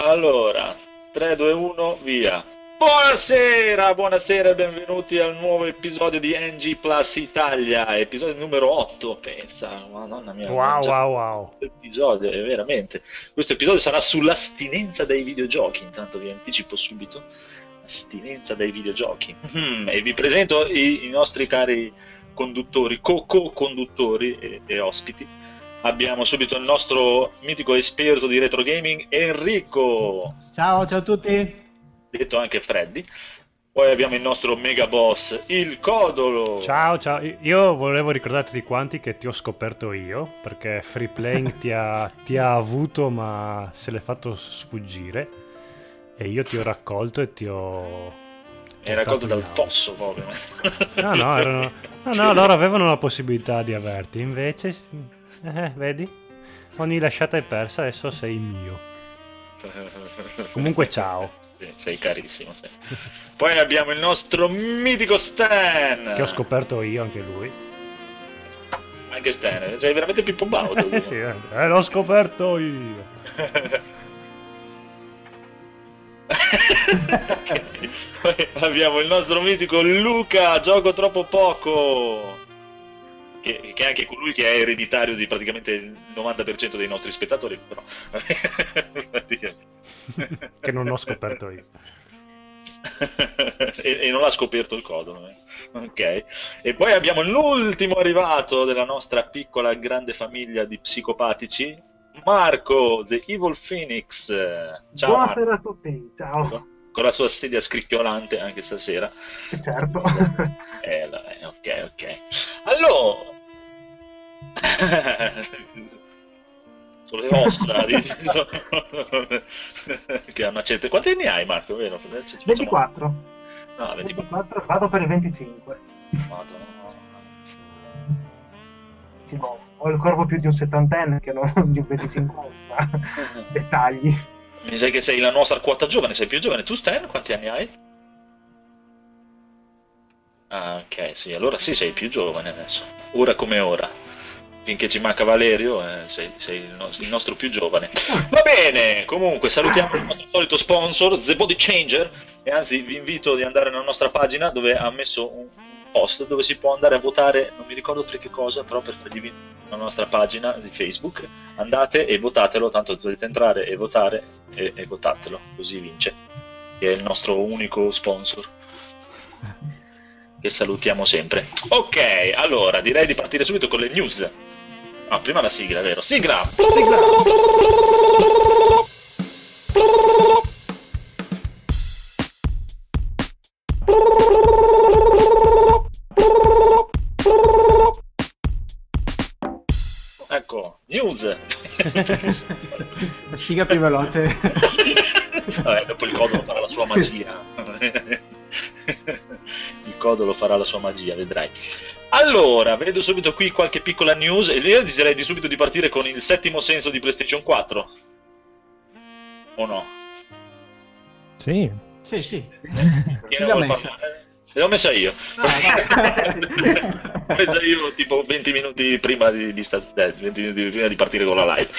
Allora, 3, 2, 1, via. Buonasera, buonasera e benvenuti al nuovo episodio di NG Plus Italia, episodio numero 8, pensa, madonna mia. Wow, wow, wow. Episodio, è veramente. Questo episodio sarà sull'astinenza dai videogiochi, intanto vi anticipo subito. Astinenza dai videogiochi. Mm, e vi presento i, i nostri cari conduttori, co-co-conduttori e, e ospiti abbiamo subito il nostro mitico esperto di retro gaming Enrico. Ciao, ciao a tutti. Detto anche Freddy. Poi abbiamo il nostro mega boss, il Codolo. Ciao, ciao. Io volevo ricordarti di quanti che ti ho scoperto io, perché Free Playing ti, ha, ti ha avuto ma se l'è fatto sfuggire. E io ti ho raccolto e ti ho... Mi hai raccolto dal fosso proprio. No, no, erano... no, no, loro avevano la possibilità di averti, invece eh, vedi? Ogni lasciata è persa, adesso sei mio. Comunque ciao. Sì, sei carissimo. Sì. Poi abbiamo il nostro mitico Stan. Che ho scoperto io, anche lui. Anche Stan, sei veramente Pippo Baudo. eh sì, eh, l'ho scoperto io. Poi abbiamo il nostro mitico Luca, gioco troppo poco che, che, è anche colui che è ereditario di praticamente il 90% dei nostri spettatori, però... che non ho scoperto io. e, e, non ha scoperto il codo. Eh? Ok. E poi abbiamo l'ultimo arrivato della nostra piccola grande famiglia di psicopatici, Marco, The Evil Phoenix. Ciao. Buonasera Marco. a tutti, ciao. Con la sua sedia scricchiolante anche stasera. Certo. eh, ok, ok. Allora, sono le ossa che hanno accette. Quanti anni hai Marco? Vero? 24. No, 24. vado per i 25. Madonna. Sì, ho il corpo più di un settantenne che non di un 25 ma dettagli. Mi sai che sei la nostra quota giovane, sei più giovane. Tu Stan, quanti anni hai? Ah, ok, sì, allora sì, sei più giovane adesso. Ora come ora finché ci manca Valerio, eh, sei, sei il, no- il, nostro più giovane. Va bene, comunque salutiamo il nostro solito sponsor, The Body Changer, e anzi vi invito ad andare nella nostra pagina dove ha messo un post dove si può andare a votare, non mi ricordo per che cosa, però per fargli vincere la nostra pagina di Facebook, andate e votatelo, tanto dovete entrare e votare e, e votatelo, così vince, che è il nostro unico sponsor che salutiamo sempre. Ok, allora direi di partire subito con le news. Ah, prima la sigla, vero? Sigla! Sigla! News! la sigla più veloce. Vabbè, dopo il codolo farà la sua magia. il codolo farà la sua magia, vedrai. Allora, vedo subito qui qualche piccola news e io direi di subito di partire con il settimo senso di PlayStation 4. O no? Sì. Sì, sì. Chi ne vuole parlare? L'ho messa io. Ah, L'ho messa io tipo 20 minuti di, di, eh, 20 minuti prima di partire con la live.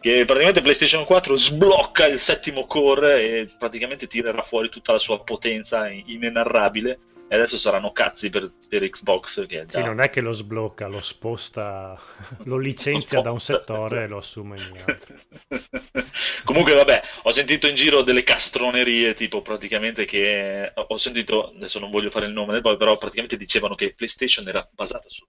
Che praticamente PlayStation 4 sblocca il settimo core e praticamente tirerà fuori tutta la sua potenza inenarrabile e adesso saranno cazzi per, per Xbox. Che già... Sì, non è che lo sblocca, lo sposta, lo licenzia lo da un settore e lo assume in un altro. Comunque, vabbè, ho sentito in giro delle castronerie, tipo praticamente che ho sentito, adesso non voglio fare il nome del boy, però praticamente dicevano che PlayStation era basata su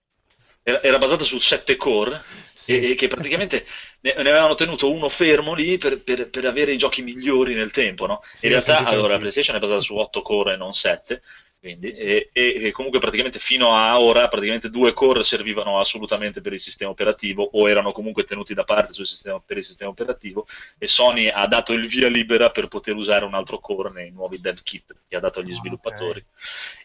era, basata su 7 core sì. e, e, che praticamente ne, ne, avevano tenuto uno fermo lì per, per, per, avere i giochi migliori nel tempo, no? Sì, in realtà allora, la PlayStation è basata su 8 core e non 7 quindi, e, e, comunque praticamente fino a ora praticamente due core servivano assolutamente per il sistema operativo o erano comunque tenuti da parte sistema, per il sistema operativo e Sony ha dato il via libera per poter usare un altro core nei nuovi dev kit che ha dato agli sviluppatori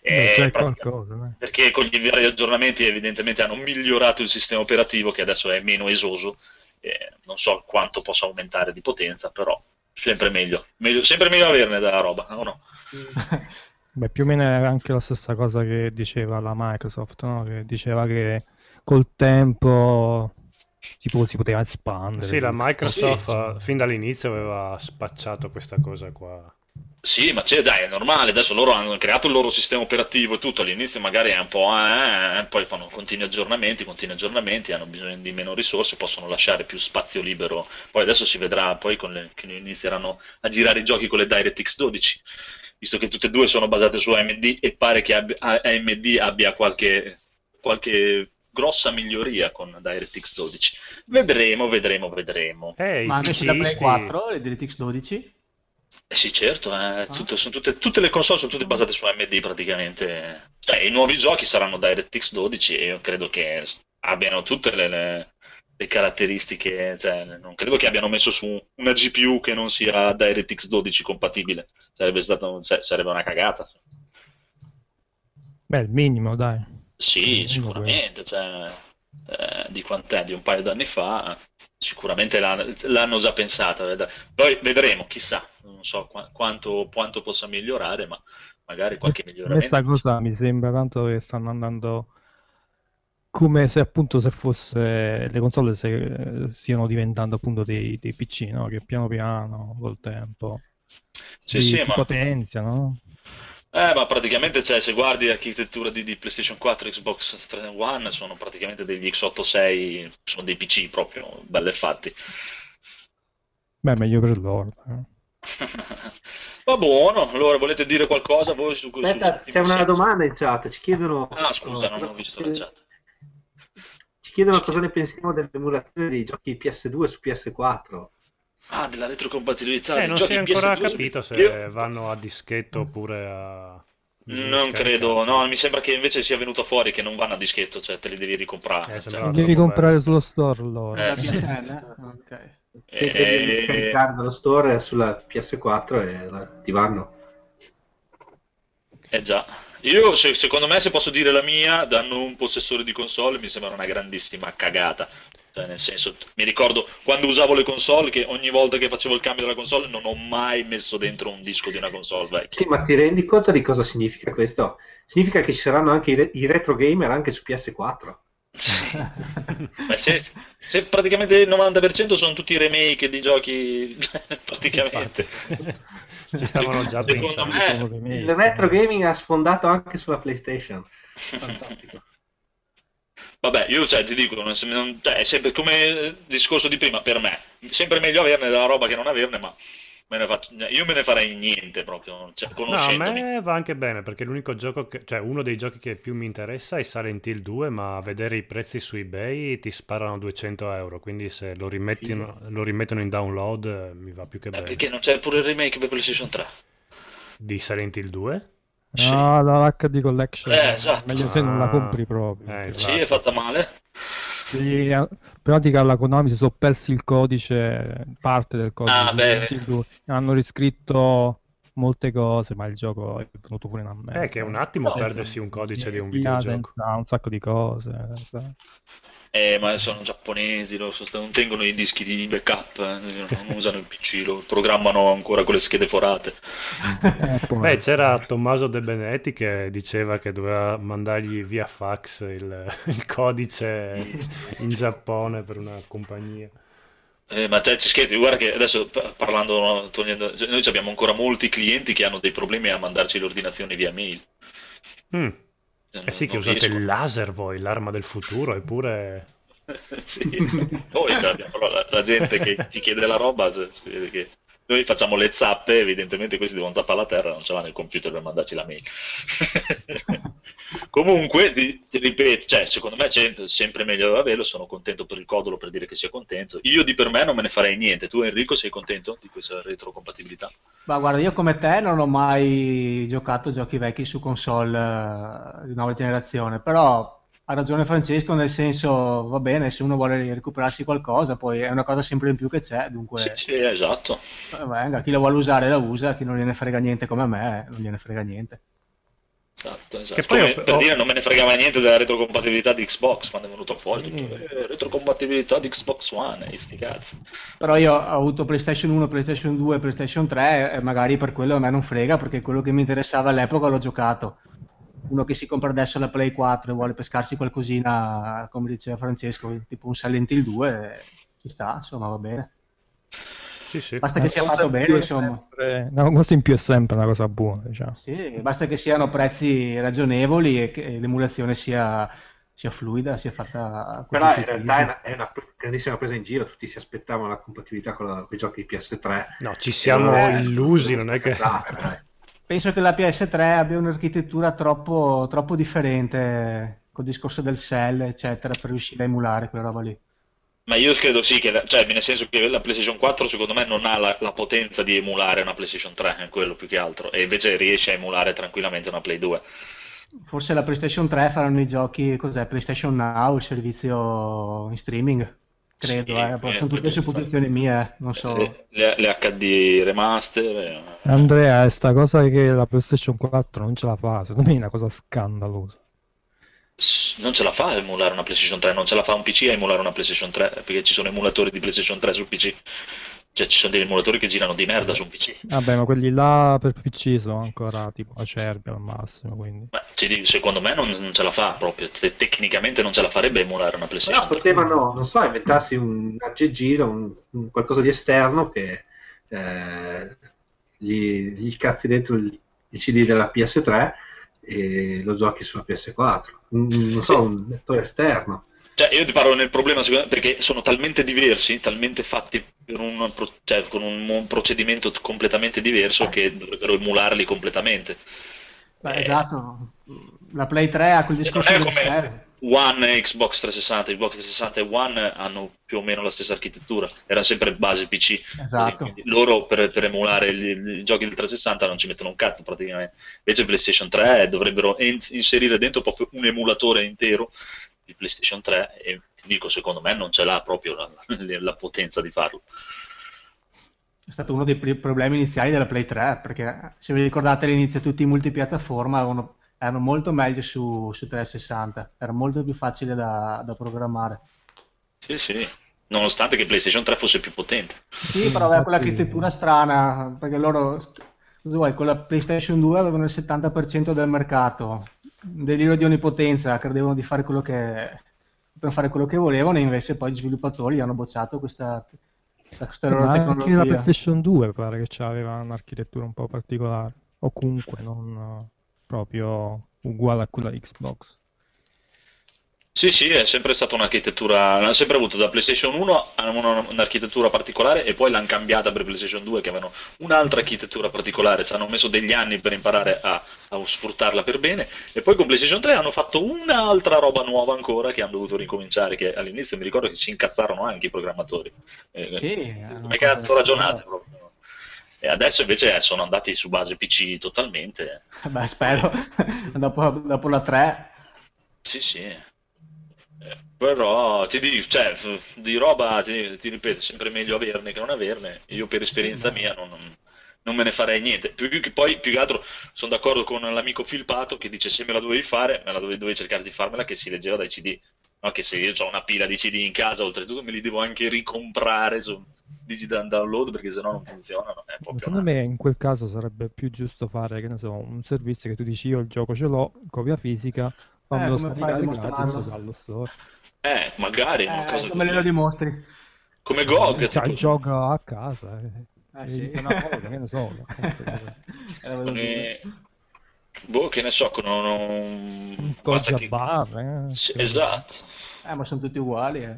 okay. qualcosa, perché con gli vari aggiornamenti evidentemente hanno migliorato il sistema operativo che adesso è meno esoso eh, non so quanto possa aumentare di potenza però sempre meglio, meglio sempre meglio averne della roba o no? Beh, più o meno era anche la stessa cosa che diceva la Microsoft, no? che diceva che col tempo Tipo, si poteva espandere. Sì, la Microsoft sì. fin dall'inizio aveva spacciato questa cosa qua. Sì, ma c'è, dai, è normale, adesso loro hanno creato il loro sistema operativo e tutto, all'inizio magari è un po', eh, poi fanno continui aggiornamenti, continui aggiornamenti, hanno bisogno di meno risorse, possono lasciare più spazio libero, poi adesso si vedrà poi con le, che inizieranno a girare i giochi con le DirectX 12, visto che tutte e due sono basate su AMD e pare che abbia, AMD abbia qualche, qualche grossa miglioria con DirectX 12. Vedremo, vedremo, vedremo. Hey, ma anche sulla Play 4 le DirectX 12? Eh sì, certo, eh. ah. Tutto, tutte, tutte, le console sono tutte basate su AMD praticamente. Cioè, I nuovi giochi saranno DirectX 12 e io credo che abbiano tutte le, le, le caratteristiche, cioè, non credo che abbiano messo su una GPU che non sia DirectX 12 compatibile, sarebbe, stato, cioè, sarebbe una cagata. Beh, il minimo, dai. Sì, il sicuramente, cioè, eh, di quant'è, di un paio d'anni fa, sicuramente l'hanno, l'hanno già pensata. Poi vedremo, chissà, non so qu- quanto, quanto, possa migliorare, ma magari qualche miglioramento. Questa cosa mi sembra tanto che stanno andando come se appunto se fosse le console se, stiano diventando appunto dei, dei PC, no? Che piano piano col tempo sì, si, sì, ma... potenziano. Eh, ma praticamente cioè, se guardi l'architettura di, di, PlayStation 4 e Xbox One sono praticamente degli X86, sono dei PC proprio belli fatti. Beh, meglio per loro. Eh. Va buono, allora volete dire qualcosa voi su questo? Aspetta, c'è una senso? domanda in chat, ci chiedono... Ah scusa, non ho visto la chat. Chiedono cosa ne pensiamo dell'emulazione dei giochi PS2 su PS4. Ah, della retrocompatibilità. Eh, non si è ancora PS2 capito se Io... vanno a dischetto oppure a... Non credo, no, mi sembra che invece sia venuto fuori che non vanno a dischetto, cioè te li devi ricomprare. Eh, cioè, devi comprare sullo store allora. Eh, sì. ok. E... Devi caricare dallo store sulla PS4 e ti vanno. Eh già. Io, se, secondo me, se posso dire la mia, danno un possessore di console mi sembra una grandissima cagata. Cioè, nel senso, mi ricordo quando usavo le console che ogni volta che facevo il cambio della console non ho mai messo dentro un disco di una console vecchia. Sì, ma ti rendi conto di cosa significa questo? Significa che ci saranno anche i, re- i retro gamer anche su PS4. Se, se, praticamente il 90% sono tutti remake di giochi, praticamente. Ci stavano già pensando. Me, il retro gaming ha sfondato anche sulla PlayStation. Fantastico. Vabbè, io cioè, ti dico, non, non, cioè, è sempre come il discorso di prima, per me. Sempre meglio averne della roba che non averne, ma me faccio, io me ne farei niente proprio. Cioè, no, a me va anche bene perché l'unico gioco, che, cioè uno dei giochi che più mi interessa è Silent Hill 2, ma a vedere i prezzi su eBay ti sparano 200 euro. Quindi se lo, lo rimettono in download mi va più che eh, bene. Perché non c'è pure il remake per PlayStation 3 di Silent Hill 2? No, la HD Collection. Eh, esatto. Meglio se non la compri proprio. Eh, sì, è fatta male. In pratica alla Konami si sono persi il codice, parte del codice. Ah, beh. Hanno riscritto molte cose, ma il gioco è venuto fuori una merda. Eh, che è un attimo no, perdersi un codice di un videogioco. un sacco di cose. Sai. Eh, ma sono giapponesi, lo, non tengono i dischi di backup, eh, non usano il PC, lo programmano ancora con le schede forate. Eh, Beh, c'era Tommaso De Benetti che diceva che doveva mandargli via fax il, il codice in Giappone per una compagnia. Eh, ma te ci scherzi, guarda che adesso parlando, togliendo, noi abbiamo ancora molti clienti che hanno dei problemi a mandarci le ordinazioni via mail. Mm. Eh sì, che usate riesco. il laser voi, l'arma del futuro, eppure... sì, poi cioè, abbiamo la, la, gente che ci chiede la roba, cioè, che noi facciamo le zappe, evidentemente questi devono tappare la terra, non ce l'hanno il computer per mandarci la mail. Comunque, ti, ti, ripeto, cioè, secondo me è sempre meglio averlo, sono contento per il codolo per dire che sia contento. Io di per me non me ne farei niente. Tu Enrico sei contento di questa retrocompatibilità? Ma guarda, io come te non ho mai giocato giochi vecchi su console uh, di nuova generazione, però ha ragione Francesco nel senso va bene se uno vuole recuperarsi qualcosa poi è una cosa sempre in più che c'è dunque sì, sì esatto eh, venga, chi lo vuole usare la usa chi non gliene frega niente come me non gliene frega niente Esatto, esatto. Che poi Come, ho... per dire non me ne fregava niente della retrocompatibilità di Xbox quando è venuto fuori sì. tutto, eh, retrocompatibilità di Xbox One, sti cazzi. Però io ho avuto PlayStation 1, PlayStation 2, PlayStation 3 e magari per quello a me non frega perché quello che mi interessava all'epoca l'ho giocato. uno che si compra adesso la Play 4 e vuole pescarsi qualcosina, come diceva Francesco, tipo un Silent Hill 2, ci sta, insomma, va bene. Sì, sì. Basta che sia fatto bene, insomma. Sempre, una cosa in più è sempre una cosa buona, diciamo. Sì, basta che siano prezzi ragionevoli e che l'emulazione sia, sia fluida, sia fatta... Però in realtà è una, è una grandissima presa in giro, tutti si aspettavano la compatibilità con, la- con i giochi PS3. No, ci siamo Eh, illusi, non è che... Penso che la PS3 abbia un'architettura troppo, troppo differente col discorso del cell, eccetera, per riuscire a emulare quella roba lì. Ma io credo sì, che la- cioè, nel senso che la PlayStation 4 secondo me non ha la, la potenza di emulare una PlayStation 3, è quello più che altro, e invece riesce a emulare tranquillamente una Play 2. Forse la PlayStation 3 faranno i giochi, cos'è? PlayStation Now, il servizio in streaming, credo, Sì, eh, poi eh, sono tutte supposizioni mie, eh, non so. Le, le- le HD remaster. eh, Andrea, è sta cosa che la PlayStation 4 non ce la fa, secondo me è una cosa scandalosa. Non ce la fa a emulare una PlayStation 3, non ce la fa un PC a emulare una PlayStation 3, perché ci sono emulatori di PlayStation 3 sul PC. Cioè, ci sono degli emulatori che girano di merda su un PC. Vabbè, ma quelli là per PC sono ancora tipo acerbi al massimo, quindi... Dico, secondo me non, non ce la fa proprio. Te- Tecnicamente non ce la farebbe emulare una Però PlayStation 3. potevano, non so, inventarsi un aggeggino, un, un qualcosa di esterno che eh, gli, gli cazzi dentro il, il CD della PS3 e lo giochi sulla PS4. Un- non so, un lettore esterno. Cioè, io ti parlo nel problema perché sono talmente diversi, talmente fatti per un cioè, con un procedimento completamente diverso che dovrebbero emularli completamente. Beh, Eh, esatto, la Play 3 ha quel non discorso è del come. One, Xbox 360, Xbox 360 e One hanno più o meno la stessa architettura, era sempre base PC. Esatto. Loro per, per emulare i giochi del 360 non ci mettono un cazzo praticamente. Invece PlayStation 3 dovrebbero in- inserire dentro proprio un emulatore intero di PlayStation 3 e ti dico, secondo me non ce l'ha proprio la, la potenza di farlo. È stato uno dei problemi iniziali della Play 3, perché se vi ricordate all'inizio tutti i multipiattaforma erano, erano molto meglio su, su 360, era molto più facile da, da programmare. Sì, sì, nonostante che PlayStation 3 fosse più potente. Sì, però aveva quell'architettura strana, perché loro, vuoi, con la PlayStation 2 avevano il 70% del mercato, un delirio di onnipotenza, credevano di fare quello che, potevano fare quello che volevano e invece poi gli sviluppatori hanno bocciato questa, questa loro Ma anche la tecnologia. PlayStation 2 pare che aveva un'architettura un po' particolare, o comunque non eh, proprio uguale a quella Xbox. Sì, sì, è sempre stata un'architettura, hanno sempre avuto da PlayStation 1 hanno una- un'architettura particolare e poi l'hanno cambiata per PlayStation 2 che avevano un'altra architettura particolare, ci hanno messo degli anni per imparare a, a sfruttarla per bene e poi con PlayStation 3 hanno fatto un'altra roba nuova ancora che hanno dovuto ricominciare, che all'inizio mi ricordo che si incazzarono anche i programmatori. Eh, Sì, una come cazzo ragionate proprio? E adesso invece sono andati su base PC totalmente. Beh, spero, dopo, dopo la 3, Sì, sì. Eh, però ti dico, cioè, di roba, ti, ti ripeto, è sempre meglio averne che non averne. Io per esperienza mia non, non- non me ne farei niente. Più che poi, più che altro, sono d'accordo con l'amico Filpato che dice se me la dovevi fare, me la dovevi, dovevi cercare di farmela che si leggeva dai CD. No, che se io ho una pila di CD in casa, oltretutto me li devo anche ricomprare su digital download perché sennò non funzionano. È proprio Secondo me in quel caso sarebbe più giusto fare, che ne so, un servizio che tu dici io il gioco ce l'ho, copia fisica, fammelo come fai a scaricare gratis dallo store. Eh, magari eh, cosa come così. lo dimostri? Come GOG. Cioè, tipo. gioca a casa. Eh. Eh, sì. una volta, che ne so. Eh, volevo con dire. i- Boh, che ne so, con un... Un basta Toggia che- bar, eh. Sì, credo. esatto. Eh, ma sono tutti uguali, eh.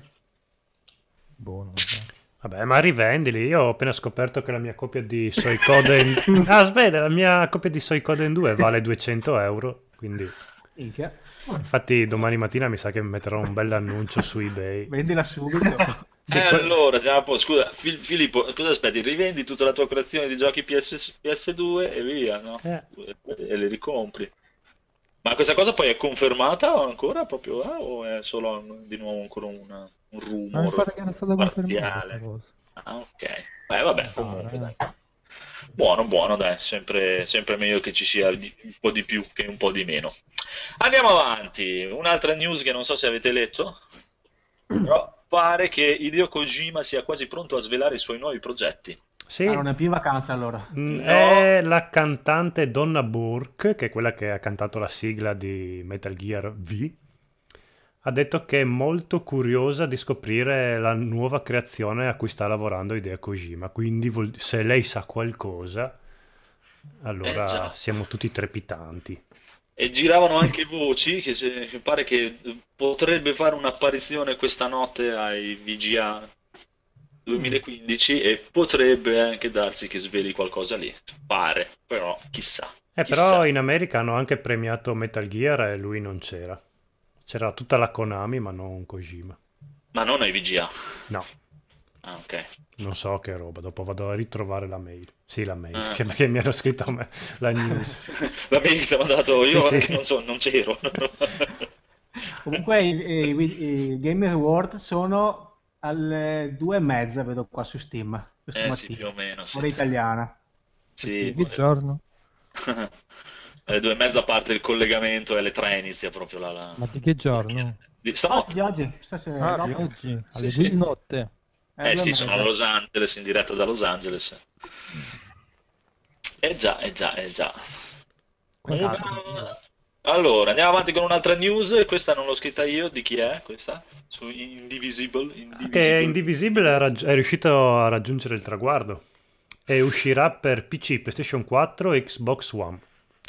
Boh, non so. Vabbè, ma rivendili. Io ho appena scoperto che la mia copia di Soicoden... ah, aspetta, la mia copia di Soicoden 2 vale 200 euro. Quindi, infatti, domani mattina mi sa che metterò un bel annuncio su eBay. Vendila subito. Sì, Eh, que- allora, siamo. Scusa, Fil- Filippo, cosa aspetti? Rivendi tutta la tua collezione di giochi PS, PS2 e via, no? Eh. E le ricompri. Ma questa cosa poi è confermata o ancora proprio, eh, o è solo un- di nuovo ancora una- un Ma mi rumor pare che era stata confermata. Ah, ok. Beh, vabbè, comunque, eh. dai. Buono, buono, dai, sempre, sempre meglio che ci sia di- un po' di più che un po' di meno. Andiamo avanti. Un'altra news che non so se avete letto, però pare che Hideo Kojima sia quasi pronto a svelare i suoi nuovi progetti. Sì, Ah, non è più in vacanza allora. mm, No. è la cantante Donna Burke, che è quella che ha cantato la sigla di Metal Gear V. Ha detto che è molto curiosa di scoprire la nuova creazione a cui sta lavorando Hideo Kojima. Quindi, se lei sa qualcosa, allora Eh, siamo tutti trepitanti. E giravano anche voci che, se- che pare che potrebbe fare un'apparizione questa notte ai VGA 2015 e potrebbe anche darsi che sveli qualcosa lì. Pare, però chissà. Eh, Chissà. però in America hanno anche premiato Metal Gear e lui non c'era. C'era tutta la Konami, ma non Kojima. Ma non ai VGA. No, Ah, ok. non so che roba. Dopo vado a ritrovare la mail. Sì, la mail, Ah. che, che mi hanno scritto a me la news. La mail che ti ho mandato io, Sì, sì. non so, non c'ero. Comunque i, i- i Game Award sono alle due e mezza, vedo qua su Steam, Eh sì, più o meno, sì. ora italiana. Sì, Che giorno? alle due e mezza parte il collegamento e alle tre inizia proprio la... la- Ma di che giorno? Di- Ah, Stanotte. di oggi, stasera, Ah, di oggi, alle Sì, due sì. di notte. Eh, Eh sì, sono a. Los Angeles, in diretta da Los Angeles. Eh già, eh già, eh già. Una- Allora, andiamo avanti con un'altra news. Questa non l'ho scritta io, di chi è questa? Su Indivisible. Che Indivisible. Indivisible è, raggi- è riuscito a raggiungere il traguardo. E uscirà per PC, PlayStation 4 e Xbox One.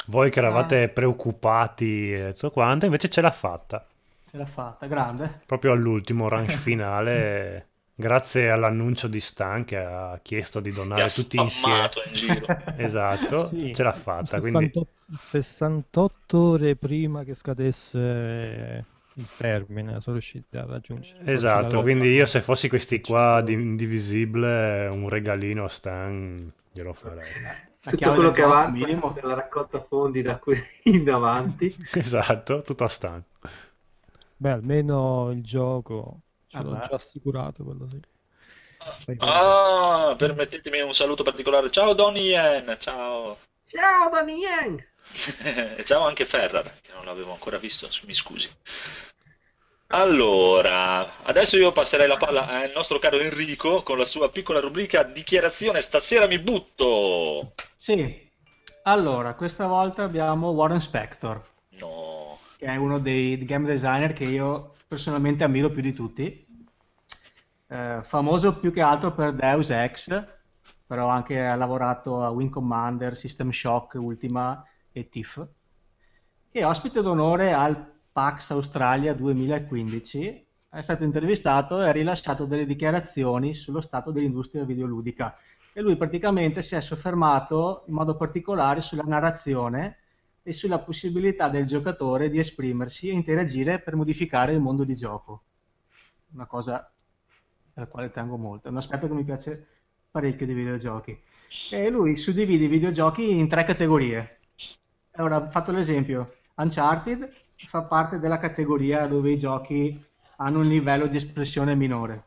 Voi che eravate preoccupati e tutto quanto, invece ce l'ha fatta. Ce l'ha fatta, grande. Proprio all'ultimo range finale, grazie all'annuncio di Stan che ha chiesto di donare ha tutti insieme. in giro. Esatto, Sì, ce l'ha fatta. Quindi 68, 68 ore prima che scadesse il termine, sono riusciti a raggiungere. Esatto, quindi io se fossi questi qua di Indivisible, un regalino a Stan glielo farei. La Tutto quello che avanti minimo. della raccolta fondi da qui in avanti. Esatto, tutto a Stan. Beh, almeno il gioco ce l'ho Vabbè. già assicurato, quello sì. Ah, permettetemi un saluto particolare. Ciao Donnie Yen, ciao. Ciao Danny Yang! E ciao anche Ferrar, che non l'avevo ancora visto, mi scusi. Allora, adesso io passerei la palla al nostro caro Enrico con la sua piccola rubrica Dichiarazione Stasera mi butto. Sì, allora, questa volta abbiamo Warren Spector, No. che è uno dei game designer che io personalmente ammiro più di tutti. Eh, famoso più che altro per Deus Ex, però anche ha lavorato a Wing Commander, System Shock, Ultima e TIFF. Che ospite d'onore al PAX Australia 2015 è stato intervistato e ha rilasciato delle dichiarazioni sullo stato dell'industria videoludica. E lui praticamente si è soffermato in modo particolare sulla narrazione e sulla possibilità del giocatore di esprimersi e interagire per modificare il mondo di gioco. Una cosa al quale tengo molto, è un aspetto che mi piace parecchio dei videogiochi. E lui suddivide i videogiochi in tre categorie. Ora, ho fatto l'esempio, Uncharted fa parte della categoria dove i giochi hanno un livello di espressione minore.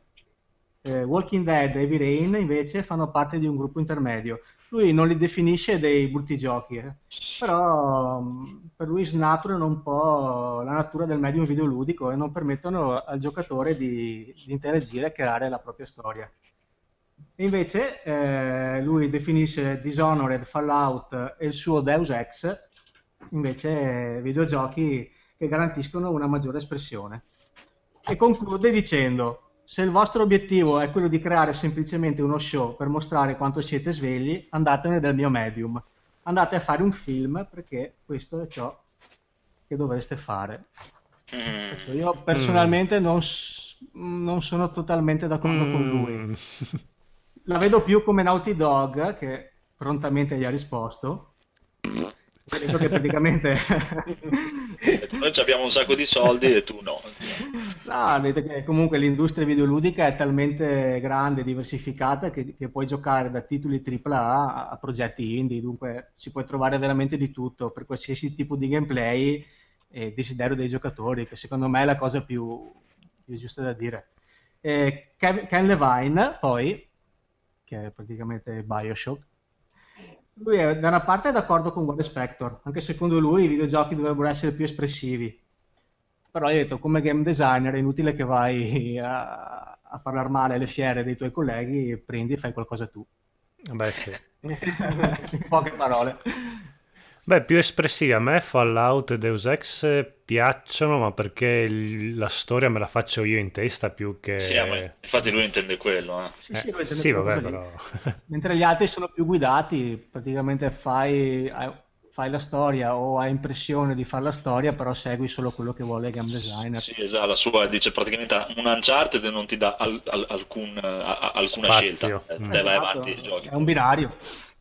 Eh, Walking Dead e Heavy Rain invece fanno parte di un gruppo intermedio. Lui non li definisce dei brutti giochi, eh. però mh, per lui snaturano un po' la natura del medium videoludico e non permettono al giocatore di, di interagire e creare la propria storia. E invece eh, lui definisce Dishonored, Fallout e il suo Deus Ex invece videogiochi che garantiscono una maggiore espressione. E conclude dicendo: Se il vostro obiettivo è quello di creare semplicemente uno show per mostrare quanto siete svegli, andatene dal mio medium. Andate a fare un film perché questo è ciò che dovreste fare. Mm. Io personalmente non, s- non sono totalmente d'accordo con lui. Mm. La vedo più come Naughty Dog che prontamente gli ha risposto. Detto che praticamente Noi abbiamo un sacco di soldi e tu no. No, detto che comunque l'industria videoludica è talmente grande e diversificata che, che puoi giocare da titoli AAA a, a progetti indie, dunque si può trovare veramente di tutto per qualsiasi tipo di gameplay e desiderio dei giocatori, che secondo me è la cosa più, più giusta da dire. E Ken, Ken Levine, poi, che è praticamente Bioshock, lui è, da una parte è d'accordo con Warren Spector, anche secondo lui i videogiochi dovrebbero essere più espressivi. Però hai detto, come game designer è inutile che vai a, a parlare male alle fiere dei tuoi colleghi, prendi e fai qualcosa tu. Beh, sì. In poche parole. Beh, più espressivi a me Fallout e Deus Ex piacciono, ma perché la storia me la faccio io in testa più che... Sì, eh, ma infatti lui intende quello. eh. Sì, Eh, sì, dovete sì, vabbè, però... Mentre gli altri sono più guidati, praticamente fai, fai la storia o hai impressione di fare la storia, però segui solo quello che vuole il game designer. Sì, esatto, la sua dice praticamente un Uncharted non ti dà al- al- alcun, a- alcuna Spazio. scelta, Eh, Mm. te vai Esatto, avanti e giochi. È un binario.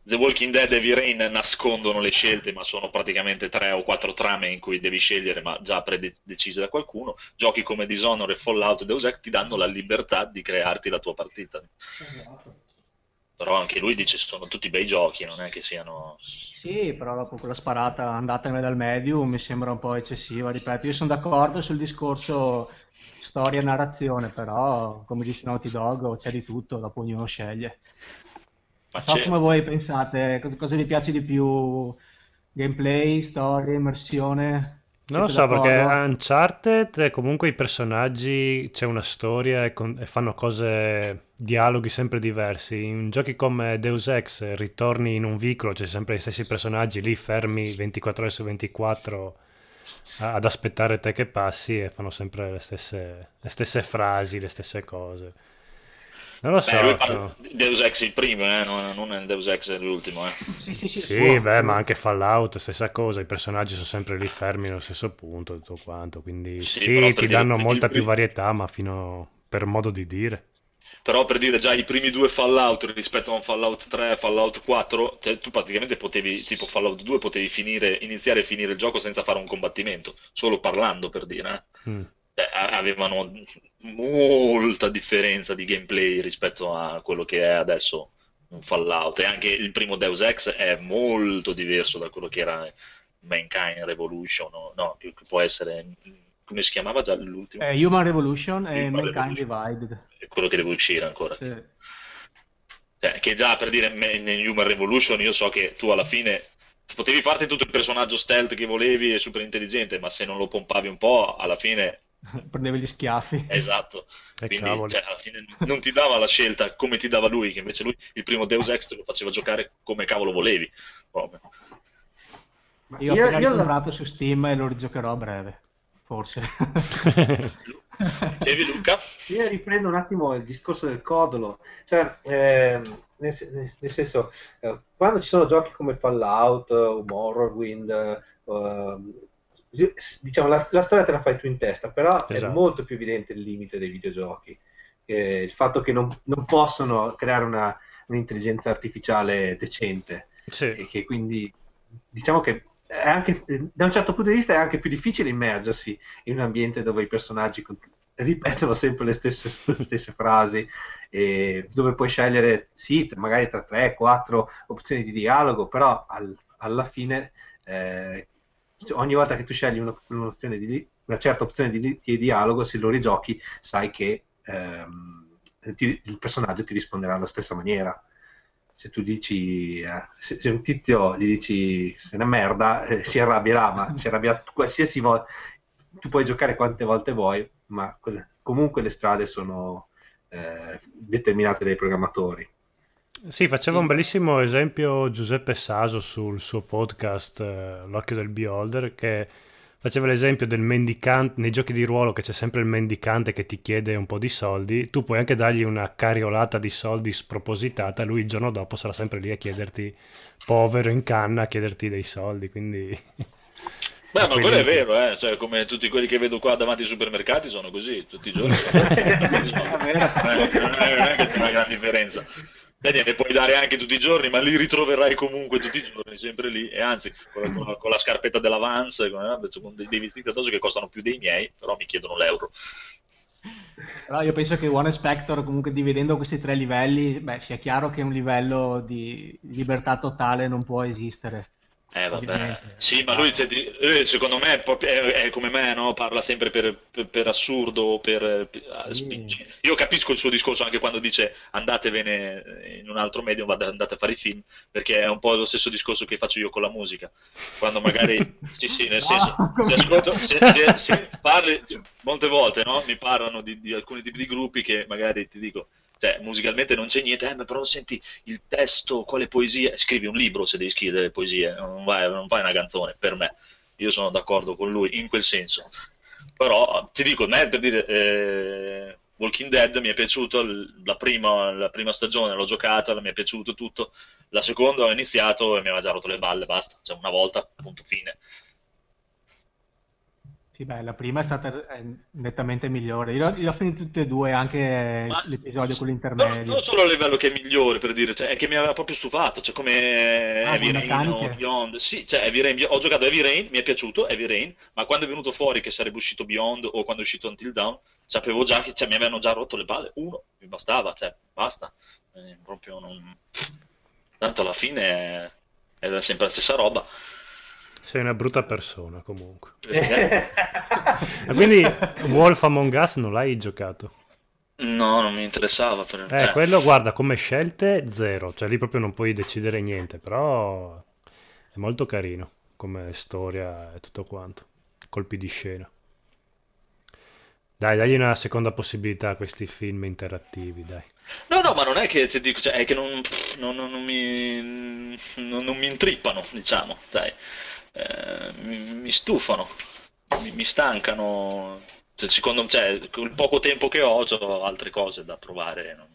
The Walking Dead e Heavy Rain nascondono le scelte, ma sono praticamente tre o quattro trame in cui devi scegliere, ma già predecise da qualcuno. Giochi come Dishonored e Fallout e Deus Ex ti danno la libertà di crearti la tua partita. Però anche lui dice sono tutti bei giochi, non è che siano... Sì, però dopo quella sparata andatene dal medium mi sembra un po' eccessiva, ripeto, io sono d'accordo sul discorso storia e narrazione, però come dice Naughty Dog c'è di tutto, dopo ognuno sceglie. Ma Non so come voi pensate, cosa, cosa vi piace di più? Gameplay, storia, immersione? Non lo so, perché? Uncharted comunque i personaggi c'è una storia e, con- e fanno cose, dialoghi sempre diversi. In giochi come Deus Ex ritorni in un vicolo, c'è sempre gli stessi personaggi lì fermi 24 ore su 24 a- ad aspettare te che passi e fanno sempre le stesse, le stesse frasi, le stesse cose. Non lo so. Beh, lui parla no. di Deus Ex il primo, eh, non, non è Deus Ex l'ultimo. Eh. Sì, sì, sì, Sì, beh, ma anche Fallout, stessa cosa, i personaggi sono sempre lì fermi nello stesso punto, tutto quanto, quindi Sì, sì, ti dire, danno il- molta il- più varietà, ma fino per modo di dire. Però per dire già i primi due Fallout rispetto a un Fallout 3, Fallout 4, cioè, tu praticamente potevi, tipo Fallout 2, potevi finire, iniziare e finire il gioco senza fare un combattimento, solo parlando per dire. eh. Mm. Cioè, avevano molta differenza di gameplay rispetto a quello che è adesso un Fallout. E anche il primo Deus Ex è molto diverso da quello che era Mankind Revolution, o- no, che può essere, come si chiamava già l'ultimo? Eh, Human Revolution e Human Mankind Revolution. Divided. È quello che deve uscire ancora. Sì. Cioè, che già per dire in Human Revolution io so che tu alla fine potevi farti tutto il personaggio stealth che volevi e super intelligente, ma se non lo pompavi un po', alla fine Prendevi gli schiaffi. esatto. E Quindi cioè, alla fine non ti dava la scelta come ti dava lui, che invece lui il primo Deus Ex te lo faceva giocare come cavolo volevi. Proprio. Io ho appena io la- ricomprato su Steam e lo rigiocherò a breve, forse. Devi Luca? Io riprendo un attimo il discorso del codolo, cioè, ehm, nel, nel senso, eh, quando ci sono giochi come Fallout o Morrowind, ehm, diciamo, la, la storia te la fai tu in testa, però è Esatto. molto più evidente il limite dei videogiochi, Eh, il fatto che non, non possono creare una, un'intelligenza artificiale decente e Sì, che quindi diciamo che è anche, da un certo punto di vista è anche più difficile immergersi in un ambiente dove i personaggi ripetono sempre le stesse, le stesse frasi e dove puoi scegliere sì, magari tra 3-4 opzioni di dialogo, però al- alla fine eh, ogni volta che tu scegli una, di, una certa opzione di, di dialogo, se lo rigiochi, sai che ehm, ti- il personaggio ti risponderà alla stessa maniera. Se tu dici eh, se, se un tizio gli dici sei una merda eh, si arrabbierà ma si arrabbia qualsiasi volta tu puoi giocare quante volte vuoi ma que- comunque le strade sono eh, determinate dai programmatori Sì, faceva un bellissimo esempio Giuseppe Saso sul suo podcast eh, L'occhio del beholder che faceva l'esempio del mendicante nei giochi di ruolo che c'è sempre il mendicante che ti chiede un po' di soldi, tu puoi anche dargli una cariolata di soldi spropositata, lui il giorno dopo sarà sempre lì a chiederti povero in canna a chiederti dei soldi, quindi Beh, ma quello è vero, eh. Cioè, come tutti quelli che vedo qua davanti ai supermercati sono così, tutti i giorni. È vero. Eh, non è, non è che c'è una gran differenza. Dai, ne puoi dare anche tutti i giorni, ma li ritroverai comunque tutti i giorni, sempre lì. E anzi, con la, con la- scarpetta della Vans, con, eh, con dei, dei vestiti addosso che costano più dei miei, però mi chiedono l'euro. Però io penso che One Spector, comunque dividendo questi tre livelli, beh, sia chiaro che un livello di libertà totale non può esistere. Eh, vabbè. Sì, ma lui, cioè, di- eh, secondo me, è, come me, no? Parla sempre per, per- per assurdo, per, per- ah, Sì. spingi. Io capisco il suo discorso anche quando dice andatevene in un altro medium, andate a fare i film, perché è un po' lo stesso discorso che faccio io con la musica. Quando magari, sì, sì, nel No, senso, se ascolto, se, se- se parli, molte volte, no? Mi parlano di, di alcuni tipi di gruppi che magari ti dico, cioè, musicalmente non c'è niente, eh, però senti il testo, quale poesia, scrivi un libro se devi scrivere poesie, non vai, non fai una canzone, per me, io sono d'accordo con lui in quel senso, però ti dico, me per dire... Eh, Walking Dead mi è piaciuto la prima, la prima stagione, l'ho giocata, mi è piaciuto tutto. La seconda ho iniziato e mi aveva già rotto le balle, basta, cioè una volta, punto fine. Sì, beh, la prima è stata è nettamente migliore. Io, io ho finito tutte e due, anche Ma- l'episodio con l'intermedio. No, non solo a livello che è migliore, per dire, cioè, è che mi aveva proprio stufato, cioè come Ah, Heavy Rain o? Beyond. Sì, cioè Heavy Rain, ho giocato Heavy Rain, mi è piaciuto Heavy Rain, ma quando è venuto fuori che sarebbe uscito Beyond o quando è uscito Until Dawn, sapevo già che cioè, mi avevano già rotto le palle. Uno, mi bastava, cioè, basta. Eh, proprio non... Tanto alla fine era sempre la stessa roba. Sei una brutta persona comunque. Perché- E quindi Wolf Among Us non l'hai giocato? No, non mi interessava. Per... Eh, cioè, quello guarda come scelte zero, cioè lì proprio non puoi decidere niente, però è molto carino come storia e tutto quanto, colpi di scena. Dai, dagli una seconda possibilità a questi film interattivi, dai. No, no, ma non è che ti dico, cioè, è che non, non- non- non mi, non, non mi intrippano, diciamo, sai. Eh, mi, mi stufano, mi, mi stancano. Cioè, secondo cioè, con il poco tempo che ho, ho altre cose da provare. non-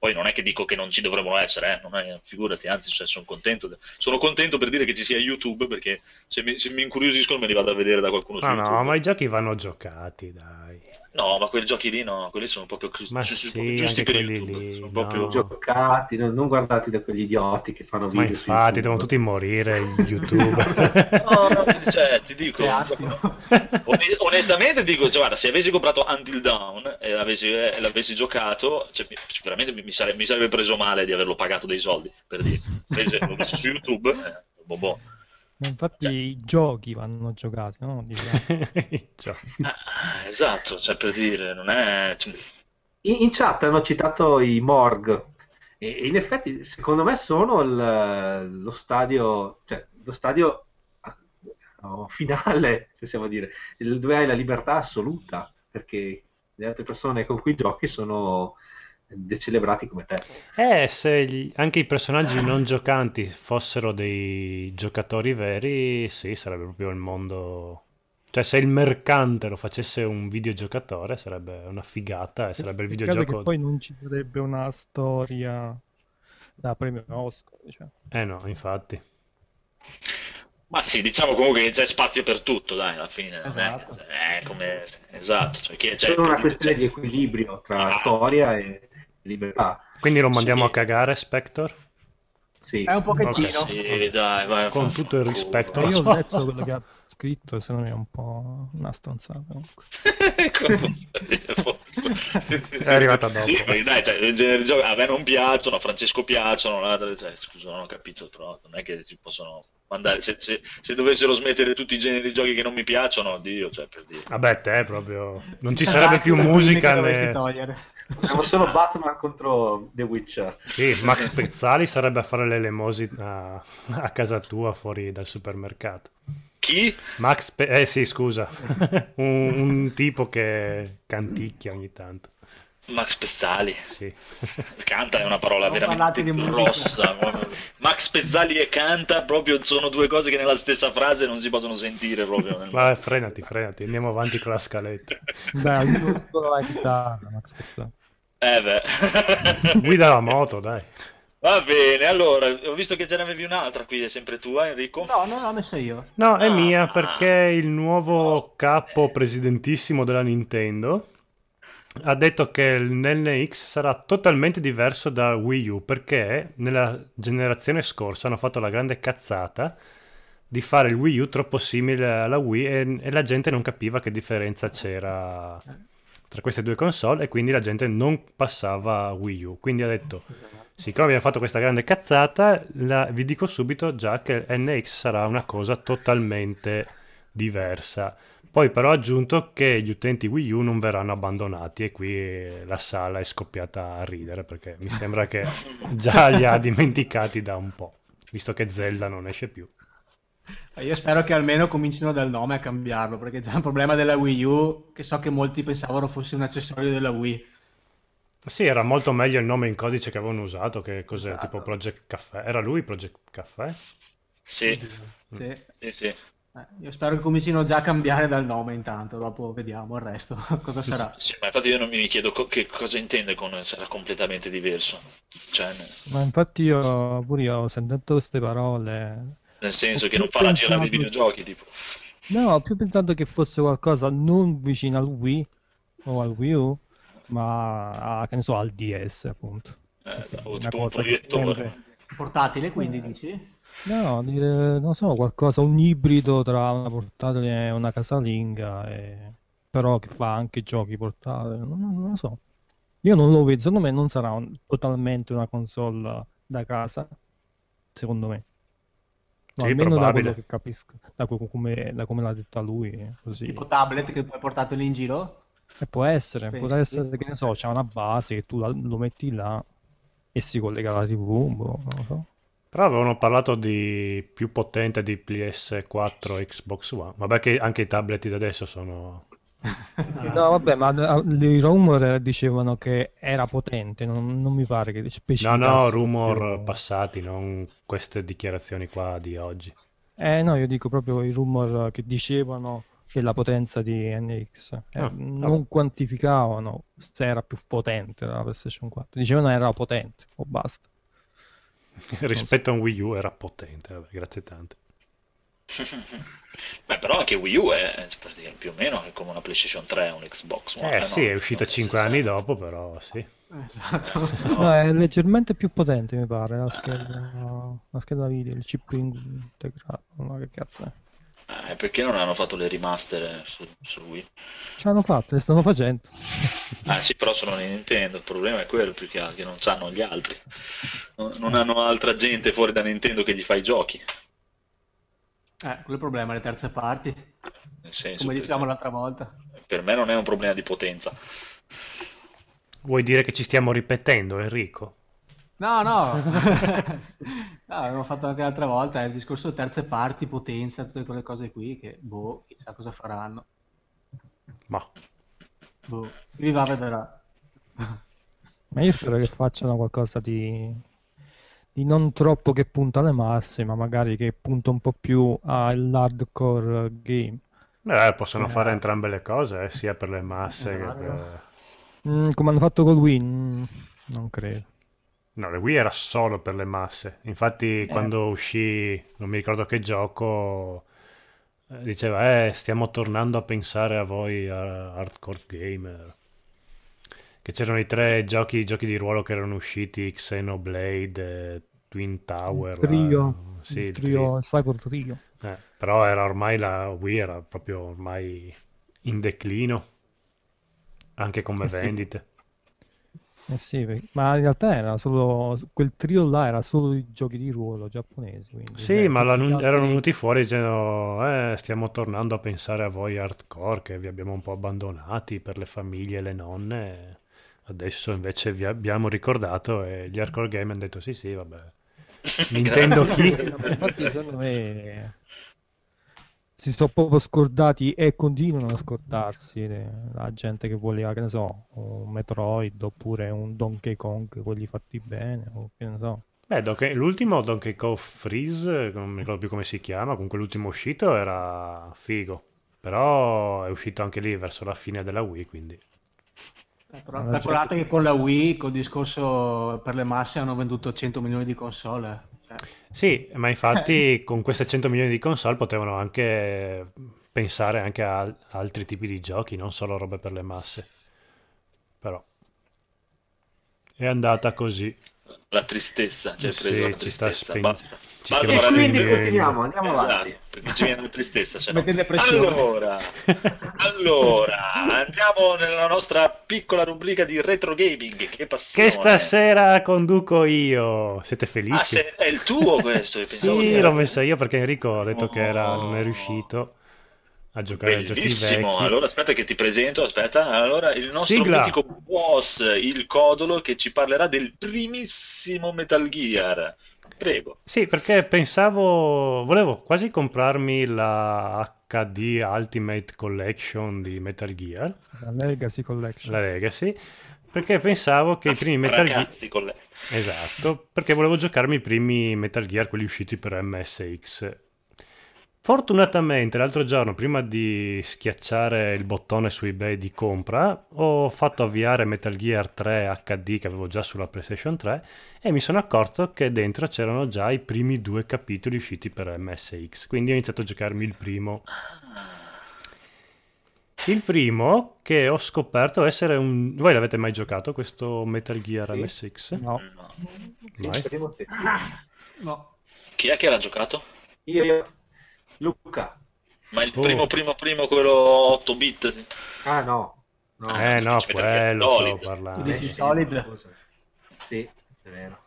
Poi non è che dico che non ci dovrebbero essere, eh, non è- figurati, anzi, cioè, sono contento. de- Sono contento per dire che ci sia YouTube, perché se mi, se mi incuriosiscono me li vado a vedere da qualcuno su No, no, YouTube. ma i giochi vanno giocati, dai. No, ma quei giochi lì no, quelli sono proprio, Ma giusti- sì, giusti per quelli YouTube. lì, Sono no. proprio... giocati, non, non guardati da quegli idioti che fanno Ma video su infatti devono tutti morire, YouTube. No, no, cioè, ti dico, onestamente dico, cioè, guarda, se avessi comprato Until Dawn e l'avessi, e l'avessi giocato, cioè, mi- sicuramente mi, mi sare- mi sarebbe preso male di averlo pagato dei soldi, per dire. Invece l'ho messo su YouTube, eh, boh, boh. Infatti Cioè- i giochi vanno giocati, no? Ciao. Ah, esatto, cioè, per dire, non è... cioè, In, in chat hanno citato i Morg e, in effetti secondo me sono il- lo stadio, cioè lo stadio oh, finale, se possiamo dire, il- dove hai la libertà assoluta, perché le altre persone con cui giochi sono decelebrati come te. Eh, se gli- anche i personaggi non giocanti fossero dei giocatori veri, sì, sarebbe proprio il mondo... Cioè, se il mercante lo facesse un videogiocatore, sarebbe una figata e sarebbe il videogioco... che poi non ci sarebbe una storia da premio Oscar, diciamo. Eh no, infatti. Ma sì, diciamo comunque che c'è spazio per tutto, dai, alla fine. Esatto. È, come... Esatto, cioè, chi- C'è cioè, una questione di equilibrio tra Ah. storia e libertà. Quindi lo mandiamo Sì. a cagare, Spector? Sì. È un pochettino. Ok. Sì, dai, vai, Con fa- tutto il rispetto. Io ho letto quello che ha scritto e secondo me è un po' una stronzata. È arrivata dopo. Sì, perché dai, cioè, il genere di gioco a me non piacciono, a Francesco piacciono, cioè, scusa, non ho capito, però non è che si possono mandare, se, se- se dovessero smettere tutti i generi di giochi che non mi piacciono, oddio, cioè, per dire. Vabbè, te proprio... Non ci Esatto, sarebbe più musica né... Siamo solo Batman contro The Witcher. Sì, Max Pezzali sarebbe a fare l'elemosina a casa tua fuori dal supermercato. Chi? Max Pe- eh sì, scusa, un, un tipo che canticchia ogni tanto. Max Pezzali. Sì. Canta è una parola Non veramente grossa. Max Pezzali e canta proprio sono due cose che nella stessa frase non si possono sentire proprio. nel- Vabbè, frenati, frenati, andiamo avanti con la scaletta. Beh, io solo la chitarra, Max Pezzali. Eh beh. Guida la moto, dai. Va bene, allora, ho visto che ce ne avevi un'altra qui, è sempre tua Enrico? No, non l'ho messa io. No, è Ah. mia perché il nuovo capo presidentissimo della Nintendo ha detto che il NX sarà totalmente diverso da Wii U perché nella generazione scorsa hanno fatto la grande cazzata di fare il Wii U troppo simile alla Wii e, e la gente non capiva che differenza c'era tra queste due console e quindi la gente non passava a Wii U. Quindi ha detto, siccome abbiamo fatto questa grande cazzata, la- vi dico subito già che NX sarà una cosa totalmente diversa. Poi però ha aggiunto che gli utenti Wii U non verranno abbandonati e qui la sala è scoppiata a ridere perché mi sembra che già li ha dimenticati da un po', visto che Zelda non esce più. Io spero che almeno comincino dal nome a cambiarlo, perché c'è un problema della Wii U che so che molti pensavano fosse un accessorio della Wii. Sì, era molto meglio il nome in codice che avevano usato che cos'è, Esatto. tipo Project Caffè. Era lui Project Caffè? Sì, Sì. sì, sì. Eh, io spero che comincino già a cambiare dal nome intanto, dopo vediamo il resto, cosa sarà. Sì, ma infatti io non mi chiedo co- che cosa intende con sarà completamente diverso. Cioè, Ma infatti io, pure io, sentendo queste parole, nel senso che non più farà girare i pensato- videogiochi, tipo. no, ho più pensato che fosse qualcosa non vicino al Wii o al Wii U, ma a, che ne so, al DS, appunto. Eh, o Una tipo un proiettore. Portatile, quindi dici? No, dire, non so, qualcosa, un ibrido tra una portatile e una casalinga, e- però che fa anche giochi portatili, non, non- non lo so. Io non lo vedo, secondo me non sarà un- totalmente una console da casa, secondo me. No, Sì, almeno da quello che capisco, da, co- come, da come l'ha detta lui, così. Tipo tablet che puoi portateli in giro? E può essere, può Pensi? essere che ne so, c'è una base che tu la- lo metti là e si collega alla TV, boh, non lo so. Però avevano parlato di più potente di PS4 e Xbox One. Vabbè che anche i tablet di adesso sono... No, vabbè, ma eh, i rumor dicevano che era potente, non, non mi pare che No, specificasse no, rumor proprio- passati, non queste dichiarazioni qua di oggi. Eh no, io dico proprio i rumor che dicevano della potenza di NX. Eh, Ah, non vabbè. quantificavano se era più potente la PlayStation 4. Dicevano era potente, o basta. Rispetto a un Wii U era potente, vabbè, grazie tante. Beh, però anche Wii U è più o meno come una PlayStation 3 o un Xbox One. Eh sì, no? è uscita Non 5 necessario. anni dopo, però sì. Esatto. No, è leggermente più potente, mi pare, la scheda, la scheda video, il chip integrato. Ma che cazzo è? Eh, perché non hanno fatto le remaster su, su Wii? Ce l'hanno fatta, le stanno facendo. Ah sì, però sono Nintendo, il problema è quello più che altro, che non hanno gli altri. Non, non hanno altra gente fuori da Nintendo che gli fa i giochi. Eh, quello è il problema, le terze parti, Nel senso, come per, dicevamo l'altra volta. per me non è un problema di potenza. Vuoi dire che ci stiamo ripetendo, Enrico? No, no, no, l'abbiamo fatto anche l'altra volta, è il discorso terze parti, potenza, tutte quelle cose qui che, boh, chissà cosa faranno. Ma Boh, chi va vedrà. Ma io spero che facciano qualcosa di, di non troppo che punta alle masse, ma magari che punta un po' più all'hardcore game. eh, possono Eh. fare entrambe le cose, eh, sia per le masse che Esatto. per... Mm, come hanno fatto col Wii, mm, non credo. No, le Wii era solo per le masse. Infatti, quando uscì, non mi ricordo che gioco, eh, diceva, eh, stiamo tornando a pensare a voi, a hardcore gamer. Che c'erano i tre giochi, giochi di ruolo che erano usciti, Xenoblade, eh, Twin Tower. Il trio, la- sì, il trio, il Cyber Trio. Eh, però era ormai la Wii era proprio ormai in declino, anche come Eh sì. vendite. Eh sì, ma in realtà era solo quel trio là era solo i giochi di ruolo giapponesi. Quindi, Sì, cioè, ma altri- erano venuti fuori dicendo, eh, stiamo tornando a pensare a voi hardcore che vi abbiamo un po' abbandonati per le famiglie e le nonne. Adesso invece vi abbiamo ricordato e gli hardcore game hanno detto sì, sì, vabbè. Nintendo chi? Infatti, secondo me si sono proprio scordati e continuano a scordarsi eh, la gente che voleva, che ne so, un Metroid oppure un Donkey Kong, quelli fatti bene, o che ne so. Beh, Donkey- l'ultimo Donkey Kong Freeze, non mi ricordo più come si chiama, comunque l'ultimo uscito era figo. Però è uscito anche lì verso la fine della Wii, quindi... Eh, calcolate che con la Wii, col discorso per le masse, hanno venduto 100 milioni di console. Cioè, Sì, ma infatti con queste 100 milioni di console potevano anche pensare anche a al- altri tipi di giochi, non solo robe per le masse. Però è andata così. La tristezza, cioè Sì, preso la ci sta tristezza. speng- Basta. ci Basta stiamo E quindi continuiamo, andiamo avanti. Esatto, perché ci viene la tristezza. se no. Allora, allora, andiamo nella nostra piccola rubrica di retro gaming. Che passione! Che stasera conduco io. Siete Ah, felici? se- è il tuo questo? Sì, che era- l'ho messa io perché Enrico ha detto che era- non è Oh. riuscito a giocare a giochi Bellissimo, vecchi. allora aspetta che ti presento, aspetta, allora il nostro Sigla. mitico boss, il Codolo, che ci parlerà del primissimo Metal Gear. Prego. Sì, perché pensavo, volevo quasi comprarmi la HD Ultimate Collection di Metal Gear, La Legacy Collection. la Legacy, Perché pensavo che i primi Metal Gear... Con lei. Esatto, perché volevo giocarmi i primi Metal Gear, quelli usciti per MSX. Fortunatamente l'altro giorno, prima di schiacciare il bottone su eBay di compra, ho fatto avviare Metal Gear 3 HD che avevo già sulla PlayStation 3 e mi sono accorto che dentro c'erano già i primi due capitoli usciti per MSX. Quindi ho iniziato a giocarmi il primo. Il primo che ho scoperto essere un... Voi l'avete mai giocato questo Metal Gear Sì. MSX? No. No. Sì, Vai. primo sì. No. Chi è che l'ha giocato? Io, io. Luca. Ma il Oh. primo, primo, primo, quello 8 bit? Ah no. no. Eh no, quello stavo parlando. Dici Eh, Solid? Sì, è vero.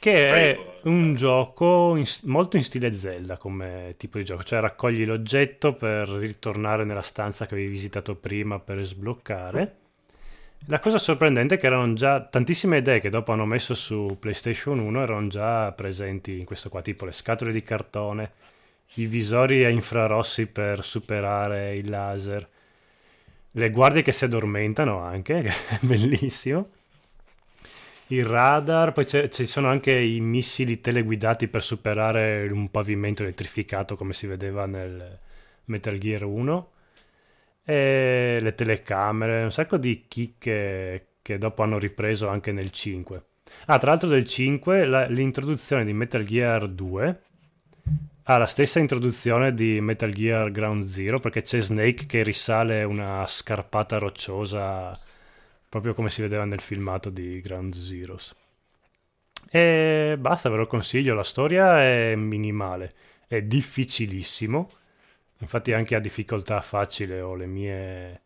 Che Prego. è un gioco in- molto in stile Zelda come tipo di gioco, cioè raccogli l'oggetto per ritornare nella stanza che avevi visitato prima per sbloccare. La cosa sorprendente è che erano già tantissime idee che dopo hanno messo su PlayStation 1 erano già presenti in questo qua, tipo le scatole di cartone, i visori a infrarossi per superare il laser, le guardie che si addormentano anche, che è bellissimo il radar, poi ci sono anche i missili teleguidati per superare un pavimento elettrificato come si vedeva nel Metal Gear 1 e le telecamere, un sacco di chicche che dopo hanno ripreso anche nel 5. Ah, tra l'altro del 5 la- l'introduzione di Metal Gear 2 ha la stessa introduzione di Metal Gear Ground Zero perché c'è Snake che risale una scarpata rocciosa proprio come si vedeva nel filmato di Ground Zeroes. E basta, ve lo consiglio, la storia è minimale, è difficilissimo, infatti anche a difficoltà facile ho le mie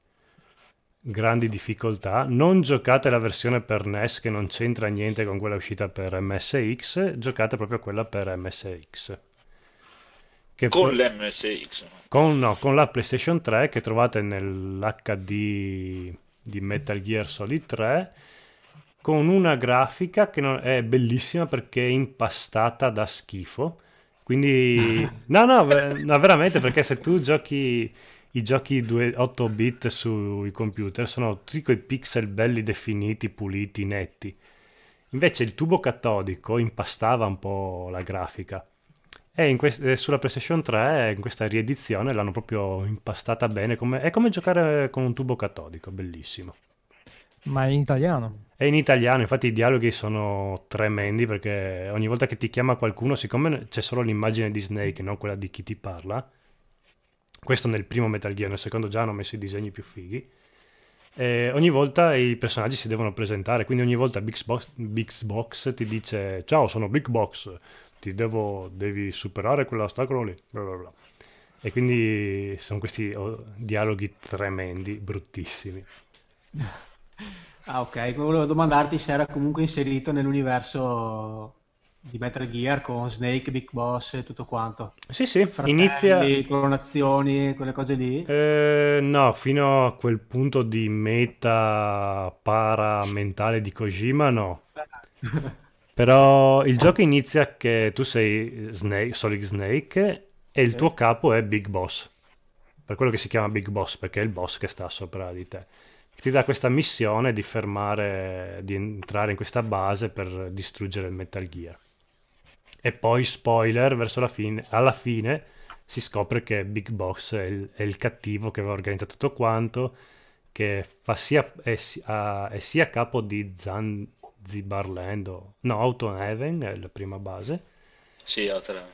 grandi difficoltà. Non giocate la versione per NES che non c'entra niente con quella uscita per MSX, giocate proprio quella per MSX. Che Con poi- l'MSX. con, no, con la PlayStation 3 che trovate nell'HD di Metal Gear Solid 3 con una grafica che non- è bellissima perché è impastata da schifo. Quindi, no, no, no, veramente perché se tu giochi i giochi 2 8 bit sui computer sono tutti quei pixel belli definiti, puliti, netti. Invece il tubo catodico impastava un po' la grafica. E quest- sulla PlayStation 3, in questa riedizione, l'hanno proprio impastata bene. come- è come giocare con un tubo catodico, bellissimo. Ma in italiano. È in italiano, infatti i dialoghi sono tremendi perché ogni volta che ti chiama qualcuno, siccome c'è solo l'immagine di Snake, non quella di chi ti parla, questo nel primo Metal Gear, nel secondo già hanno messo i disegni più fighi, e ogni volta i personaggi si devono presentare, quindi ogni volta Big Box, Big Box ti dice ciao sono Big Box, ti devo, devi superare quell'ostacolo lì, bla bla bla. E quindi sono questi oh, dialoghi tremendi, bruttissimi. Ah, ok. Volevo domandarti se era comunque inserito nell'universo di Metal Gear con Snake, Big Boss e tutto quanto. Sì, sì, Fratelli, inizia... clonazioni, quelle cose lì. Eh, no, fino a quel punto di meta paramentale di Kojima, no. Però il gioco inizia che tu sei Snake, Solid Snake e il Sì. tuo capo è Big Boss. Per quello che si chiama Big Boss, perché è il boss che sta sopra di te. Ti dà questa missione di fermare, di entrare in questa base per distruggere il Metal Gear. E poi, spoiler, verso la fine, alla fine si scopre che Big Boss è il, è il cattivo che aveva organizzato tutto quanto, che sia, è, è sia capo di Zanzibarland, no, Autumn Heaven è la prima base, Sì, altra.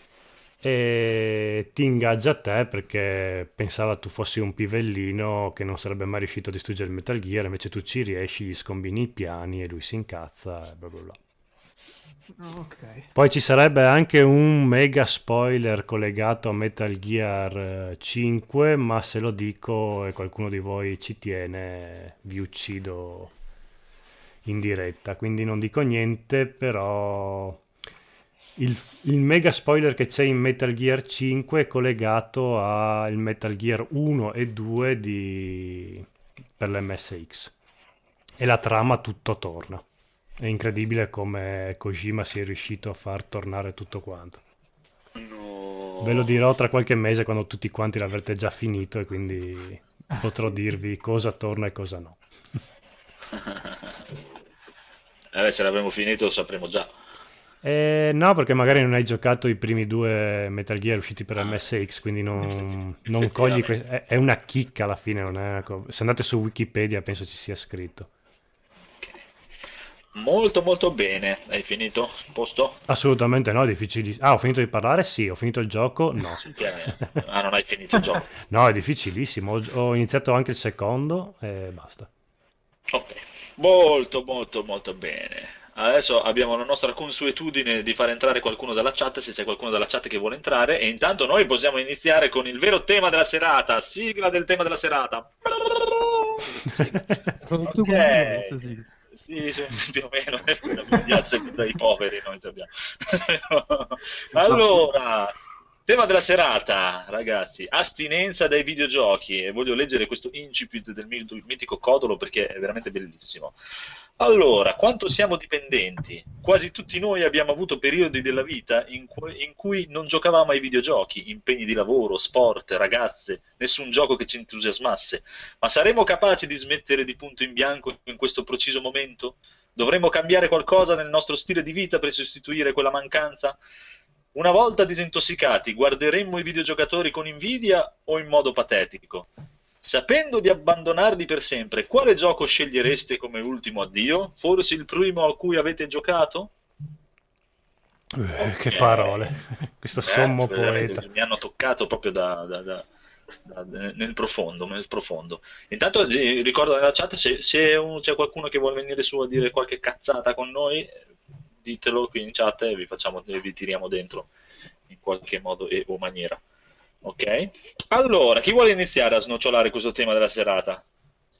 E ti ingaggia a te perché pensava tu fossi un pivellino che non sarebbe mai riuscito a distruggere il Metal Gear, invece tu ci riesci, gli scombini i piani e lui si incazza e bla bla bla. Ok. Poi ci sarebbe anche un mega spoiler collegato a Metal Gear eh, 5, ma se lo dico e qualcuno di voi ci tiene, vi uccido in diretta, quindi non dico niente, però il, il mega spoiler che c'è in Metal Gear 5 è collegato al Metal Gear 1 e 2 di... per l'MSX e la trama tutto torna. È incredibile come Kojima sia riuscito a far tornare tutto quanto. No. Ve lo dirò tra qualche mese quando tutti quanti l'avrete già finito e quindi potrò dirvi cosa torna e cosa no. Eh, se l'avremmo finito lo sapremo già. Eh, no, perché magari non hai giocato i primi due Metal Gear usciti per Ah. MSX, quindi non, non cogli. que- è, è una chicca alla fine. Non è co- Se andate su Wikipedia, penso ci sia scritto. Ok. Molto molto bene. Hai finito? Posto? Assolutamente no, è difficilissimo. Ah, ho finito di parlare? Sì, ho finito il gioco? No. Sentiamo. Ah, non hai finito il gioco. No, è difficilissimo. Ho, ho iniziato anche il secondo e basta. Ok, molto molto molto bene. Adesso abbiamo la nostra consuetudine di far entrare qualcuno dalla chat, se c'è qualcuno dalla chat che vuole entrare, e intanto noi possiamo iniziare con il vero tema della serata, sigla del tema della serata. Sigla. Sono tu Ok. con questa sigla. Sì, sì, più o meno, dai poveri noi abbiamo. Allora, tema della serata, ragazzi, astinenza dai videogiochi e voglio leggere questo incipit del mit- mitico Codolo perché è veramente bellissimo. Allora, quanto siamo dipendenti? Quasi tutti noi abbiamo avuto periodi della vita in cui, in cui non giocavamo ai videogiochi, impegni di lavoro, sport, ragazze, nessun gioco che ci entusiasmasse. Ma saremo capaci di smettere di punto in bianco in questo preciso momento? Dovremmo cambiare qualcosa nel nostro stile di vita per sostituire quella mancanza? Una volta disintossicati, guarderemmo i videogiocatori con invidia o in modo patetico? Sapendo di abbandonarli per sempre, quale gioco scegliereste come ultimo addio? Forse il primo a cui avete giocato? Eh, Che Ok. parole. Questo Eh, sommo poeta. Mi hanno toccato proprio da- da- da- nel profondo, nel profondo. Intanto eh, ricordo nella chat se, se un- c'è qualcuno che vuole venire su a dire qualche cazzata con noi, ditelo qui in chat e vi, facciamo, vi tiriamo dentro in qualche modo e o maniera. Ok? Allora, chi vuole iniziare a snocciolare questo tema della serata?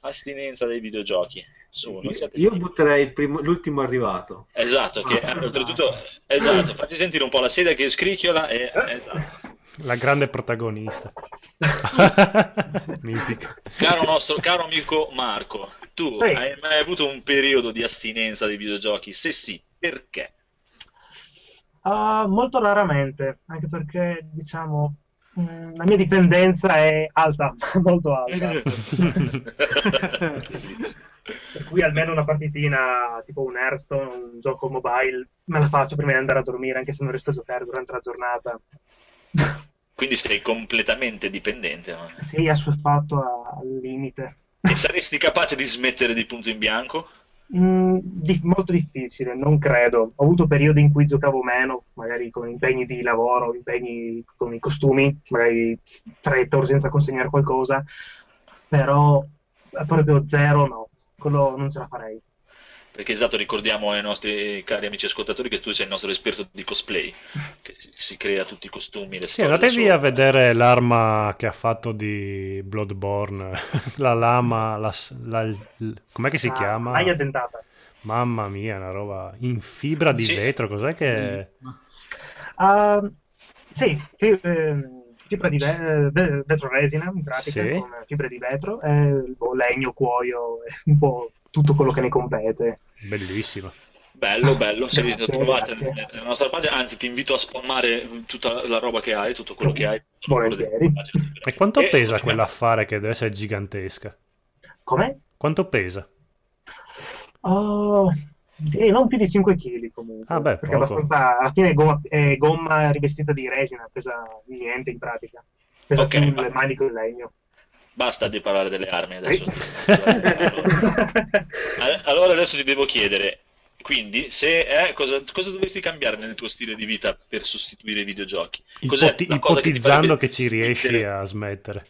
Astinenza dai videogiochi. Su, Io timidi. butterei il primo- l'ultimo arrivato. Esatto, che Ah, oltretutto, esatto, facci sentire un po' la sedia che scricchiola e esatto. La grande protagonista. Caro nostro, caro amico Marco, tu Sì. hai mai avuto un periodo di astinenza dai videogiochi? Se sì, perché? Ah, molto raramente, anche perché, diciamo, mh, la mia dipendenza è alta, molto alta. Per cui almeno una partitina, tipo un Hearthstone, un gioco mobile, me la faccio prima di andare a dormire, anche se non riesco a giocare durante la giornata. Quindi sei completamente dipendente. no? Sì, assuefatto al limite. E saresti capace di smettere di punto in bianco? Mm, di- molto difficile, non credo. Ho avuto periodi in cui giocavo meno, magari con impegni di lavoro, impegni con i costumi, magari fretta, urgenza a consegnare qualcosa, però eh, proprio zero no, quello non ce la farei. Perché esatto, ricordiamo ai nostri cari amici ascoltatori che tu sei il nostro esperto di cosplay, che si, si crea tutti i costumi, le Sì, andatevi da a vedere l'arma che ha fatto di Bloodborne, la lama, la, la- l- com'è che si Ah, chiama? Maglia dentata. Mamma mia, una roba in fibra di Sì. vetro, cos'è che... Ah, sì, fi- ehm, fibra di ve- ve- vetro resina, in pratica, Sì. con fibre di vetro, e boh, legno, cuoio, un po' tutto quello che ne compete. Bellissima. Bello, bello, se vi Grazie, trovate grazie. nella nostra pagina, anzi ti invito a spammare tutta la roba che hai, tutto quello che hai. Volentieri. E quanto E- pesa quell'affare che deve essere gigantesca? Com'è? Quanto pesa? Eh, non più di 5 kg comunque. Ah, beh, perché abbastanza, alla fine è gomma, è gomma rivestita di resina, pesa niente in pratica. Pesa Ok, più ma- le maniche in legno. Basta di parlare delle armi adesso. Sì. Allora adesso ti devo chiedere, quindi, se eh, cosa, cosa dovresti cambiare nel tuo stile di vita per sostituire i videogiochi? Cos'è Ipoti- la cosa che ti ipotizzando farebbe che ci riesci a smettere.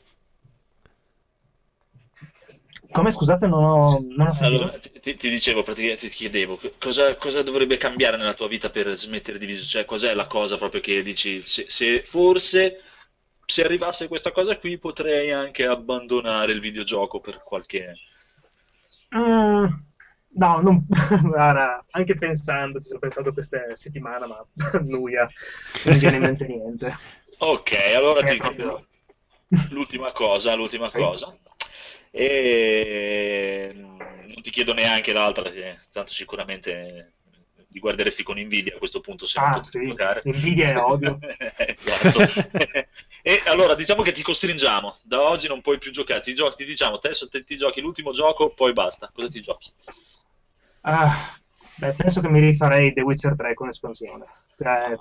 Come scusate, non ho, non ho sentito. Allora, ti, ti- dicevo, praticamente ti chiedevo che cosa, cosa dovrebbe cambiare nella tua vita per smettere di videogiochi? Cioè, cos'è la cosa proprio che dici, se, se forse se arrivasse questa cosa qui potrei anche abbandonare il videogioco per qualche... Mm, no, non, guarda, anche pensando, ci ho pensato queste settimane, ma nulla, non viene in mente niente. Ok, allora È ti chiedo l'ultima cosa, l'ultima Sì. cosa. E mm, non ti chiedo neanche l'altra, tanto sicuramente li guarderesti con invidia a questo punto se Ah, non sì. giocare. Invidia e odio. esatto. e allora diciamo che ti costringiamo, da oggi non puoi più giocare, ti, giochi, ti diciamo, te, te ti giochi l'ultimo gioco, poi basta. Cosa ti giochi? Ah, beh, penso che mi rifarei The Witcher 3 con espansione. Cioè,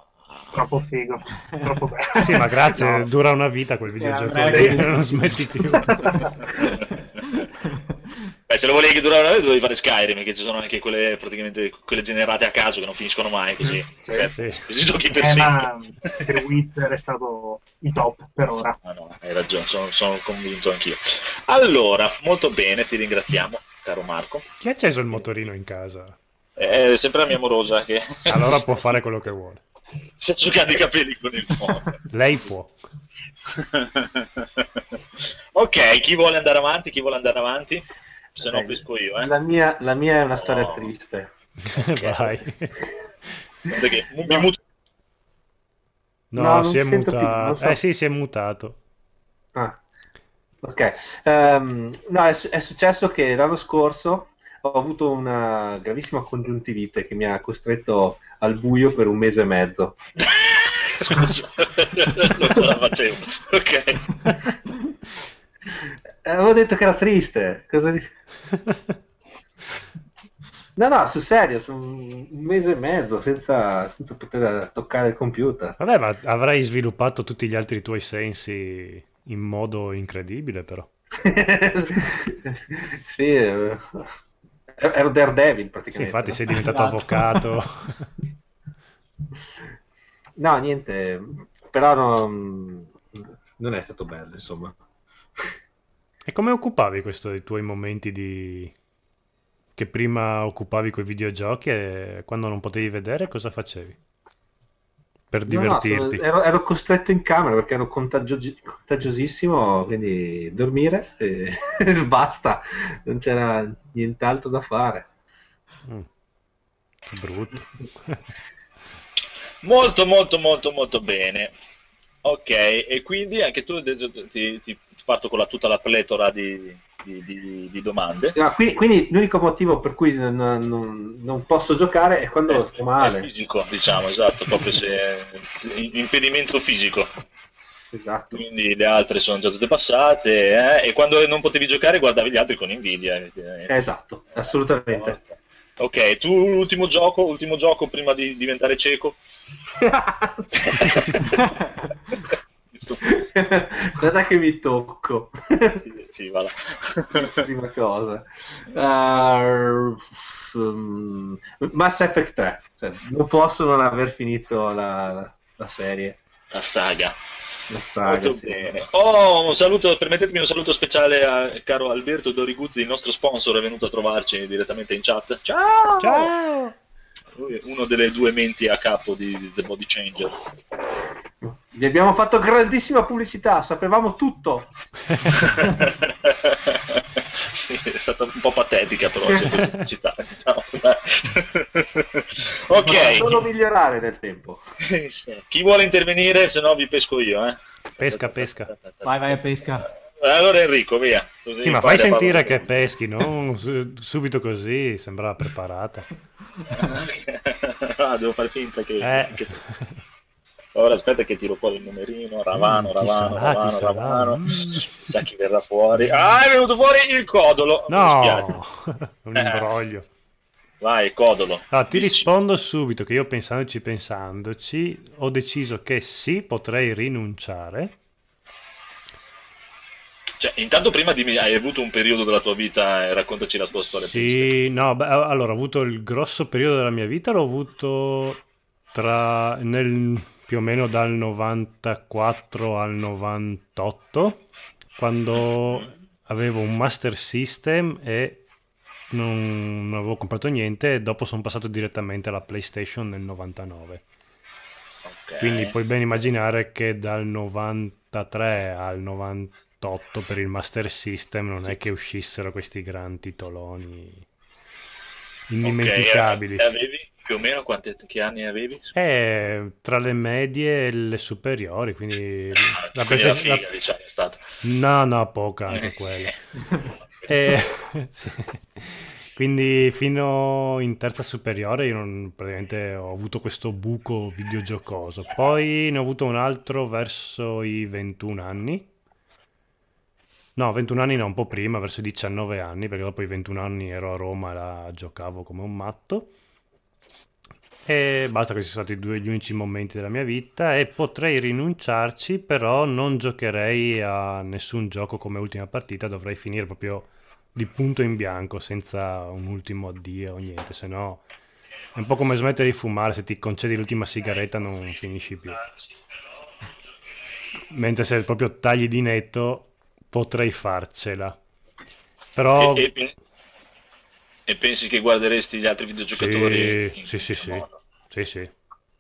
troppo figo. Troppo bello. Sì, ma grazie, No. dura una vita quel videogioco Andrei- lì, non smetti più. Beh, se lo volevi che durare una vita dovevi fare Skyrim, che ci sono anche quelle praticamente quelle generate a caso che non finiscono mai così. Sì. Cioè, Sì. Così giochi per Eh, sempre. The Witcher è stato il top per ora. Ah, no, hai ragione, sono, sono convinto anch'io. Allora, molto bene, ti ringraziamo, caro Marco. Chi ha acceso il motorino in casa? È sempre la mia amorosa che Allora può fare quello che vuole. si è giocando i capelli con il fuoco. Lei può. ok, chi vuole andare avanti? Chi vuole andare avanti? Se no pesco io, eh. La mia, la mia è una storia triste. Vai. Che mi muto- No, No, si è mutato. so. Eh sì, si è mutato. Ah, ok. Ehm, no, è, è successo che l'anno scorso ho avuto una gravissima congiuntivite che mi ha costretto al buio per un mese e mezzo. Scusa, non ce la facevo. Ok. Eh, Avevo detto che era triste. Cosa di- No, no, sul serio, su un mese e mezzo senza, senza poter toccare il computer. Vabbè, ma avrai sviluppato tutti gli altri tuoi sensi in modo incredibile, però. sì, eh, ero Daredevil Sì, praticamente. infatti no? sei diventato Esatto. avvocato. No, niente, però non, non è stato bello, insomma. E come occupavi questi tuoi momenti di... che prima occupavi con i videogiochi e quando non potevi vedere cosa facevi? Per No, no, divertirti. sono- ero, ero costretto in camera perché ero contagio- contagiosissimo, quindi dormire e basta, non c'era nient'altro da fare. Mm. Che brutto. Molto, molto, molto, molto bene. Ok, e quindi anche tu ti, ti- parto con la, tutta la pletora di, di- di- di domande. No, quindi, quindi l'unico motivo per cui non, non- non posso giocare è quando sto È male. fisico, diciamo, esatto, proprio se impedimento fisico. Esatto. Quindi le altre sono già tutte passate, eh, e quando non potevi giocare guardavi gli altri con invidia. eh. Esatto, assolutamente. Ok, tu ultimo gioco, ultimo gioco prima di diventare cieco? Guarda che mi tocco. sì, sì, va. Prima cosa. Uh, um, Mass Effect 3. Cioè, non posso non aver finito la, la serie. La saga. La saga, Molto sì. bene. Oh, un saluto, permettetemi un saluto speciale a caro Alberto Doriguzzi, il nostro sponsor, è venuto a trovarci direttamente in chat. Ciao! Ciao! Lui è uno delle due menti a capo di The Body Changer. Vi abbiamo fatto grandissima pubblicità, sapevamo tutto. sì, è stata un po' patetica però pubblicità, diciamo. Ma solo ok, migliorare nel tempo. chi, chi vuole intervenire, se no vi pesco io. Eh. Pesca, pesca. Vai, vai a pesca. Allora Enrico, via. Così Sì, ma fai sentire che peschi, non su- subito così, sembrava preparata. ah, devo fare finta che... Eh. che- Ora aspetta che tiro fuori il numerino, Ravano, Mm, chi Ravano, sarà, Ravano, chi? Ravano. Mm. Chissà chi verrà fuori. Ah, è venuto fuori il codolo. No, un imbroglio. Vai, codolo. Allora, ti Dici. rispondo subito che io pensandoci, pensandoci, ho deciso che sì, potrei rinunciare. Cioè, intanto prima dimmi, hai avuto un periodo della tua vita e raccontaci la tua storia. Sì, no, beh, allora ho avuto il grosso periodo della mia vita, l'ho avuto tra nel, più o meno dal 94 al 98, quando avevo un Master System e non, non avevo comprato niente e dopo sono passato direttamente alla PlayStation nel 99. Ok. Quindi puoi ben immaginare che dal 93 al 98 per il Master System non è che uscissero questi gran titoloni indimenticabili. Ok, e avevi più o meno quanti che anni avevi? È tra le medie e le superiori, quindi Ah, la quindi la PlayStation- figa, diciamo, è stata. No, no, poca anche quella. E- sì. Quindi fino in terza superiore io non, praticamente ho avuto questo buco videogiocoso. Poi ne ho avuto un altro verso i 21 anni. No, 21 anni no, un po' prima, verso i 19 anni, perché dopo i 21 anni ero a Roma e la giocavo come un matto. E basta, questi sono stati due, gli unici momenti della mia vita e potrei rinunciarci, però non giocherei a nessun gioco come ultima partita, dovrei finire proprio di punto in bianco, senza un ultimo addio o niente, se no è un po' come smettere di fumare, se ti concedi l'ultima sigaretta non finisci più. Mentre se proprio tagli di netto potrei farcela. Però... E, e, e pensi che guarderesti gli altri videogiocatori? Sì, sì, sì, sì. Sì, sì.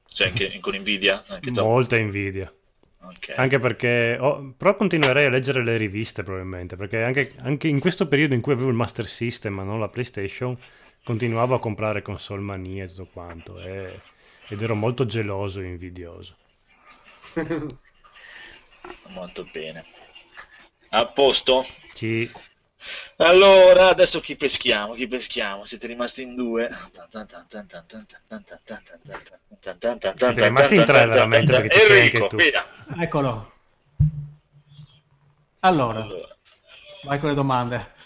Cioè anche con invidia? Anche Molta invidia. Okay. Anche perché... Oh, però continuerei a leggere le riviste probabilmente, perché anche, anche, in questo periodo in cui avevo il Master System ma non la PlayStation, continuavo a comprare console manie e tutto quanto, e, ed ero molto geloso e invidioso. molto bene. A posto? Sì. Allora, adesso chi peschiamo? Chi peschiamo? Siete rimasti in due? Siete rimasti in tre veramente perché ci sei anche tu. Via. Eccolo. Allora, allora, vai con le domande.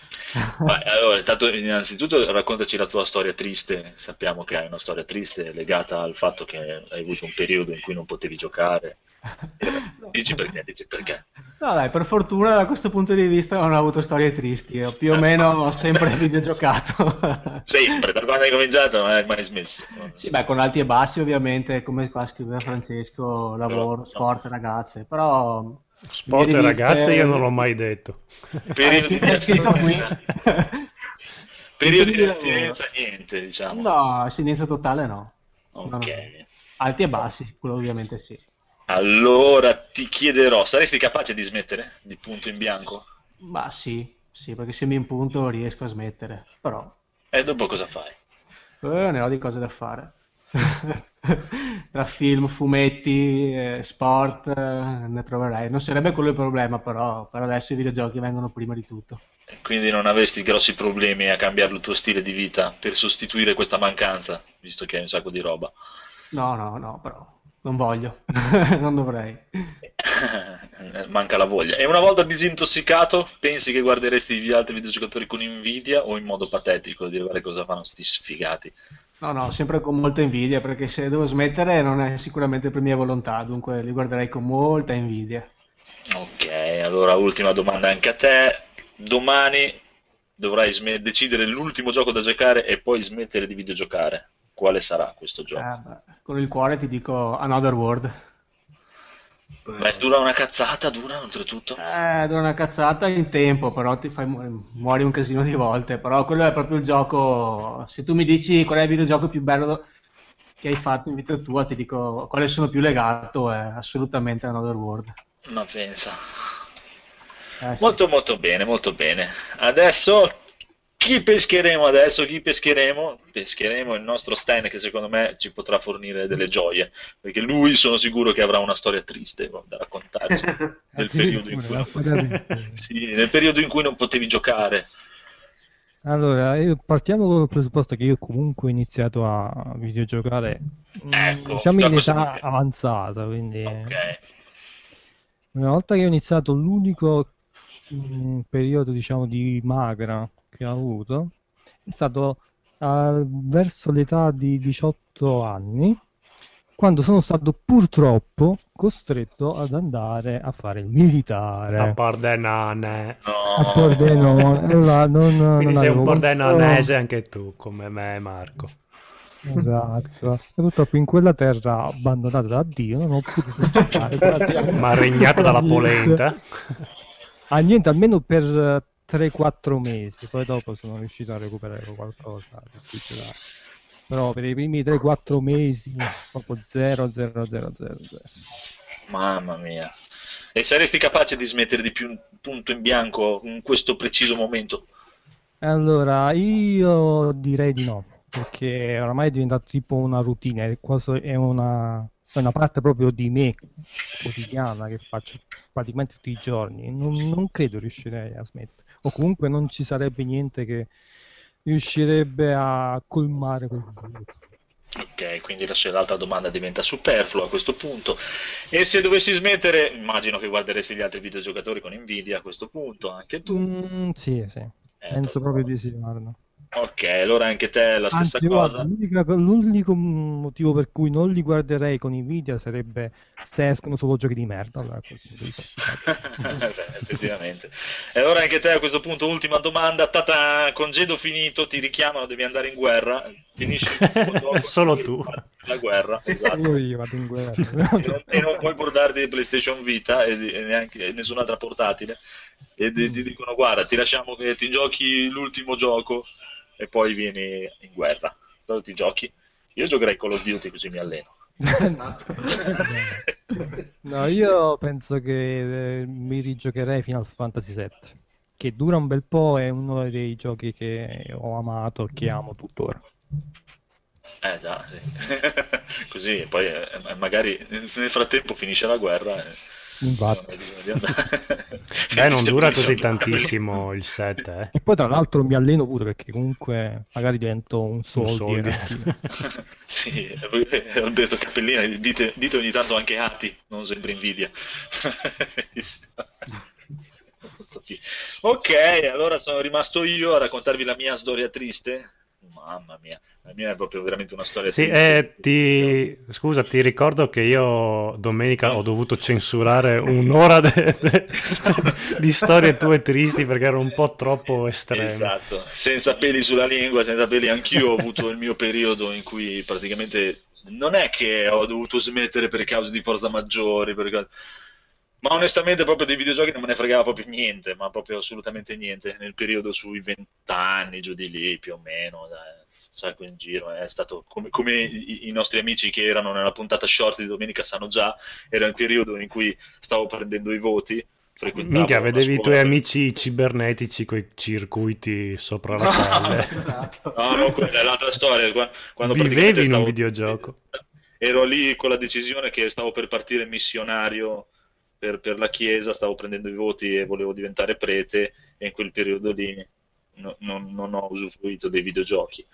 Vai, allora, intanto, innanzitutto raccontaci la tua storia triste. Sappiamo che hai una storia triste legata al fatto che hai avuto un periodo in cui non potevi giocare Dici perché, dici perché. No dai, per fortuna da questo punto di vista non ho avuto storie tristi, io più o meno ho sempre videogiocato. sempre, da quando hai cominciato non hai mai smesso. Sì, beh, con alti e bassi ovviamente, come qua scriveva Francesco, lavoro, no, sport, ragazze, però... Sport e ragazze io non l'ho mai detto. Periodo di astinenza, periodo di astinenza niente, diciamo. No, astinenza totale no. Ok. No, no. Alti e bassi, quello ovviamente sì. Allora ti chiederò, saresti capace di smettere di punto in bianco? Ma sì, sì, perché se mi impunto riesco a smettere, però... E dopo cosa fai? Eh, ne ho di cose da fare. Tra film, fumetti, eh, sport, eh, ne troverei. Non sarebbe quello il problema, però per adesso i videogiochi vengono prima di tutto. Quindi non avresti grossi problemi a cambiare il tuo stile di vita per sostituire questa mancanza, visto che hai un sacco di roba? No, no, no, però non voglio, non dovrei. Manca la voglia. E una volta disintossicato, pensi che guarderesti gli altri videogiocatori con invidia o in modo patetico, dire guarda cosa fanno sti sfigati? No, no, sempre con molta invidia, perché se devo smettere non è sicuramente per mia volontà, dunque li guarderei con molta invidia. Ok, allora ultima domanda anche a te. Domani dovrai sm- decidere l'ultimo gioco da giocare e poi smettere di videogiocare quale sarà questo gioco? Eh, con il cuore ti dico Another World. Beh, dura una cazzata, dura oltretutto? Eh, dura una cazzata in tempo, però ti fai mu- muori un casino di volte. Però quello è proprio il gioco. Se tu mi dici qual è il videogioco più bello che hai fatto in vita tua, ti dico quale sono più legato, è assolutamente Another World. Ma pensa. Eh, sì. Molto molto bene, molto bene. Adesso chi pescheremo adesso? Chi pescheremo? Pescheremo il nostro Stan che secondo me ci potrà fornire delle gioie, perché lui sono sicuro che avrà una storia triste da raccontarci nel periodo, in cui non... sì, nel periodo in cui non potevi giocare. Allora, partiamo con il presupposto che io comunque ho iniziato a videogiocare mm, ecco, diciamo in età avanzata, quindi okay. una volta che ho iniziato l'unico mh, mm, periodo diciamo di magra che ho avuto è stato uh, verso l'età di 18 anni, quando sono stato purtroppo costretto ad andare a fare il militare. A Pordenone. No. A Pordenone. Allora, non, Quindi non sei un pordenonese anche tu, come me Marco. Esatto, e purtroppo in quella terra abbandonata da Dio non ho potuto giocare. Ma regnata dalla polenta. Ah, niente, almeno per 3-4 mesi, poi dopo sono riuscito a recuperare qualcosa. Però per i primi 3-4 mesi proprio 0 0 0 0 Mamma mia. E saresti capace di smettere di più un punto in bianco in questo preciso momento? Allora, io direi di no, perché oramai è diventato tipo una routine, è, una, è una parte proprio di me quotidiana che faccio praticamente tutti i giorni. Non, non credo riuscirei a smettere o comunque non ci sarebbe niente che riuscirebbe a colmare quel vuoto. Ok, quindi la- l'altra domanda diventa superflua a questo punto. E se dovessi smettere, immagino che guarderesti gli altri videogiocatori con Nvidia a questo punto, anche tu. Mm, sì, sì, Eh, penso proprio di sì, guarda. Ok, allora anche te la stessa Anzi, cosa. guarda, l'unico motivo per cui non li guarderei con Nvidia sarebbe se escono solo giochi di merda. Allora, di. Beh, effettivamente. E allora anche te a questo punto, ultima domanda. Tata, congedo finito, ti richiamano, devi andare in guerra. Finisci Solo tu. La guerra, esatto. Solo io vado in guerra. e, non, e non puoi portarti PlayStation Vita e, e neanche e nessun'altra portatile. E ti, ti dicono: Guarda, ti lasciamo che ti giochi l'ultimo gioco e poi vieni in guerra. Però ti giochi. Io giocherei Call of Duty così mi alleno. Esatto. No, io penso che eh, mi rigiocherei Final Fantasy VII, che dura un bel po', è uno dei giochi che ho amato e che amo tuttora. Eh già, sì. così poi eh, magari nel frattempo finisce la guerra. E... Infatti. Beh, non dura così tantissimo il set, eh. E poi tra l'altro mi alleno pure perché comunque magari divento un soldi. soldi. anch'io. Sì, eh, Alberto Cappellina, dite, dite ogni tanto anche Ati, non sempre invidia. ok, allora sono rimasto io a raccontarvi la mia storia triste. Mamma mia, la mia è proprio veramente una storia Sì, eh, ti... scusa, ti ricordo che io domenica ho dovuto censurare un'ora de- de- di storie tue tristi perché erano un po' troppo estreme. Esatto, senza peli sulla lingua, senza peli, anch'io ho avuto il mio periodo in cui praticamente non è che ho dovuto smettere per cause di forza maggiori, per cause- ma onestamente proprio dei videogiochi non me ne fregava proprio niente, ma proprio assolutamente niente, nel periodo sui vent'anni, giù di lì più o meno, dai, sai, qui in giro, è stato come, come i, i nostri amici che erano nella puntata short di domenica sanno già, era il periodo in cui stavo prendendo i voti, Minchia, vedevi i tuoi amici cibernetici con i circuiti sopra la pelle. Esatto. No, no, quella è l'altra storia. qua- Quando Vivevi in un stavo- videogioco. Ero lì con la decisione che stavo per partire missionario per, per la chiesa, stavo prendendo i voti e volevo diventare prete e in quel periodo lì no- non, non ho usufruito dei videogiochi.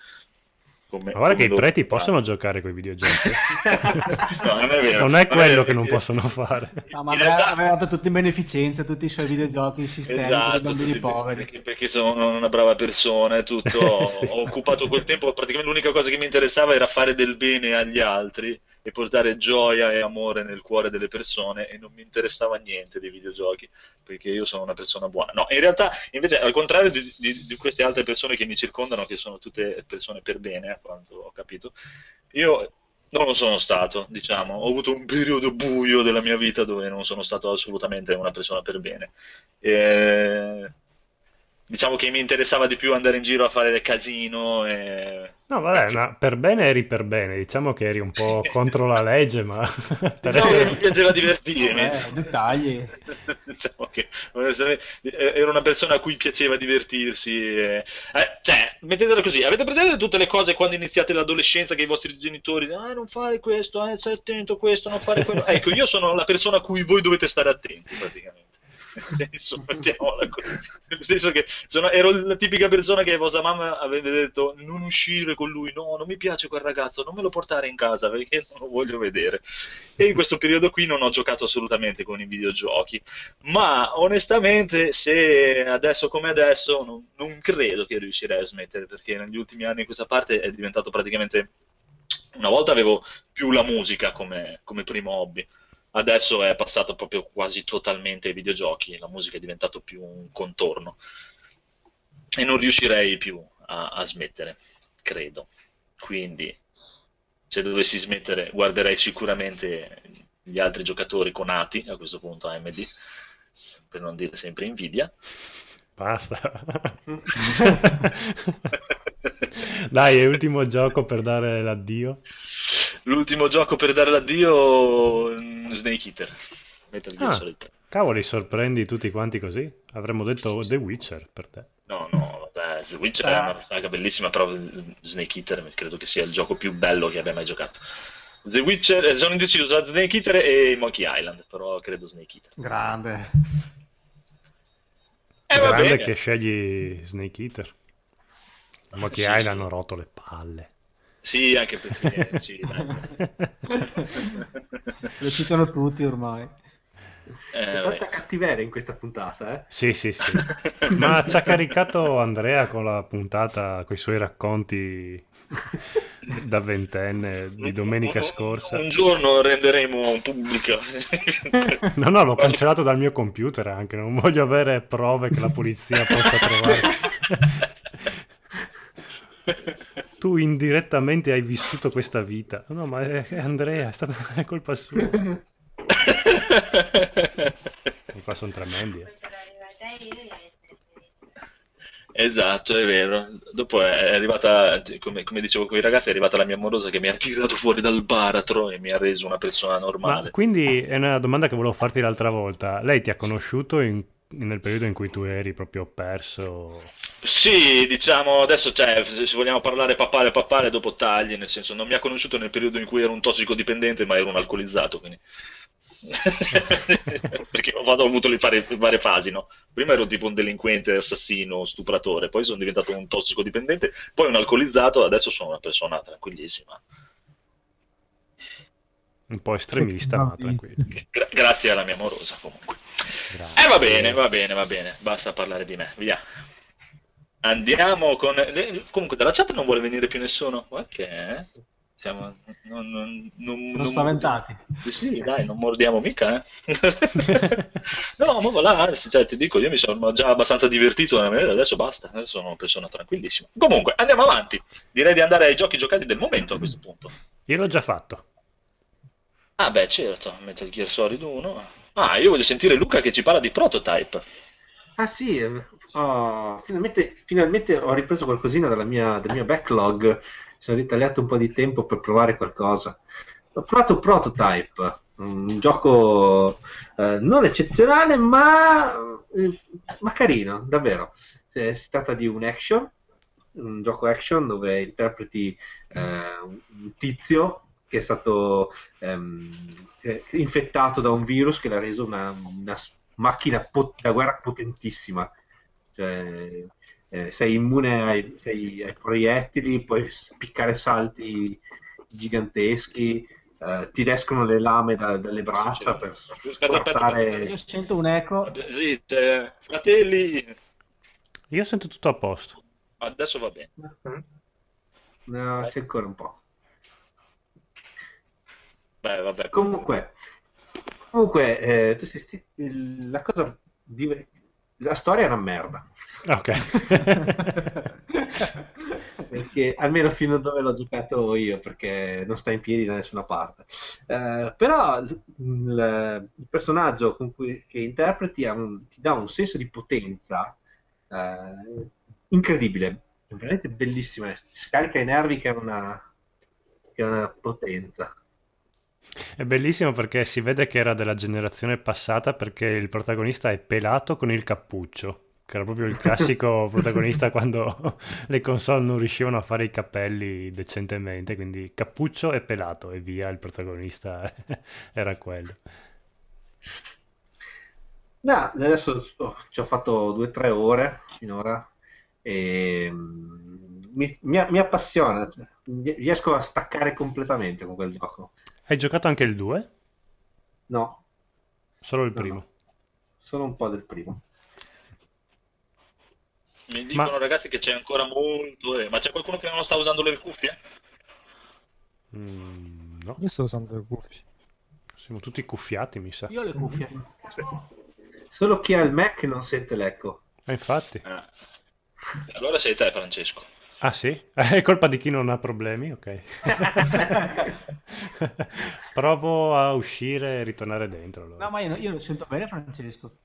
Come- Ma guarda che i preti fanno. possono giocare con i videogiochi. No, non è vero. Non è quello vero, che non possono fare. No, ma realtà- aveva dato tutti in beneficenza, tutti i suoi videogiochi in sistema per i Esatto, bambini tutti- poveri. Perché, perché sono una brava persona e tutto. Ho, Sì. ho occupato quel tempo, praticamente l'unica cosa che mi interessava era fare del bene agli altri e portare gioia e amore nel cuore delle persone e non mi interessava niente dei videogiochi perché io sono una persona buona. No, in realtà, invece, al contrario di, di- di queste altre persone che mi circondano, che sono tutte persone per bene, a quanto ho capito, io non lo sono stato, diciamo. Ho avuto un periodo buio della mia vita dove non sono stato assolutamente una persona per bene. E... Diciamo che mi interessava di più andare in giro a fare del casino e... No, vabbè, ma per bene eri per bene. Diciamo che eri un po' contro la legge, ma per Diciamo che essere... mi piaceva divertirmi. Eh, dettagli. diciamo che eh, era una persona a cui piaceva divertirsi. e- eh, cioè, mettetela così: avete presente tutte le cose quando iniziate l'adolescenza che i vostri genitori ah, non fare questo, eh, stai attento a questo, non fare quello. ecco, io sono la persona a cui voi dovete stare attenti, praticamente. Nel senso, mettiamola così. Nel senso che sono- ero la tipica persona che vostra mamma aveva detto non uscire con lui, no, non mi piace quel ragazzo, non me lo portare in casa perché non lo voglio vedere. E in questo periodo qui non ho giocato assolutamente con i videogiochi, ma onestamente se adesso come adesso non, non credo che riuscirei a smettere perché negli ultimi anni questa parte è diventato praticamente... Una volta avevo più la musica come, come primo hobby, adesso è passato proprio quasi totalmente ai videogiochi, la musica è diventato più un contorno e non riuscirei più a, a smettere, credo. Quindi se dovessi smettere guarderei sicuramente gli altri giocatori conati, a questo punto AMD, per non dire sempre Nvidia. Basta. Dai, è ultimo gioco per dare l'addio. L'ultimo gioco per dare l'addio, mm, Snake Eater. Metal Gear Ah. Solid 3. Cavoli, sorprendi tutti quanti così? Avremmo detto The Witcher per te. No, no, vabbè, The Witcher è una saga bellissima, però Snake Eater credo che sia il gioco più bello che abbia mai giocato. The Witcher, eh, sono indeciso tra Snake Eater e Monkey Island, però credo Snake Eater. Grande. Eh, Grande che scegli Snake Eater. Ma che Sì, hai sì. l'hanno rotto le palle. Sì, anche perché... sì. Lo citano tutti ormai. Eh, C'è tanta cattiveria in questa puntata, eh? Sì, sì, sì. Ma ci ha caricato Andrea con la puntata, con i suoi racconti da ventenne di domenica Un- scorsa. Un giorno renderemo pubblico. No, no, l'ho cancellato dal mio computer anche, non voglio avere prove che la polizia possa trovare. Tu indirettamente hai vissuto questa vita. No, ma è, è Andrea, è stata colpa sua. E qua sono tremendi. eh. Esatto, è vero. Dopo è arrivata, come, come dicevo con i ragazzi, è arrivata la mia amorosa che mi ha tirato fuori dal baratro e mi ha reso una persona Ma normale. quindi è una domanda che volevo farti l'altra volta. Lei ti ha conosciuto in- nel periodo in cui tu eri proprio perso? Sì, diciamo adesso, cioè, se vogliamo parlare papale papale dopo tagli, nel senso non mi ha conosciuto nel periodo in cui ero un tossicodipendente, ma ero un alcolizzato, quindi... Perché ho avuto le varie, varie fasi, no? Prima ero tipo un delinquente, assassino, stupratore, poi sono diventato un tossicodipendente, poi un alcolizzato, adesso sono una persona tranquillissima. Un po' estremista, ma tranquillo. Gra- grazie alla mia amorosa, comunque. Grazie. Eh, va bene, va bene, va bene, basta parlare di me, via. Andiamo con... Comunque dalla chat non vuole venire più nessuno. Ok, siamo... Non, non, non, Sono spaventati. Sì, dai, non mordiamo mica, eh. No, ma voilà, cioè, ti dico, io mi sono già abbastanza divertito nella mia vita, adesso basta, adesso sono una persona tranquillissima. Comunque, andiamo avanti. Direi di andare ai giochi giocati del momento a questo punto. Io l'ho già fatto. Ah, beh, certo, Metal Gear Solid 1. Ah, io voglio sentire Luca che ci parla di Prototype. Ah sì, eh, oh, finalmente, finalmente ho ripreso qualcosina dalla mia, dal mio backlog, mi sono ritagliato un po' di tempo per provare qualcosa. Ho provato Prototype, un gioco eh, non eccezionale, ma, eh, ma carino, davvero. Eh, Si tratta di un action, un gioco action dove interpreti eh, un tizio che è stato ehm, eh, infettato da un virus che l'ha reso una, una macchina pot- da guerra potentissima. Cioè, eh, sei immune ai, sei- ai proiettili, puoi spiccare salti giganteschi, eh, ti escono le lame da- dalle braccia per Aspetta, aspetta, portare... Io sento un eco. Sì, fratelli, Io sento tutto a posto. adesso va bene. No, c'è ancora un po'. Beh, vabbè. Comunque, comunque eh, tu sei la cosa div- la storia è una merda. Ok. perché almeno fino a dove l'ho giocato io, perché non sta in piedi da nessuna parte. Eh, però il, il personaggio con cui, che interpreti ha un- ti dà un senso di potenza eh, incredibile, è veramente bellissima. Scarica i nervi che è una, che è una potenza. È bellissimo perché si vede che era della generazione passata perché il protagonista è pelato con il cappuccio, che era proprio il classico protagonista quando le console non riuscivano a fare i capelli decentemente, quindi cappuccio e pelato e via, il protagonista era quello. No, adesso oh, ci ho fatto due o tre ore finora e mm, mi, mi- mi appassiona, cioè, riesco a staccare completamente con quel gioco. Hai giocato anche il 2? No, Solo il No, primo? no. solo un po' del primo. Mi dicono Ma- ragazzi che c'è ancora molto... eh, Ma c'è qualcuno che non sta usando le cuffie? Mm, no, Io sto usando le cuffie. siamo tutti cuffiati, mi sa. Io ho le cuffie. Solo chi ha il Mac non sente l'eco. Eh, infatti. Ah. Allora sei te, Francesco. Ah sì? È colpa di chi non ha problemi? Ok. Provo a uscire e ritornare dentro. allora. No, ma io, io lo sento bene, Francesco.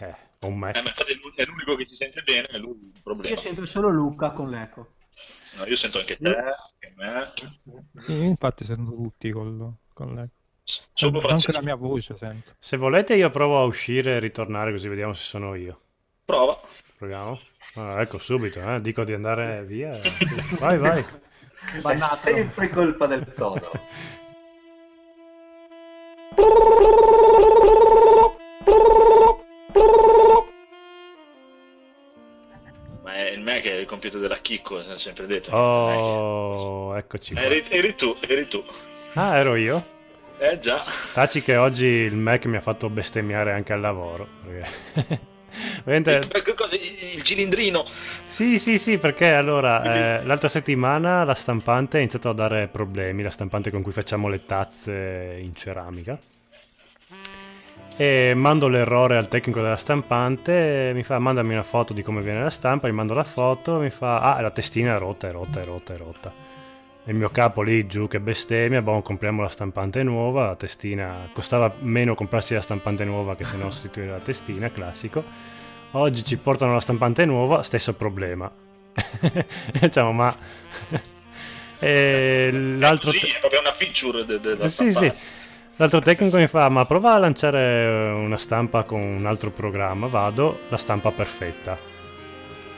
Eh, un Mac. Eh, ma è l'u- è l'unico che si sente bene, è lui il problema. Io sento solo Luca con l'eco. No, io sento anche te, anche me. Sì, infatti sento tutti col, con le... Solo Anche la mia voce sento. Se volete io provo a uscire e ritornare così vediamo se sono io. Prova. Proviamo? Ah, ecco, subito, eh. Dico di andare via. Vai, vai. È Bannato. sempre colpa del Todo. Ma è il me che è il computer della Chicco, è sempre detto. Oh, eccoci qua. Eri, eri tu, eri tu. Ah, ero io? Eh già. Taci che oggi il Mac mi ha fatto bestemmiare anche al lavoro. Perché... Veramente- Il cilindrino. Sì, sì, sì, perché allora eh, l'altra settimana la stampante ha iniziato a dare problemi, la stampante con cui facciamo le tazze in ceramica. E mando l'errore al tecnico della stampante, mi fa mandami una foto di come viene la stampa, gli mando la foto, mi fa ah la testina è rotta, è rotta, è rotta, è rotta. E il mio capo lì giù che bestemmia, boh, compriamo la stampante nuova, la testina costava meno comprarsi la stampante nuova che se no sostituire la testina, classico. Oggi ci portano la stampante nuova, stesso problema. diciamo, ma... e l'altro... Sì, è proprio una feature de- della sì, sì. stampante. L'altro tecnico mi fa, ma prova a lanciare eh, una stampa con un altro programma, vado, la stampa perfetta.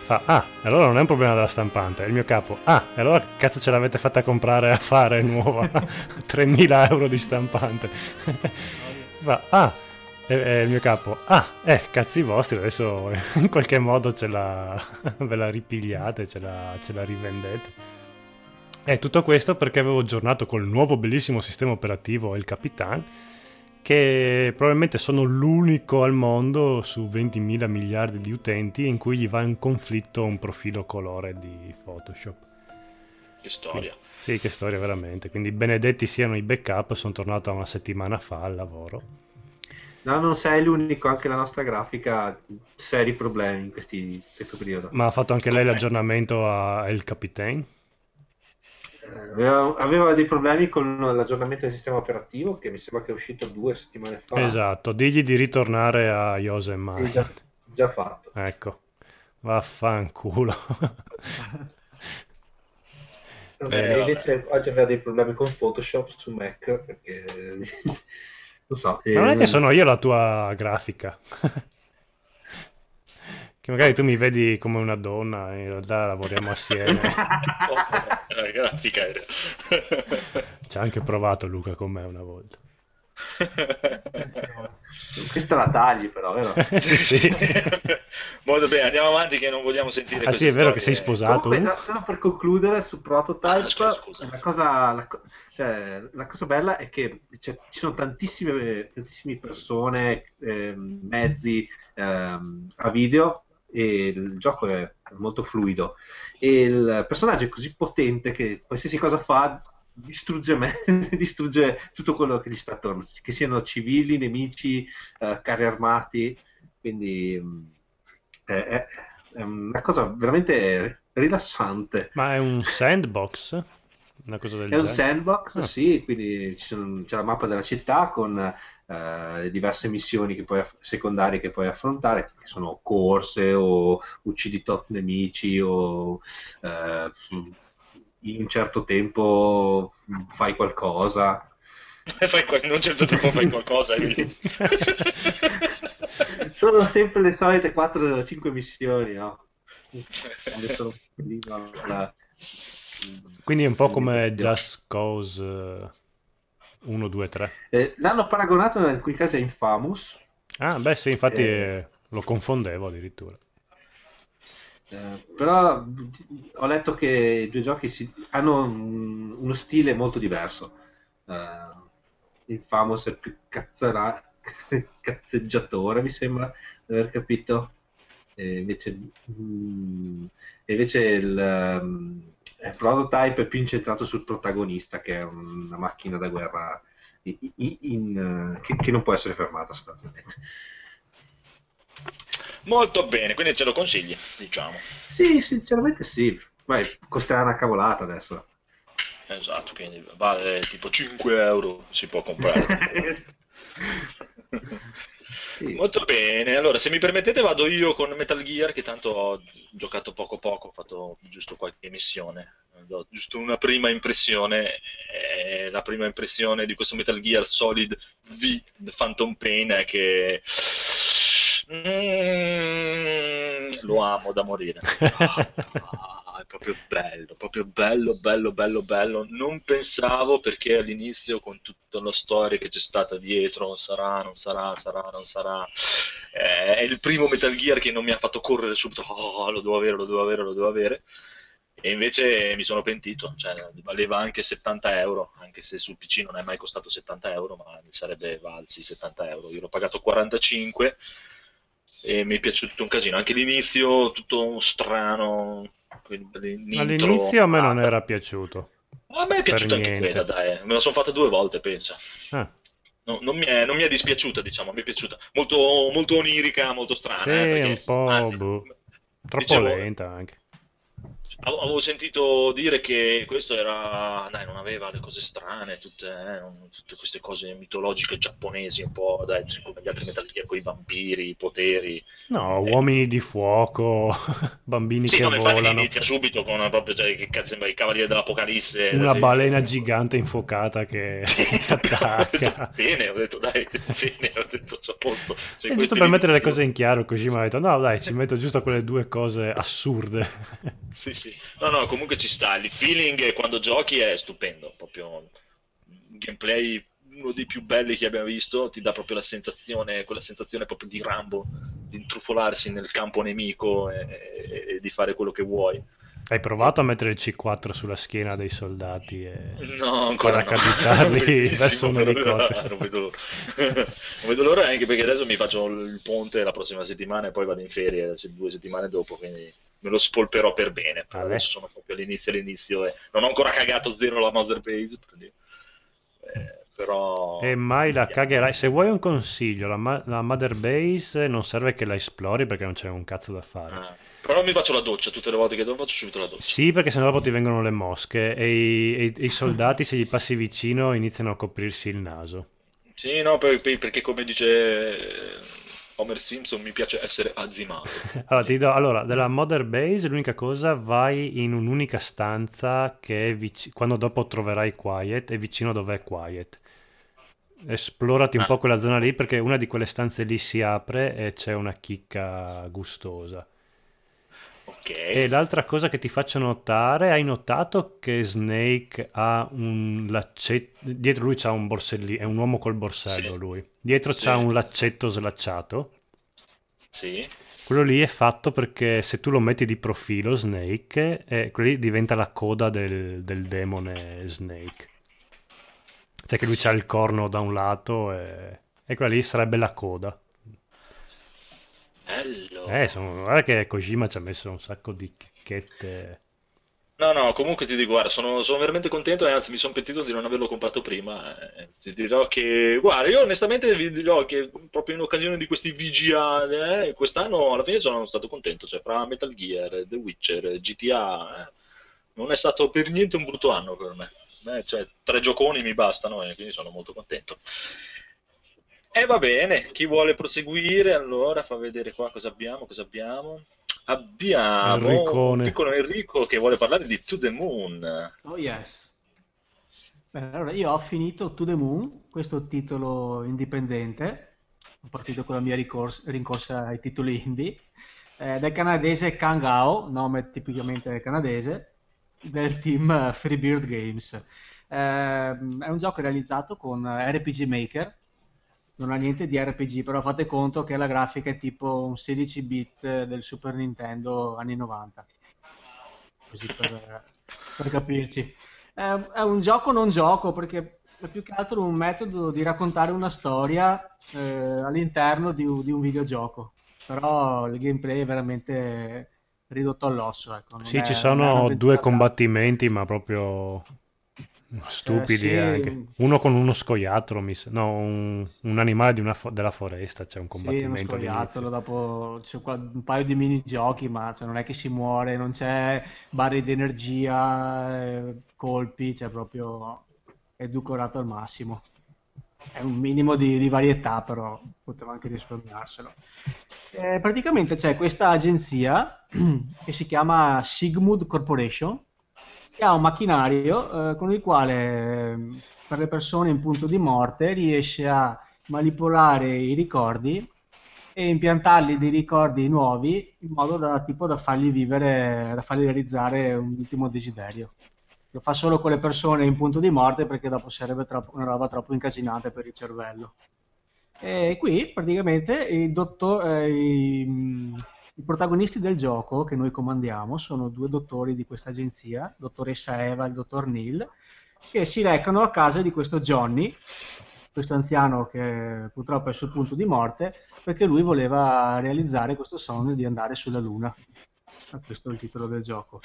Fa, ah, allora non è un problema della stampante, è il mio capo. Ah, e allora cazzo ce l'avete fatta comprare a fare nuova? 3.000 euro di stampante. Fa, ah, e, il mio capo, ah, eh, cazzi vostri, adesso in qualche modo ce la, ve la ripigliate, ce la, ce la rivendete. E tutto questo perché avevo aggiornato col nuovo bellissimo sistema operativo il Capitan, che probabilmente sono l'unico al mondo su 20.000 miliardi di utenti in cui gli va in conflitto un profilo colore di Photoshop. Che storia. Sì, che storia veramente. Quindi benedetti siano i backup, sono tornato una settimana fa al lavoro. No, non sei l'unico, anche la nostra grafica ha seri problemi in questi- questo periodo. Ma ha fatto anche lei l'aggiornamento a El Capitan? Eh, Aveva, aveva dei problemi con l'aggiornamento del sistema operativo che mi sembra che è uscito due settimane fa. Esatto, digli di ritornare a Yosemite. Sì, già, già fatto. Ecco, vaffanculo. Eh, Bene, invece oggi aveva dei problemi con Photoshop su Mac perché non so. Ma non è che sono io la tua grafica. che magari tu mi vedi come una donna, in realtà lavoriamo assieme. Oh, eh, grafica. Ci ha anche provato Luca con me una volta. Questa la tagli però, vero? sì, sì. Molto bene, andiamo avanti che non vogliamo sentire Ah sì, è vero che sei sposato. Comunque, solo per concludere su Prototype, Ah, scusa, scusa. La, cosa, la, cioè, la cosa bella è che cioè, ci sono tantissime, tantissime persone, ehm, mezzi ehm, a video e il gioco è molto fluido e il personaggio è così potente che qualsiasi cosa fa distrugge me, distrugge tutto quello che gli sta attorno, che siano civili, nemici, eh, carri armati, quindi mh, è, è- è una cosa veramente rilassante. Ma è un sandbox? Una cosa del È un genere? sandbox, Ah. sì, quindi sono- c'è la mappa della città con eh, diverse missioni che puoi secondarie che puoi affrontare, che sono corse o uccidi tot nemici o eh, in un certo tempo fai qualcosa. In un certo tempo fai qualcosa e quindi- Sono sempre le solite 4-5 missioni, no? Adesso no, Quindi è un po' come. Just Cause eh, 1, 2, 3. Eh, l'hanno paragonato in alcuni casi a Infamous, Ah, beh sì, infatti Eh. eh, lo confondevo addirittura. Però ho letto che i due giochi si- hanno un- uno stile molto diverso. Eh, Infamous è più cazzara- cazzeggiatore, mi sembra di aver capito. E invece, mm, e invece il ehm, eh, Prototype è più incentrato sul protagonista, che è una macchina da guerra in- in- in, che, che non può essere fermata sostanzialmente. Molto bene, quindi ce lo consigli, diciamo. Sì, sinceramente sì. Poi costerà una cavolata adesso. Esatto, quindi vale tipo 5 euro, si può comprare. Sì. Molto bene, allora se mi permettete vado io con Metal Gear che tanto ho giocato poco poco, ho fatto giusto qualche missione, do giusto una prima impressione, eh, la prima impressione di questo Metal Gear Solid V The Phantom Pain è che Mm, lo amo da morire. Ah, è proprio bello, proprio bello, bello, bello, bello. Non pensavo perché all'inizio con tutta la storia che c'è stata dietro, sarà, non sarà, sarà, non sarà. Eh, è il primo Metal Gear che non mi ha fatto correre subito. Oh, lo devo avere, lo devo avere, lo devo avere. E invece mi sono pentito, cioè valeva anche 70 euro, anche se sul PC non è mai costato 70 euro, ma sarebbe valsi 70 euro. Io l'ho pagato 45 e mi è piaciuto un casino. Anche l'inizio, tutto strano. All'inizio a me non era piaciuto. A me è piaciuta anche niente. quella, dai. Me la sono fatta due volte, pensa. Ah, No, non, mi è, non mi è dispiaciuta, diciamo, mi è piaciuta. Molto, molto onirica, molto strana. sì, eh, perché, un po' anzi, boh. troppo dicevo, lenta anche. Avevo sentito dire che questo era, dai, non aveva le cose strane, tutte, eh, tutte queste cose mitologiche giapponesi, un po', dai, come gli altri Metal Gear, con i vampiri, i poteri. No, Eh. uomini di fuoco, bambini Sì, che no, volano, inizia subito con proprio, cioè, che cazzo i Cavalieri dell'Apocalisse. una sì. balena gigante infocata che ti Ho detto, attacca. bene, ho detto, dai, bene, ho detto, c'è posto. Questo giusto per mettere le cose in chiaro, Kojima ha detto no dai, ci metto giusto quelle due cose assurde. Sì, sì. No, no, comunque ci sta. Il feeling quando giochi è stupendo. Proprio un gameplay uno dei più belli che abbiamo visto. Ti dà proprio la sensazione, quella sensazione proprio di Rambo, di intrufolarsi nel campo nemico e, e- e di fare quello che vuoi. Hai provato a mettere il C4 sulla schiena dei soldati e... No, ancora no. Paracadutarli Bellissimo, verso un elicottero. Non vedo l'ora. Non vedo l'ora anche perché adesso mi faccio il ponte la prossima settimana e poi vado in ferie due settimane dopo, quindi me lo spolperò per bene. Però Vabbè. adesso sono proprio all'inizio all'inizio e non ho ancora cagato zero la Mother Base, per dire. Eh, però... E mai la cagherai. Se vuoi un consiglio, la, ma- la Mother Base non serve che la esplori perché non c'è un cazzo da fare. Ah, però mi faccio la doccia tutte le volte che devo faccio subito la doccia. Sì, perché sennò dopo ti vengono le mosche e i, e i- soldati, se gli passi vicino, iniziano a coprirsi il naso. Sì, no, per- per- perché come dice eh, Homer Simpson mi piace essere azzimato. Allora, ti do- allora, della Mother Base, l'unica cosa, vai in un'unica stanza che è vic- quando dopo troverai Quiet, è vicino dove è Quiet. Esplorati un Ah. po' quella zona lì perché una di quelle stanze lì si apre e c'è una chicca gustosa. Ok. E l'altra cosa che ti faccio notare, hai notato che Snake ha un laccetto, dietro lui c'ha un borsellino, è un uomo col borsello Sì. lui, dietro Sì. c'ha un laccetto slacciato, Sì. quello lì è fatto perché se tu lo metti di profilo Snake, eh, quello lì diventa la coda del, del demone Snake. Cioè che lui c'ha il corno da un lato e, e quella lì sarebbe la coda. Bello. Eh, sono- guarda che Kojima ci ha messo un sacco di chicchette. No, no, comunque ti dico, guarda, sono, sono veramente contento e anzi mi sono pentito di non averlo comprato prima. eh. Ti dirò che, guarda, io onestamente vi dirò che proprio in occasione di questi VGA, eh, quest'anno alla fine sono stato contento, cioè fra Metal Gear, The Witcher, GTA, eh, non è stato per niente un brutto anno per me. Eh, cioè, tre gioconi mi bastano e quindi sono molto contento. E va bene, chi vuole proseguire allora fa vedere qua cosa abbiamo, cosa abbiamo. Abbiamo Enricone. un piccolo Enrico che vuole parlare di To the Moon. Oh yes. Beh, allora io ho finito To the Moon, questo titolo indipendente, ho partito con la mia ricors- rincorsa ai titoli indie, eh, del canadese Kangao, nome tipicamente canadese, del team eh, Freebird Games. Ehm, è un gioco realizzato con RPG Maker, non ha niente di RPG, però fate conto che la grafica è tipo un 16 bit del Super Nintendo anni 90. Così per, per capirci. È, è un gioco non gioco perché è più che altro un metodo di raccontare una storia eh, all'interno di, un- di un videogioco. Però il gameplay è veramente ridotto all'osso. Ecco. Sì, è- ci sono due combattimenti, ma proprio stupidi sì. anche. Uno con uno scoiattolo, mi no, un, un animale di una fo- della foresta, c'è un Sì, uno combattimento scoiattolo, dopo c'è qua- un paio di minigiochi, ma cioè, non è che si muore, non c'è barre di energia, eh, colpi, cioè proprio edulcorato al massimo. È un minimo di, di varietà, però poteva anche risparmiarselo. Eh, praticamente c'è questa agenzia che si chiama Sigmund Corporation, che ha un macchinario eh, con il quale eh, per le persone in punto di morte riesce a manipolare i ricordi e impiantargli dei ricordi nuovi in modo da, tipo, da fargli vivere, da fargli realizzare un ultimo desiderio. Lo fa solo con le persone in punto di morte perché dopo sarebbe troppo, una roba troppo incasinata per il cervello. E qui praticamente il dottor, eh, i, protagonisti del gioco che noi comandiamo sono due dottori di questa agenzia, dottoressa Eva e il dottor Neil, che si recano a casa di questo Johnny, questo anziano che purtroppo è sul punto di morte, perché lui voleva realizzare questo sogno di andare sulla Luna. Questo è il titolo del gioco.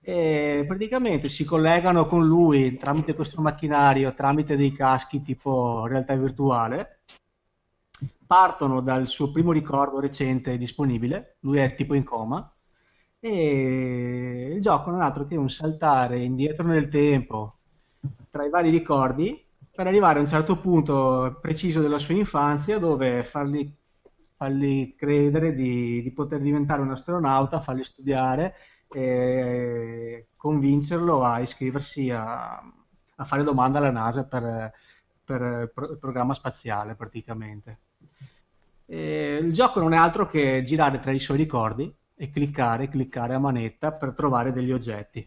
E praticamente si collegano con lui tramite questo macchinario, tramite dei caschi tipo realtà virtuale, partono dal suo primo ricordo recente disponibile, lui è tipo in coma, e il gioco non è altro che un saltare indietro nel tempo tra i vari ricordi per arrivare a un certo punto preciso della sua infanzia dove fargli, fargli credere di, di, poter diventare un astronauta, fargli studiare e convincerlo a iscriversi a, a fare domanda alla NASA per, per il programma spaziale praticamente. E il gioco non è altro che girare tra i suoi ricordi e cliccare, cliccare a manetta per trovare degli oggetti.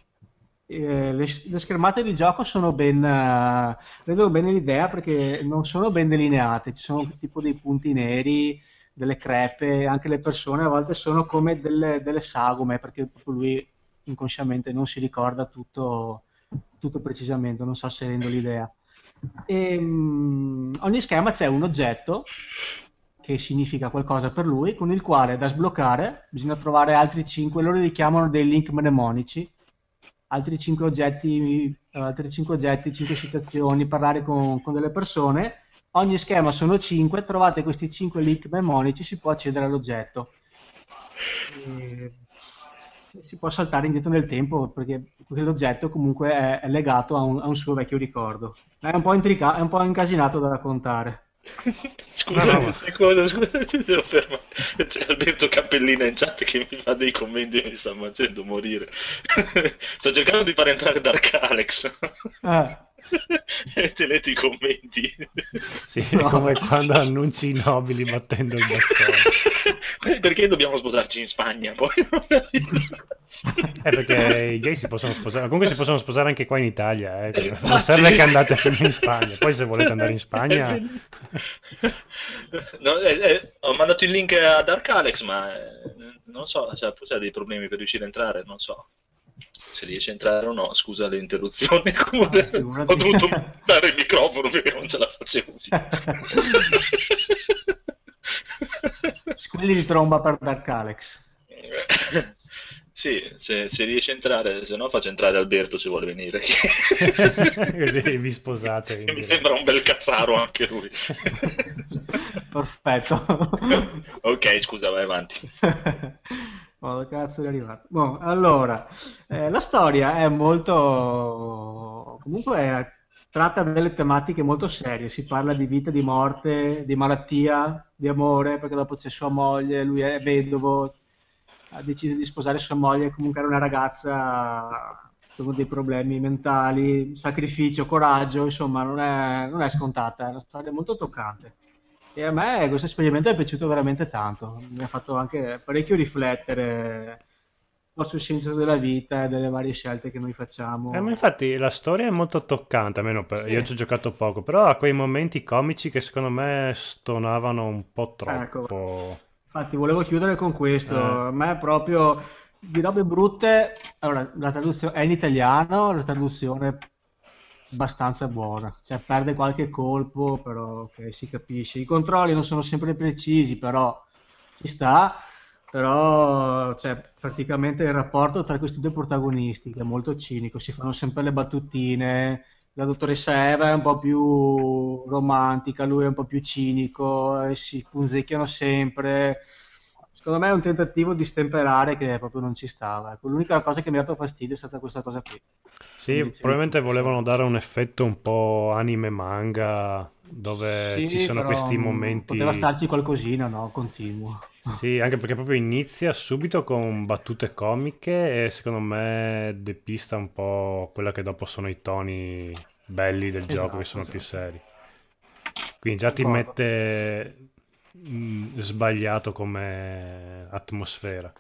Eh, le, le, schermate di gioco sono ben uh, rendono bene l'idea perché non sono ben delineate, ci sono tipo dei punti neri, delle crepe, anche le persone a volte sono come delle, delle sagome perché proprio lui inconsciamente non si ricorda tutto, tutto precisamente, non so se rendo l'idea. E, um, ogni schema c'è un oggetto che significa qualcosa per lui, con il quale da sbloccare bisogna trovare altri 5, loro li chiamano dei link mnemonici, altri 5 oggetti, altri 5 oggetti, 5 citazioni, parlare con, con delle persone. Ogni schema sono 5, trovate questi 5 link mnemonici, si può accedere all'oggetto. E si può saltare indietro nel tempo perché quell'oggetto comunque è, è legato a un, a un, suo vecchio ricordo. È un po', intrica- è un po' incasinato da raccontare. Scusa no, no. un secondo, scusa, ti devo fermare. C'è Alberto Cappellina in chat che mi fa dei commenti e mi sta facendo morire. Sto cercando di far entrare Dark Alex. Ah. E i commenti. Sì, no. come quando annunci i nobili battendo il bastone. Perché dobbiamo sposarci in Spagna? Poi è perché i gay si possono sposare, comunque si possono sposare anche qua in Italia. Eh. Non serve che andate in Spagna. Poi, se volete andare in Spagna, no, eh, eh, ho mandato il link a Dark Alex, ma eh, non so, cioè, forse ha dei problemi per riuscire a entrare. Non so se riesce a entrare o no. Scusa le interruzioni. Comunque, ah, ho dovuto dare il microfono perché non ce la facevo più. Squilli di tromba per Dark Alex. Sì, se, se, riesce a entrare, se no faccio entrare Alberto se vuole venire. Così vi sposate. Mi sembra un bel cazzaro anche lui. Perfetto. ok, scusa, vai avanti. Dove cazzo è arrivato? Boh, allora, eh, la storia è molto... comunque è... tratta delle tematiche molto serie, si parla di vita, di morte, di malattia, di amore, perché dopo c'è sua moglie, lui è vedovo, ha deciso di sposare sua moglie, comunque era una ragazza con dei problemi mentali, sacrificio, coraggio, insomma non è, non è scontata, è una storia molto toccante. E a me questo esperimento è piaciuto veramente tanto, mi ha fatto anche parecchio riflettere sul senso della vita e delle varie scelte che noi facciamo. Eh, ma infatti la storia è molto toccante, almeno per... sì. io ci ho giocato poco, però ha quei momenti comici che secondo me stonavano un po' troppo. Ecco. Infatti volevo chiudere con questo, eh. a me proprio di robe brutte, allora la traduzione è in italiano, la traduzione abbastanza buona, cioè perde qualche colpo, però okay, si capisce. I controlli non sono sempre precisi, però ci sta. Però cioè, praticamente il rapporto tra questi due protagonisti che è molto cinico, si fanno sempre le battutine. La dottoressa Eva è un po' più romantica, lui è un po' più cinico, si punzecchiano sempre secondo me è un tentativo di stemperare che proprio non ci stava. Ecco, l'unica cosa che mi ha dato fastidio è stata questa cosa qui. Sì, Quindi, probabilmente volevano dare un effetto un po' anime manga dove sì, ci sono questi momenti. Poteva starci qualcosina, no? Continuo. Sì, anche perché proprio inizia subito con battute comiche e secondo me depista un po' quella che dopo sono i toni belli del esatto, gioco che sono esatto. più seri. Quindi già ti mette mh, sbagliato come atmosfera.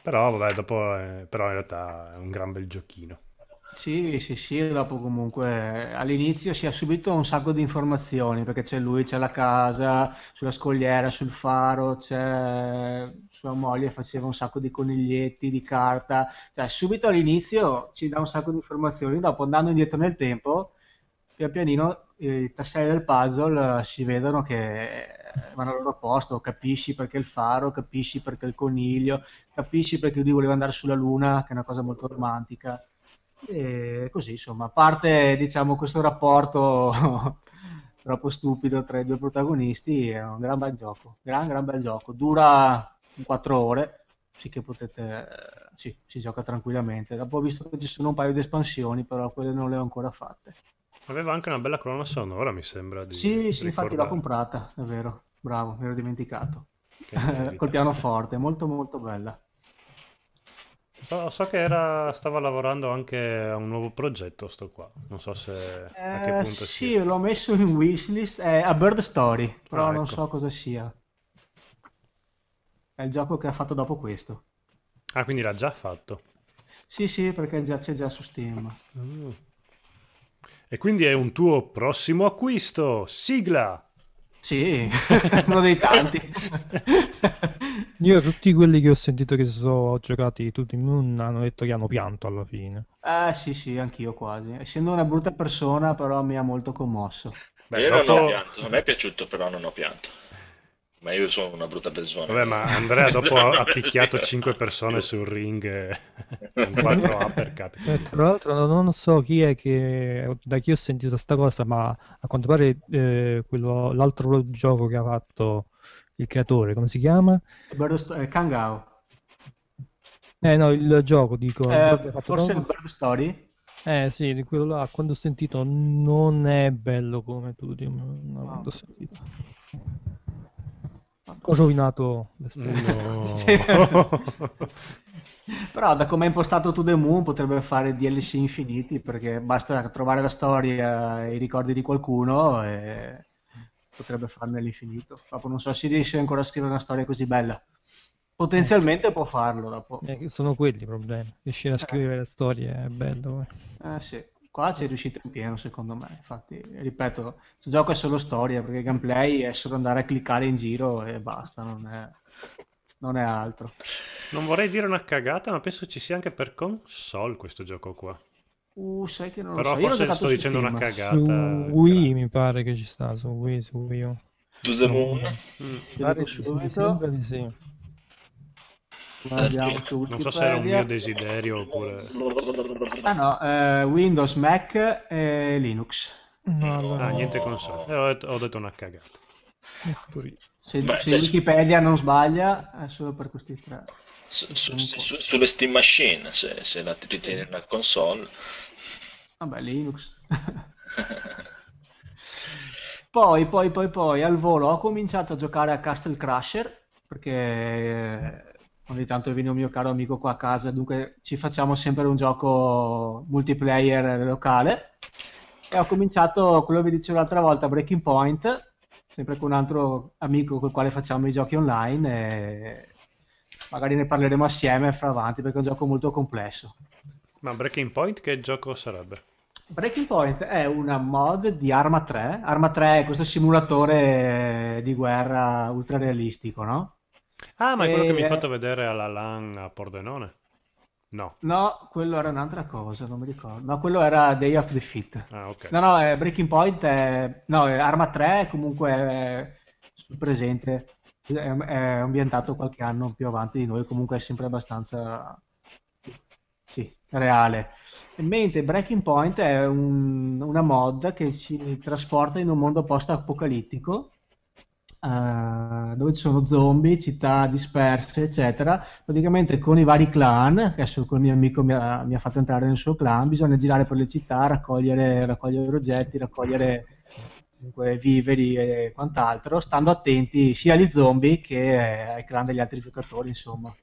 Però vabbè, dopo, eh, però in realtà è un gran bel giochino. Sì, sì, sì, dopo comunque all'inizio si ha subito un sacco di informazioni perché c'è lui, c'è la casa, sulla scogliera, sul faro, c'è sua moglie faceva un sacco di coniglietti di carta, cioè subito all'inizio ci dà un sacco di informazioni, dopo andando indietro nel tempo, pian pianino eh, i tasselli del puzzle eh, si vedono che vanno al loro posto, capisci perché il faro, capisci perché il coniglio, capisci perché lui voleva andare sulla luna, che è una cosa molto romantica. E così, insomma, a parte diciamo questo rapporto troppo stupido tra i due protagonisti, è un gran bel gioco, gran gran bel gioco. Dura 4 ore, sì che potete, sì, si gioca tranquillamente. Dopo ho visto che ci sono un paio di espansioni, però quelle non le ho ancora fatte. Aveva anche una bella colonna sonora, mi sembra. Di sì, sì, infatti l'ho ricordare. comprata, è vero, bravo, mi ero dimenticato. Col pianoforte, molto molto bella. So, so che era, stava lavorando anche a un nuovo progetto, sto qua. Non so se a che Eh, punto sì, sia. l'ho messo in wishlist, è a Bird Story, però Ah, non ecco. so cosa sia. È il gioco che ha fatto dopo questo. Ah, quindi l'ha già fatto. Sì, sì, perché già- c'è già su Steam. Mm. E quindi è un tuo prossimo acquisto. Sigla! Sì, uno dei tanti. Io tutti quelli che ho sentito che si sono giocati tutti in hanno detto che hanno pianto alla fine. Eh sì, sì, anch'io quasi. Essendo una brutta persona, però mi ha molto commosso. Beh, io non dopo- ho pianto, a me è piaciuto, però non ho pianto. Ma io sono una brutta persona. Vabbè, ma Andrea dopo ha, ha picchiato 5 persone sul ring eh, con 4 uppercut. Eh, tra l'altro non so chi è che da chi ho sentito sta cosa, ma a quanto pare eh, quello, l'altro gioco che ha fatto il creatore, come si chiama? Bird eh, Kangao. Eh no, il gioco, dico. Eh, forse il. Bird Story? Eh sì, di quello là, quando ho sentito non è bello come tu, no, Ah. quando ho sentito. Ho rovinato l'esperienza. No. Però da come è impostato To The Moon potrebbe fare DLC infiniti perché basta trovare la storia e i ricordi di qualcuno e potrebbe farne all'infinito. Proprio non so se riesce ancora a scrivere una storia così bella. Potenzialmente può farlo dopo. Eh, sono quelli i problemi. Riuscire a scrivere storie è bello. eh. Eh sì, qua ci è riuscito in pieno secondo me. Infatti, ripeto, questo gioco è solo storia perché il gameplay è solo andare a cliccare in giro e basta, non è, non è altro. Non vorrei dire una cagata, ma penso ci sia anche per console questo gioco qua. Uh, sai che non lo Però so. Io l'ho forse sto dicendo una Steam. cagata. Su Wii mi pare che ci sta, su Wii, su Wii. To the Moon. Mm. Sì, mi subito. sembra di sì. Guardiamo su Non so se era un mio desiderio oppure... Ah no, eh, Windows, Mac e Linux. No, Ah, no. niente console. Eh, ho, detto, ho detto una cagata. Se, Beh, se cioè- Wikipedia non sbaglia, è solo per questi tre. Su- su- su- sulle Steam Machine, se, se la ritieni una console. Vabbè, Linux. Poi, poi, poi, poi, al volo ho cominciato a giocare a Castle Crusher perché eh, ogni tanto viene un mio caro amico qua a casa, dunque ci facciamo sempre un gioco multiplayer locale. E ho cominciato, quello che vi dicevo l'altra volta, Breaking Point, sempre con un altro amico con il quale facciamo i giochi online e magari ne parleremo assieme fra avanti perché è un gioco molto complesso. Ma Breaking Point che gioco sarebbe? Breaking Point è una mod di Arma 3. Arma 3 è questo simulatore di guerra ultra realistico, no? Ah, ma è quello che mi hai Eh, fatto vedere alla LAN a Pordenone? No. No, quello era un'altra cosa, non mi ricordo. No, quello era Day of Defeat. Ah, ok. No, no, eh, Breaking Point è... No, è Arma 3 è comunque è sul presente. È, è ambientato qualche anno più avanti di noi, comunque è sempre abbastanza... Sì, reale. Mentre Breaking Point è un- una mod che ci trasporta in un mondo post-apocalittico eh, dove ci sono zombie, città disperse, eccetera. Praticamente con i vari clan, adesso quel mio amico mi ha, mi ha fatto entrare nel suo clan, bisogna girare per le città, raccogliere, raccogliere oggetti, raccogliere comunque viveri e quant'altro, stando attenti sia agli zombie che ai clan degli altri giocatori, insomma.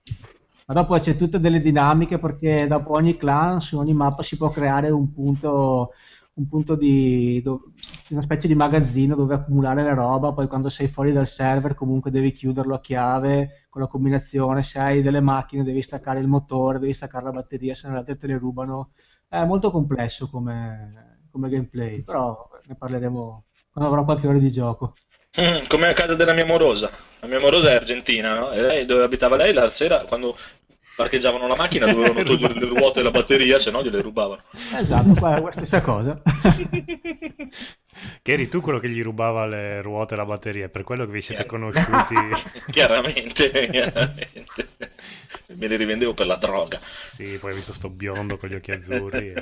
Ma dopo c'è tutte delle dinamiche perché dopo ogni clan, su ogni mappa si può creare un punto, un punto di do- una specie di magazzino dove accumulare la roba, poi quando sei fuori dal server comunque devi chiuderlo a chiave con la combinazione, se hai delle macchine devi staccare il motore, devi staccare la batteria, se no le altre te le rubano. È molto complesso come, come gameplay, però ne parleremo quando avrò qualche ora di gioco. Mm, come a casa della mia morosa. La mia morosa è argentina, no? E lei, dove abitava lei, la sera, quando parcheggiavano la macchina, dovevano togliere le ruote e la batteria, se no gliele rubavano. Esatto, qua è la stessa cosa. Che eri tu quello che gli rubava le ruote e la batteria, per quello che vi siete conosciuti. chiaramente, chiaramente. Me le rivendevo per la droga. Sì, poi hai visto sto biondo con gli occhi azzurri.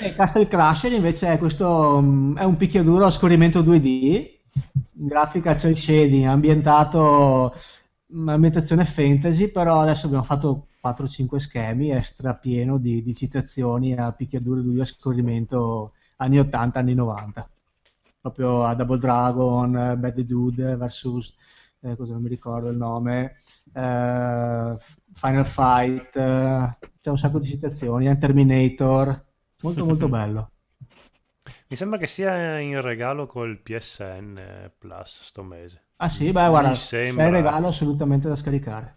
E Castle Crasher invece è questo mm, è un picchiaduro a scorrimento 2D, in grafica cel shading, ambientato ambientazione fantasy, però adesso abbiamo fatto 4-5 schemi, è strapieno di, di citazioni a picchiaduro 2D a scorrimento anni 80, anni 90. Proprio a Double Dragon, eh, Bad Dude versus eh, cosa non mi ricordo il nome, eh, Final Fight, eh, c'è un sacco di citazioni, eh, Terminator, molto molto bello. Mi sembra che sia in regalo col PSN Plus sto mese. Ah sì, beh guarda, sembra- in regalo assolutamente da scaricare.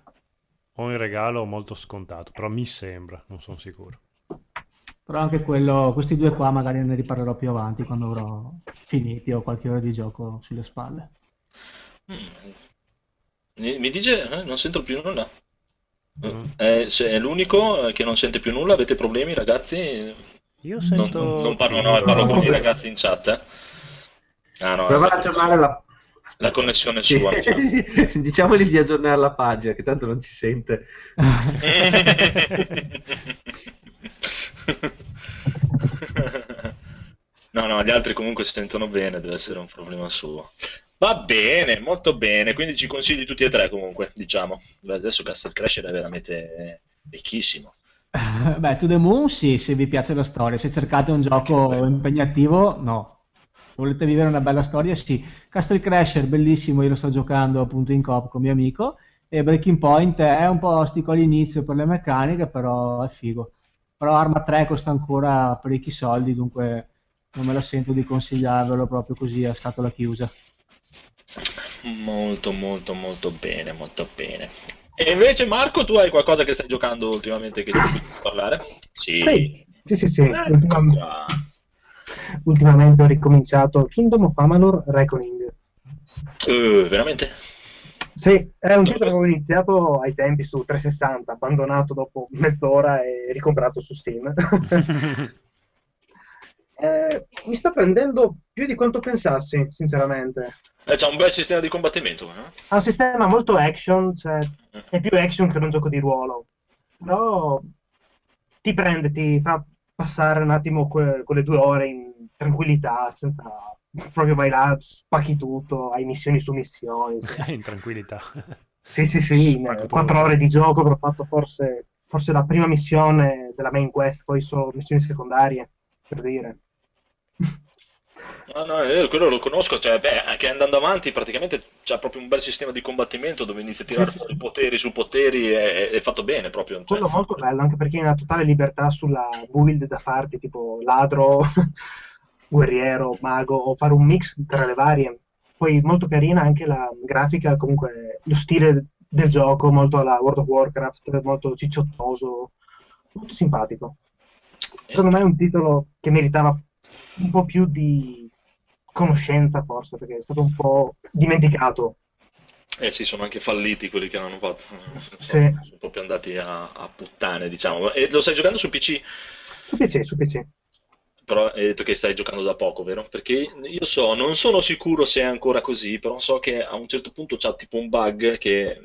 O in regalo molto scontato, però mi sembra, non sono sicuro. Però anche quello, questi due qua magari ne riparlerò più avanti quando avrò finiti o qualche ora di gioco sulle spalle. Mm. Mi dice, eh, non sento più nulla. Mm. Eh, se è l'unico eh, che non sente più nulla, avete problemi ragazzi? Io Non, sento... non- non parlo, no, parlo con i ragazzi in chat. eh. Ah no, Prova la, a aggiornare la... la connessione è sua. sa. Diciamogli di aggiornare la pagina, che tanto non ci sente. No, no, gli altri comunque si sentono bene, deve essere un problema suo. Va bene, molto bene, quindi ci consigli tutti e tre comunque, diciamo. Adesso Castle Crasher è veramente vecchissimo. Beh, To The Moon sì, se vi piace la storia, se cercate un gioco bello. impegnativo, no. Volete vivere una bella storia, sì. Castle Crasher, bellissimo, io lo sto giocando appunto in coop con mio amico, e Breaking Point è un po' stico all'inizio per le meccaniche, però è figo. Però Arma 3 costa ancora parecchi soldi, dunque non me la sento di consigliarvelo proprio così a scatola chiusa. Molto, molto, molto bene, molto bene. E invece Marco, tu hai qualcosa che stai giocando ultimamente che ti vuoi parlare? Sì. Sì, sì, sì, sì. Ecco qua. Ultimamente ho ricominciato Kingdom of Amalur Reckoning. Eh, veramente? Sì, è un titolo che avevo iniziato ai tempi su 360, abbandonato dopo mezz'ora e ricomprato su Steam. Eh, mi sta prendendo più di quanto pensassi, sinceramente. Eh, c'ha un bel sistema di combattimento. eh? Ha un sistema molto action, cioè è più action che un gioco di ruolo, però ti prende, ti fa passare un attimo que- quelle due ore in tranquillità, senza proprio vai là, spacchi tutto, hai missioni su missioni. sì. in tranquillità. Sì, sì, sì, quattro ore di gioco avrò fatto forse, forse la prima missione della main quest, poi solo missioni secondarie, per dire. No, no, io quello lo conosco, cioè, beh, anche andando avanti praticamente c'ha proprio un bel sistema di combattimento dove inizi a tirare fuori poteri su poteri e è fatto bene proprio. cioè. Quello molto bello, anche perché hai una totale libertà sulla build da farti, tipo ladro, guerriero, mago, o fare un mix tra le varie. Poi molto carina anche la grafica, comunque lo stile del gioco, molto alla World of Warcraft, molto cicciottoso, molto simpatico. Secondo me è un titolo che meritava un po' più di conoscenza, forse, perché è stato un po' dimenticato. Eh sì, sono anche falliti quelli che l'hanno fatto. Sì. Sono proprio andati a, a puttane, diciamo. E lo stai giocando su PC? Su PC, su PC. Però hai detto che stai giocando da poco, vero? Perché io so, non sono sicuro se è ancora così, però so che a un certo punto c'ha tipo un bug che,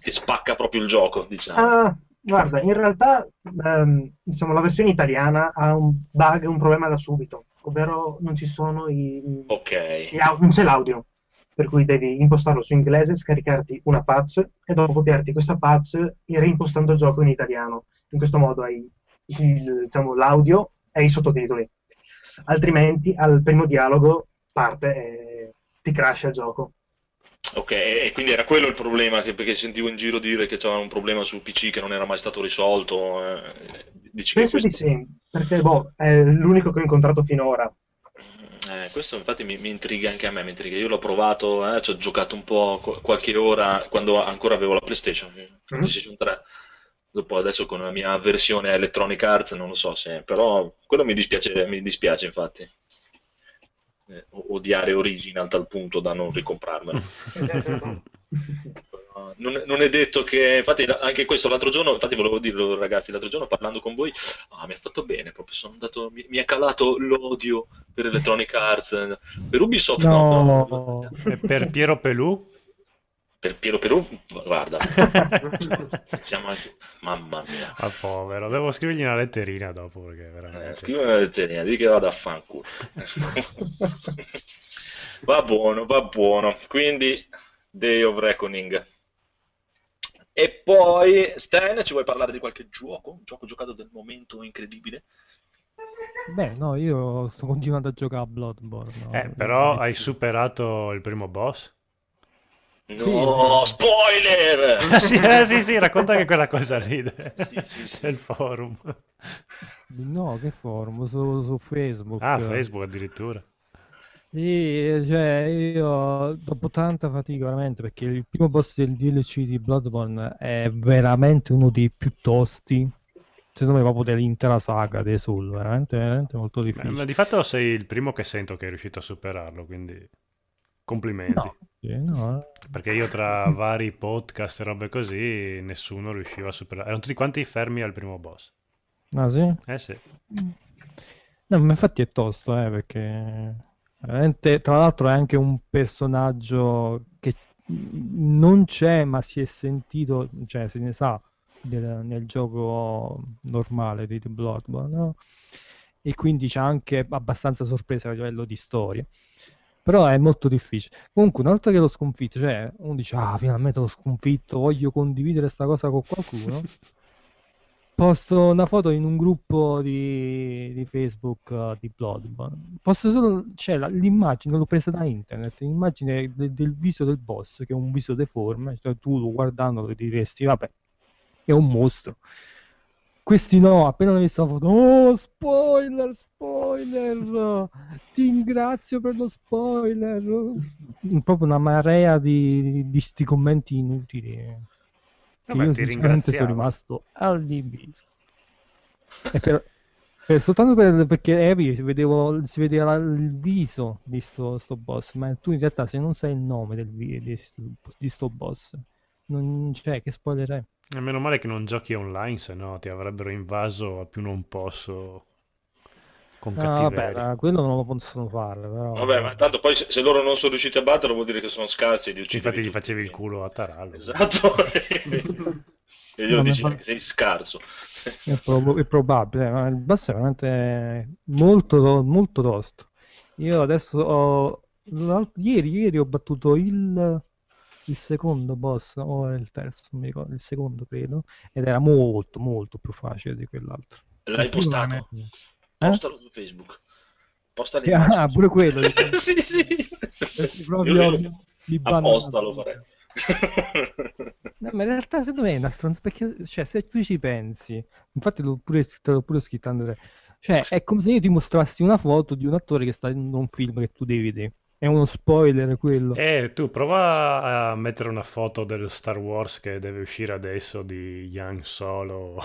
che spacca proprio il gioco, diciamo. Ah, guarda, in realtà ehm, diciamo, la versione italiana ha un bug, un problema da subito, ovvero non ci sono i, Ok. non c'è l'audio, per cui devi impostarlo su inglese, scaricarti una patch e dopo copiarti questa patch reimpostando il gioco in italiano. In questo modo hai il- diciamo, l'audio e i sottotitoli. Altrimenti al primo dialogo parte e ti crasha il gioco. Ok, e quindi era quello il problema, che- perché sentivo in giro dire che c'era un problema sul PC che non era mai stato risolto. eh, Penso di questo... sì, perché boh, è l'unico che ho incontrato finora. Eh, questo infatti mi, mi intriga anche a me, mi intriga. Io l'ho provato, eh, ci ho giocato un po' qu- qualche ora quando ancora avevo la PlayStation, Mhm. PlayStation 3. Dopo adesso con la mia versione Electronic Arts non lo so se... Però quello mi dispiace, mi dispiace infatti. Eh, odiare Original a tal punto da non ricomprarmelo. non, non, è detto che, infatti, anche questo l'altro giorno, infatti, volevo dirlo, ragazzi, l'altro giorno parlando con voi, ah, mi ha fatto bene. Proprio sono andato, mi, mi, è calato l'odio per Electronic Arts, per Ubisoft, no, no, no. per Piero Pelù per Piero Perù, guarda, siamo anche... mamma mia. Ah, povero, devo scrivergli una letterina dopo perché veramente... Eh, scrivi una letterina, di che vada a fanculo. va buono, va buono. Quindi, Day of Reckoning. E poi, Stan, ci vuoi parlare di qualche gioco? Un gioco giocato del momento incredibile? Beh, no, io sto continuando a giocare a Bloodborne. No? Eh, però hai superato il primo boss? No, spoiler! Ah, sì, eh, sì, sì, racconta che quella cosa lì sì, sì, sì. del forum. No, che forum? Su, su Facebook. Ah, Facebook addirittura. Sì, cioè io dopo tanta fatica veramente perché il primo boss del DLC di Bloodborne è veramente uno dei più tosti secondo me proprio dell'intera saga dei Soul veramente, veramente molto difficile ma, ma di fatto sei il primo che sento che è riuscito a superarlo quindi complimenti no, sì, no. Eh. perché io tra vari podcast e robe così nessuno riusciva a superare erano tutti quanti fermi al primo boss ah sì? eh sì no ma infatti è tosto eh perché veramente tra l'altro è anche un personaggio che non c'è ma si è sentito cioè se ne sa nel, nel gioco normale di The Bloodborne no? e quindi c'è anche abbastanza sorpresa a livello di storia però è molto difficile. Comunque, una volta che l'ho sconfitto, cioè uno dice, ah, finalmente l'ho sconfitto, voglio condividere questa cosa con qualcuno. Posto una foto in un gruppo di, di Facebook uh, di Bloodborne. Posto solo, cioè, la, l'immagine l'ho presa da internet, l'immagine de, del viso del boss, che è un viso deforme, cioè tu guardandolo diresti, vabbè, è un mostro. Questi no, appena ho visto la foto, oh spoiler, spoiler, ti ringrazio per lo spoiler. Proprio una marea di, di sti commenti inutili. Vabbè, io sinceramente sono rimasto allibito. E per, per, soltanto per, perché Evi vedevo, si vedeva il viso di sto, sto, boss, ma tu in realtà se non sai il nome del, di, sto, di sto boss, non c'è che spoiler è. E meno male che non giochi online, se no ti avrebbero invaso a più non posso con cattiveria. vabbè, quello non lo possono fare, però... Vabbè, ma tanto poi se, se loro non sono riusciti a batterlo vuol dire che sono scarsi di uccidere Infatti gli facevi il culo a Tarallo. Esatto. e glielo dici ma- che sei scarso. È, prob- è probabile, ma il boss è veramente molto, to- molto tosto. Io adesso ho... Ieri, ieri ho battuto il, il secondo boss, o era il terzo, non mi ricordo, il secondo credo, ed era molto, molto più facile di quell'altro. L'hai postato? Eh? Postalo su Facebook. Posta lì. Ah, pure quello. sì, sì. Proprio banano. apposta lo farei. No, ma in realtà secondo me è una stronza perché cioè, se tu ci pensi, infatti l'ho pure, te l'ho pure scritto Andrea, cioè è come se io ti mostrassi una foto di un attore che sta in un film che tu devi vedere. È uno spoiler quello. Eh, tu prova a mettere una foto del Star Wars che deve uscire adesso di Young Solo.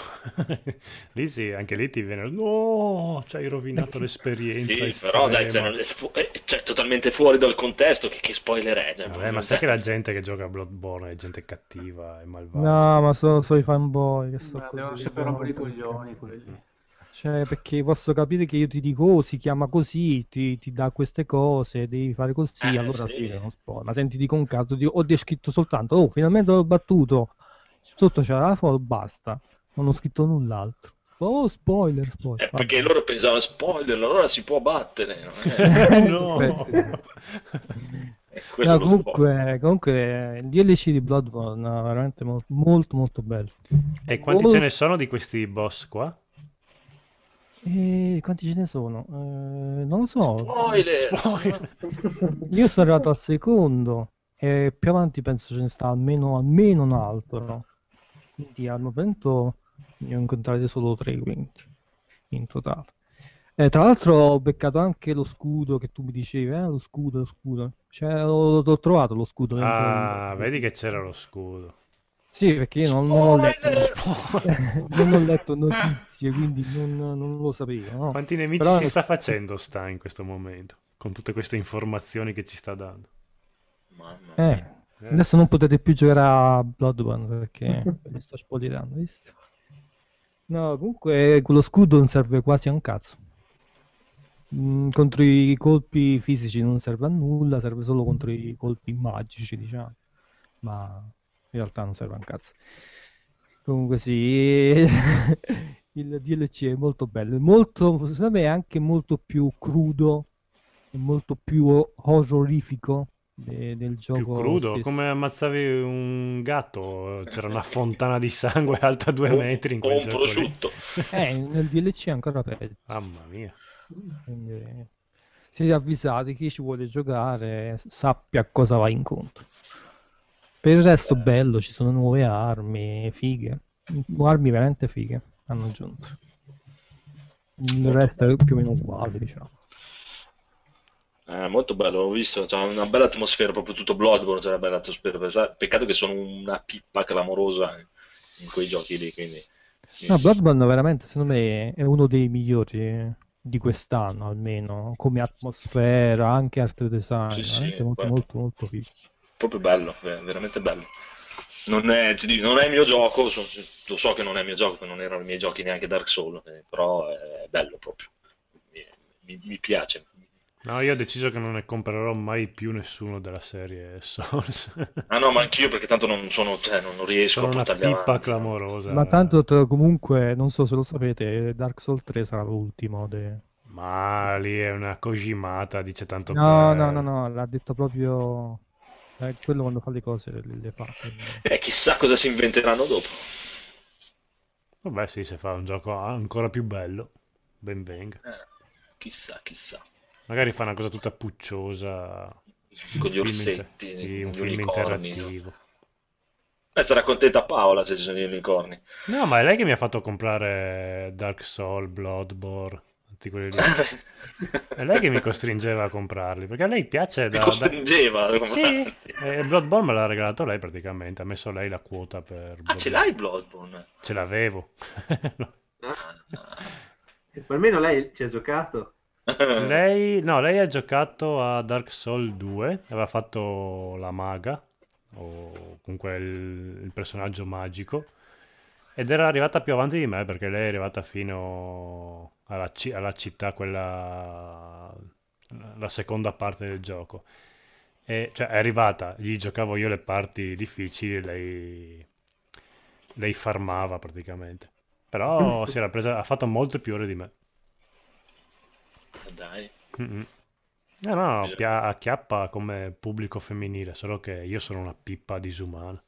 lì sì, anche lì ti viene. No, ci hai rovinato l'esperienza. Sì, però dai, cioè, estrema." fu- è- cioè, totalmente fuori dal contesto. Che, che spoiler è? Cioè, Vabbè, ma sai che la gente che gioca a Bloodborne è gente cattiva e malvagia. No, ma sono, sono i fanboy che so Beh, devono sapere rompere i coglioni quelli. Cioè, perché posso capire che io ti dico, oh, si chiama così, ti, ti dà queste cose, devi fare così, Eh, allora sì. sì, è uno spoiler. Ma senti, dico un caso, dico, ho descritto soltanto, oh, finalmente l'ho battuto, sotto c'era la foto, basta, non ho scritto null'altro. Oh, spoiler, spoiler. Eh, perché loro pensavano spoiler, allora si può battere. no? Eh, no. quello No, lo comunque, comunque il DLC di Bloodborne è veramente mo- molto molto bello. E quanti Oh. ce ne sono di questi boss qua? E quanti ce ne sono? Eh, non lo so. Spoiler! Spoiler. Io sono arrivato al secondo e più avanti penso ce ne sta almeno, almeno un altro. Quindi al momento ne ho incontrati solo tre, quindi in totale. Eh, tra l'altro ho beccato anche lo scudo che tu mi dicevi, eh, lo scudo, lo scudo. Cioè, l'ho, l'ho trovato lo scudo. Ah, vedi che c'era lo scudo. Sì, perché io non, non ho letto, non ho letto notizie, quindi non, non lo sapevo. no? Quanti nemici Però- si sta facendo sta in questo momento? Con tutte queste informazioni che ci sta dando. Mamma Eh, mia. Eh, adesso non potete più giocare a Bloodborne perché vi sto spoilerando, visto? No, comunque quello scudo non serve quasi a un cazzo. Mm, contro i colpi fisici non serve a nulla, serve solo contro i colpi magici, diciamo. Ma in realtà non serve un cazzo. Comunque sì, il DLC è molto bello, è molto, secondo me è anche molto più crudo e molto più horrorifico de- del più gioco crudo, stesso. come ammazzavi un gatto, c'era una fontana di sangue alta due O- metri in o quel un gioco lì. prosciutto. Eh, nel DLC è ancora peggio. Mamma mia. Quindi, siete avvisati, chi ci vuole giocare sappia cosa va incontro. Per il resto bello, ci sono nuove armi, fighe. Armi veramente fighe hanno aggiunto. Il resto è più o meno uguale, diciamo. Eh, molto bello, ho visto, c'è una bella atmosfera, proprio tutto Bloodborne, c'è una bella atmosfera. Peccato che sono una pippa clamorosa in quei giochi lì, quindi... No, Bloodborne veramente secondo me è uno dei migliori di quest'anno almeno, come atmosfera, anche art design, Sì, sì, molto guarda. molto molto figo. Proprio bello, ver- veramente bello. Non è, non è il mio gioco, so- lo so che non è il mio gioco, che non erano i miei giochi neanche Dark Souls, eh, però è bello proprio. Mi, mi- mi piace. No, io ho deciso che non ne comprerò mai più nessuno della serie Souls. Ah no, ma anch'io perché tanto non sono, cioè, non riesco Sono a una portarli pippa avanti. clamorosa. Ma tanto comunque, non so se lo sapete, Dark Souls 3 sarà l'ultimo. de- Ma lì è una cogimata, dice tanto No, bello. no, no, no, l'ha detto proprio... eh, quello quando fa le cose le, le fa. quindi- Eh, chissà cosa si inventeranno dopo. Vabbè, sì, se fa un gioco ancora più bello, ben venga. Eh, chissà, chissà. Magari fa una cosa tutta pucciosa. Con gli orsetti, inter- sì, un film unicorni. interattivo. Eh, sarà contenta Paola se ci sono gli unicorni. No, ma è lei che mi ha fatto comprare Dark Soul, Bloodborne, tutti quelli lì. È lei che mi costringeva a comprarli, perché a lei piace Ti da... da- costringeva a Sì, e Bloodborne me l'ha regalato lei praticamente, ha messo lei la quota per... Ah, ce Bloodborne. l'hai Bloodborne? Ce l'avevo. Ah. Almeno lei ci ha giocato. Lei, no, lei ha giocato a Dark Soul 2, aveva fatto la maga, o comunque il, il personaggio magico, ed era arrivata più avanti di me perché lei è arrivata fino alla, ci- alla città, quella, la seconda parte del gioco. E, cioè è arrivata, gli giocavo io le parti difficili e lei, lei farmava praticamente. Però si era presa, ha fatto molte più ore di me. Dai. Mm-mm. No, no, pia- acchiappa come pubblico femminile, solo che io sono una pippa disumana.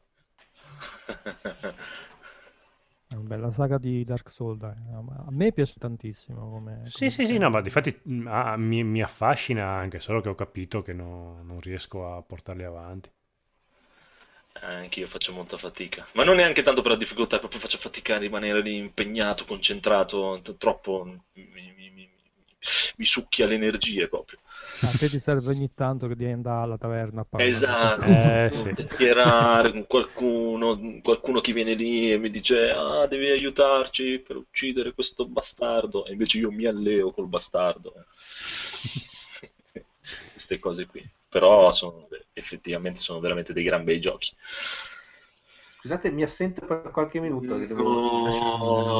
È una bella saga di Dark Souls, dai. A me piace tantissimo come... Sì, come sì, sì, no, ma difatti mm, ah, mi, mi affascina anche, solo che ho capito che no- non riesco a portarli avanti. Eh, Anch'io faccio molta fatica, ma non neanche tanto per la difficoltà, proprio faccio fatica a rimanere lì impegnato, concentrato, troppo mi, mi- mi- mi- mi succhia le energie proprio. A te ti serve ogni tanto che devi andare alla taverna a parlare. Esatto, Eh, sì. chiacchierare con qualcuno, qualcuno che viene lì e mi dice ah, devi aiutarci per uccidere questo bastardo, e invece io mi alleo col bastardo. Queste cose qui. Però sono, effettivamente sono veramente dei gran bei giochi. Scusate, mi assento per qualche minuto. che devo-.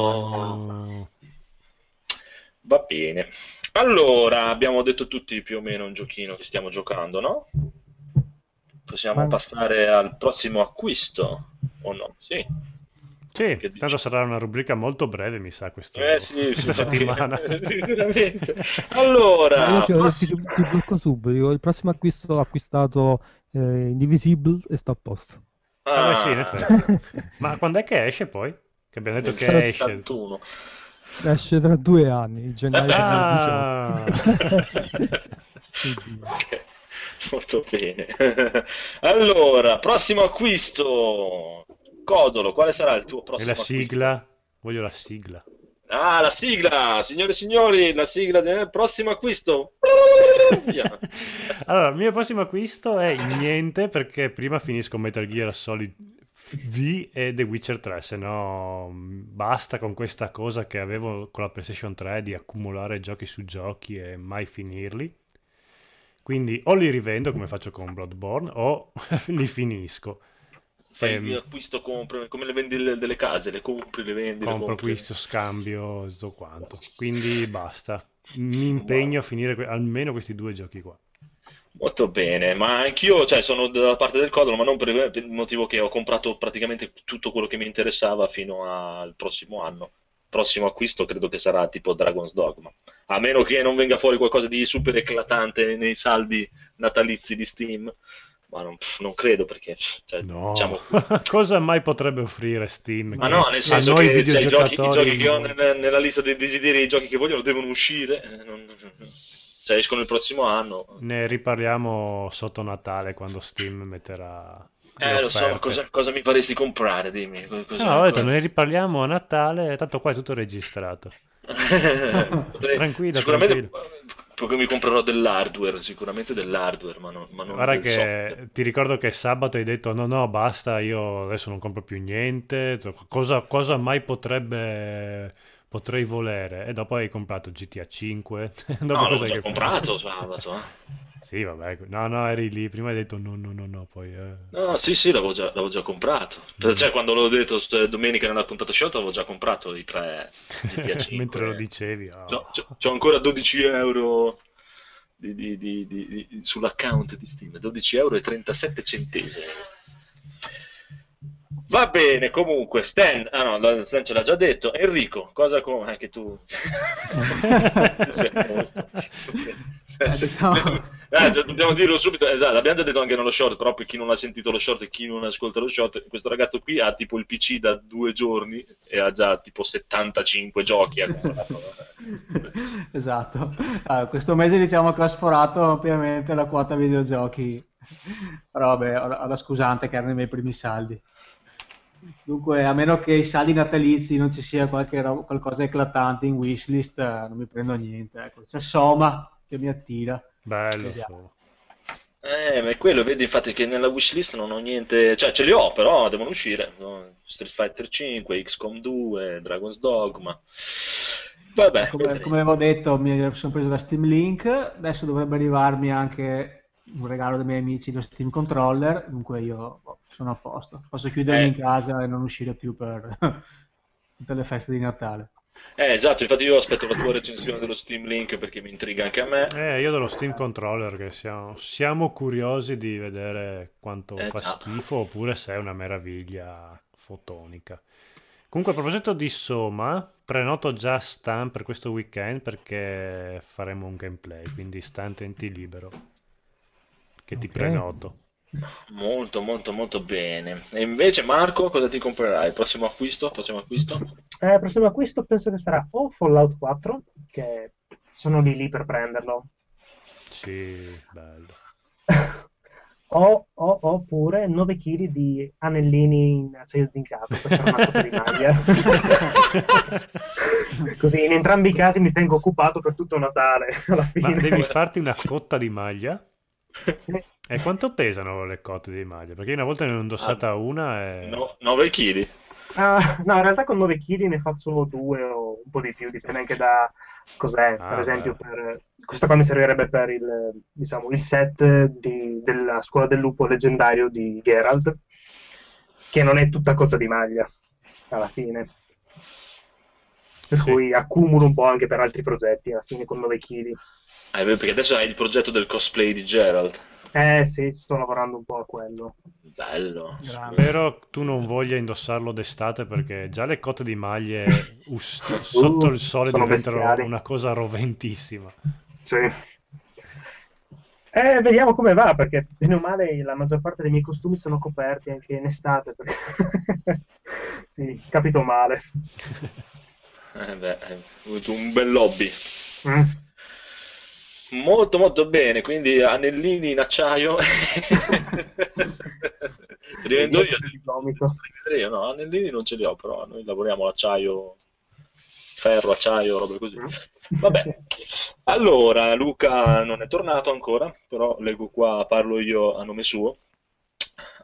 Va bene. Allora, abbiamo detto tutti più o meno un giochino che stiamo giocando, no? Possiamo Ma- passare al prossimo acquisto, o no? Sì. Sì, tanto sarà una rubrica molto breve, mi sa, questo- Eh sì, questa sì, settimana. veramente. Ma Allora, io ti, ti, ti blocco subito. Il prossimo acquisto ho acquistato eh, Indivisible e sto a posto. Ah, beh, sì, in Ah, effetti. Ma quando è che esce poi? Che abbiamo detto che nel esce. 61. Esce tra due anni, gennaio Ah. 2018. Quindi, Ok, molto bene. Allora, prossimo acquisto. Codolo, quale sarà il tuo E prossimo la acquisto? sigla? Voglio la sigla. Ah, la sigla, signore e signori, la sigla del prossimo acquisto. Allora, il mio prossimo acquisto è niente perché prima finisco Metal Gear Solid V e The Witcher 3, se no mh, basta con questa cosa che avevo con la PlayStation 3 di accumulare giochi su giochi e mai finirli. Quindi o li rivendo come faccio con Bloodborne o li finisco. Fai Ehm, acquisto, compro, come le vendi le- delle case, le compri, le vendi, compro, acquisto, scambio, tutto quanto. Quindi basta. Mi impegno a finire que- almeno questi due giochi qua. Molto bene, ma anch'io, cioè, sono dalla parte del codolo, ma non per il motivo che ho comprato praticamente tutto quello che mi interessava fino al prossimo anno. Prossimo acquisto credo che sarà tipo Dragon's Dogma. A meno che non venga fuori qualcosa di super eclatante nei saldi natalizi di Steam, ma non, non credo perché, cioè, No, diciamo, cosa mai potrebbe offrire Steam? Ma no, nel senso che cioè, i, giochi, i giochi che ho nel- nella lista dei desideri, i giochi che vogliono devono uscire, eh, non- cioè escono il prossimo anno. ne riparliamo sotto Natale quando Steam metterà Eh, lo so, ma cosa, cosa mi faresti comprare? Dimmi. co- cosa- No, ho detto, ne riparliamo a Natale, tanto qua è tutto registrato. Potrei- Tranquillo, sicuramente poi mi comprerò dell'hardware, sicuramente dell'hardware, ma non, ma non Guarda che software. ti ricordo che sabato hai detto no, no, basta, io adesso non compro più niente, cosa, cosa mai potrebbe, potrei volere? E dopo hai comprato GTA 5, dopo No, l'ho già comprato sabato. eh. Sì, vabbè, no, no, eri lì, prima hai detto no, no, no, no, poi... eh. No, sì, sì, l'avevo già, l'avevo già comprato. Cioè, quando l'ho detto domenica nella puntata shot, avevo già comprato i tre GTA 5. Mentre lo dicevi, ah. C'ho, c'ho- c'ho ancora 12 euro di- di- di- di- di- sull'account di Steam, 12 euro e 37 centesimi. Va bene, comunque, Stan, ah no, Stan ce l'ha già detto. Enrico, cosa come anche tu? Sei a posto. Eh, Eh, dobbiamo dirlo subito, esatto, l'abbiamo già detto anche nello short, però per chi non ha sentito lo short e chi non ascolta lo short, questo ragazzo qui ha tipo il PC da due giorni e ha già tipo 75 giochi. Esatto. Ah, questo mese diciamo che ho sforato ampiamente la quota videogiochi. Però vabbè, la scusante che erano i miei primi saldi. Dunque, a meno che i saldi natalizi non ci sia qualche ro- qualcosa eclatante in wishlist, eh, non mi prendo niente. Ecco. C'è Soma che mi attira. Bello. Eh, ma è quello, vedi infatti che nella wishlist non ho niente, cioè ce li ho, però devono uscire. no? Street Fighter 5, XCOM 2, Dragon's Dogma. Vabbè, Come, come avevo detto, mi sono preso la Steam Link. Adesso dovrebbe arrivarmi anche un regalo dei miei amici, lo Steam Controller. Dunque io boh, sono a posto. Posso chiudermi Eh. in casa e non uscire più per tutte le feste di Natale. Eh, esatto, infatti io aspetto la tua recensione dello Steam Link perché mi intriga anche a me. Eh, io dello Steam Controller che siamo, siamo curiosi di vedere quanto Eh, fa già. schifo oppure se è una meraviglia fotonica. Comunque a proposito di Soma, prenoto già Stan per questo weekend perché faremo un gameplay, quindi sta attenti libero che ti Ok. prenoto. Molto, molto, molto bene. E invece Marco, cosa ti comprerai? Prossimo acquisto? Prossimo acquisto? Eh, prossimo acquisto penso che sarà o Fallout 4, che sono lì lì per prenderlo, Sì, bello. o, o- oppure 9 kg di anellini in acciaio zincato per fare una cotta di maglia. Così in entrambi i casi mi tengo occupato per tutto Natale, alla Ma fine. devi farti una cotta di maglia? Sì. E quanto pesano le cotte di maglia? Perché io una volta ne ho indossata una e... No, 9 kg. Ah, no, in realtà con 9 kg ne faccio due o un po' di più, dipende anche da cos'è. Ah, per esempio, per, questa qua mi servirebbe per il, diciamo, il set di- della scuola del lupo leggendario di Geralt, che non è tutta cotta di maglia alla fine. Per Sì. cui accumulo un po' anche per altri progetti alla fine con 9 kg. Ah, è vero, perché adesso hai il progetto del cosplay di Gerald. Eh sì, sto lavorando un po' a quello. Bello. Grande. Spero tu non voglia indossarlo d'estate perché già le cotte di maglie ust- sotto il sole diventano bestiali. una cosa roventissima. Sì. Eh, vediamo come va, perché bene o male la maggior parte dei miei costumi sono coperti anche in estate. perché- sì, capito male. Eh beh, hai avuto un bel lobby. Mm. Molto molto bene, quindi anellini in acciaio. Rivendo io. Io no, anellini non ce li ho, però noi lavoriamo l'acciaio, ferro, acciaio, robe così. Vabbè, allora Luca non è tornato ancora, però leggo qua, parlo io a nome suo.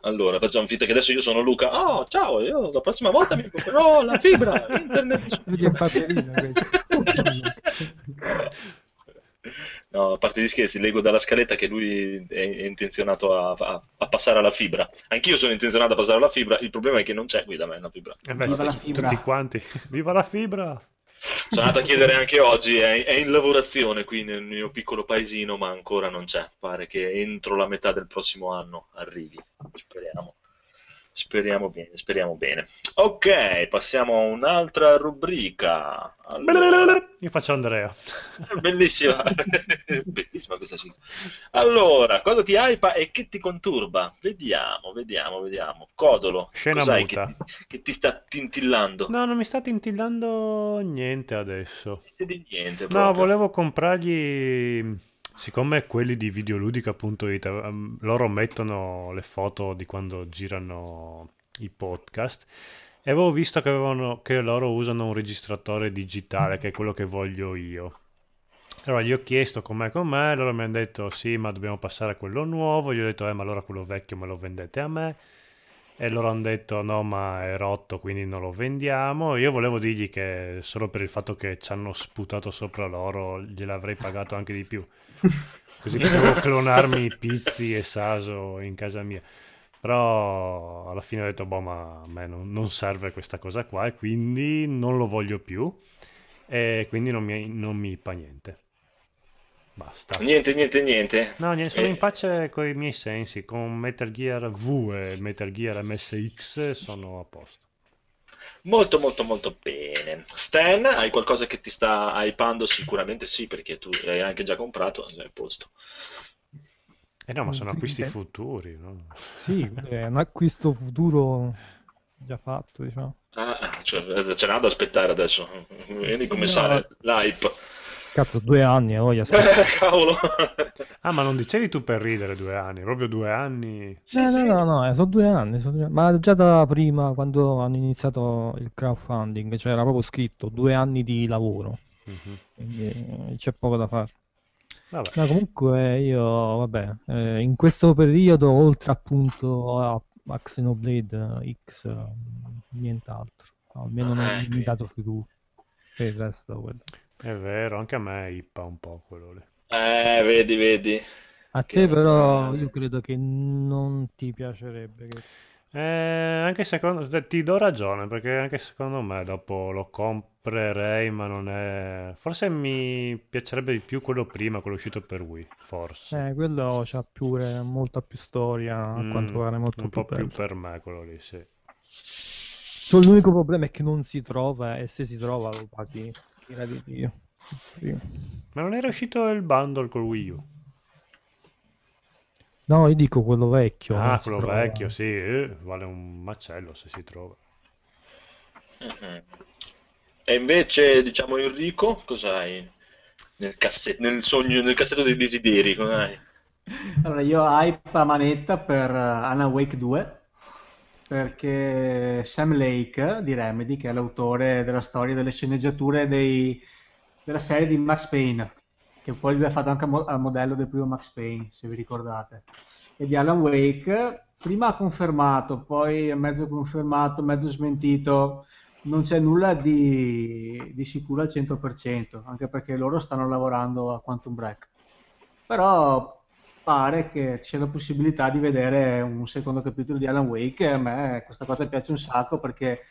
Allora, facciamo finta che adesso io sono Luca. Oh, ciao, io la prossima volta mi comprerò la fibra internet. No, a parte gli scherzi, leggo dalla scaletta che lui è intenzionato a, a- a passare alla fibra. Anch'io sono intenzionato a passare alla fibra, il problema è che non c'è qui da me una fibra. Eh beh, Viva la tutti fibra. quanti. Viva la fibra! Sono andato a chiedere anche oggi, è, è in lavorazione qui nel mio piccolo paesino, ma ancora non c'è. Pare che entro la metà del prossimo anno arrivi. Speriamo. Speriamo bene, speriamo bene. Ok, passiamo a un'altra rubrica. Allora, Io faccio Andrea. bellissima, bellissima questa sigla. Allora, cosa ti hypa e che ti conturba? Vediamo, vediamo, vediamo. Codolo, Scena cos'hai che, che ti sta tintillando? No, non mi sta tintillando niente adesso. Di niente, No, proprio. volevo comprargli, siccome quelli di videoludica.it, ehm, loro mettono le foto di quando girano i podcast e avevo visto che, avevano, che loro usano un registratore digitale, che è quello che voglio io. Allora gli ho chiesto com'è com'è, loro mi hanno detto sì, ma dobbiamo passare a quello nuovo, gli ho detto eh, ma allora quello vecchio me lo vendete a me. E loro hanno detto no, ma è rotto, quindi non lo vendiamo. Io volevo dirgli che solo per il fatto che ci hanno sputato sopra loro, gliel'avrei pagato anche di più. Così potevo clonarmi Pizzi e Saso in casa mia. Però alla fine ho detto, boh, ma a me non, non serve questa cosa qua e quindi non lo voglio più. E quindi non mi, non mi fa niente. Basta. Niente, niente, niente. No, niente, sono Eh, in pace con i miei sensi. Con Metal Gear V e Metal Gear MSX sono a posto. Molto, molto, molto bene. Stan, hai qualcosa che ti sta hypando? Sicuramente sì, perché tu l'hai anche già comprato, sei a posto. Eh no, ma sono Sì, acquisti sì. futuri, no? Sì, è un acquisto futuro già fatto, diciamo. Ah, cioè, ce n'ha da aspettare adesso. Vedi come No. sale l'hype. Cazzo, due anni, e voglio Eh, cavolo. Ah, ma non dicevi tu per ridere due anni, proprio due anni. Sì, no, sì. no, no, no, eh, sono due anni, sono due anni. Ma già da prima, quando hanno iniziato il crowdfunding, cioè era proprio scritto due anni di lavoro, Mhm. quindi eh, c'è poco da fare. Vabbè. No, comunque io, vabbè, eh, in questo periodo, oltre appunto a, a Xenoblade eh, X, eh, nient'altro. Almeno non Eh, mi mi dato fiducia. Per il resto, quello. È vero, anche a me ippa un po' quello lì. Eh, vedi, vedi. A Che te però io credo che non ti piacerebbe. che- Eh, anche secondo ti do ragione, perché anche secondo me dopo lo comprerei, ma non è... Forse mi piacerebbe di più quello prima, quello uscito per Wii, forse. Eh, quello c'ha pure molta più storia, a Mm, quante pare molto un più po' più per me quello lì, sì. Solo l'unico problema è che non si trova e se si trova lo paghi ira di Dio. Sì. Ma non era uscito il bundle col Wii U? No, io dico quello vecchio. Ah, quello trova. vecchio, sì, eh, vale un macello se si trova. E invece, diciamo, Enrico, cos'hai nel cassetto, nel sogno, nel cassetto dei desideri? Cos'hai? Allora, io hype a manetta per eh, Alan Wake 2 perché Sam Lake di Remedy, che è l'autore della storia delle sceneggiature dei- della serie di Max Payne, che poi lui ha fatto anche a mo- a modello del primo Max Payne, se vi ricordate, e di Alan Wake, prima ha confermato, poi è mezzo confermato, mezzo smentito, non c'è nulla di, di sicuro al 100%, anche perché loro stanno lavorando a Quantum Break. Però pare che ci sia la possibilità di vedere un secondo capitolo di Alan Wake a me questa cosa piace un sacco perché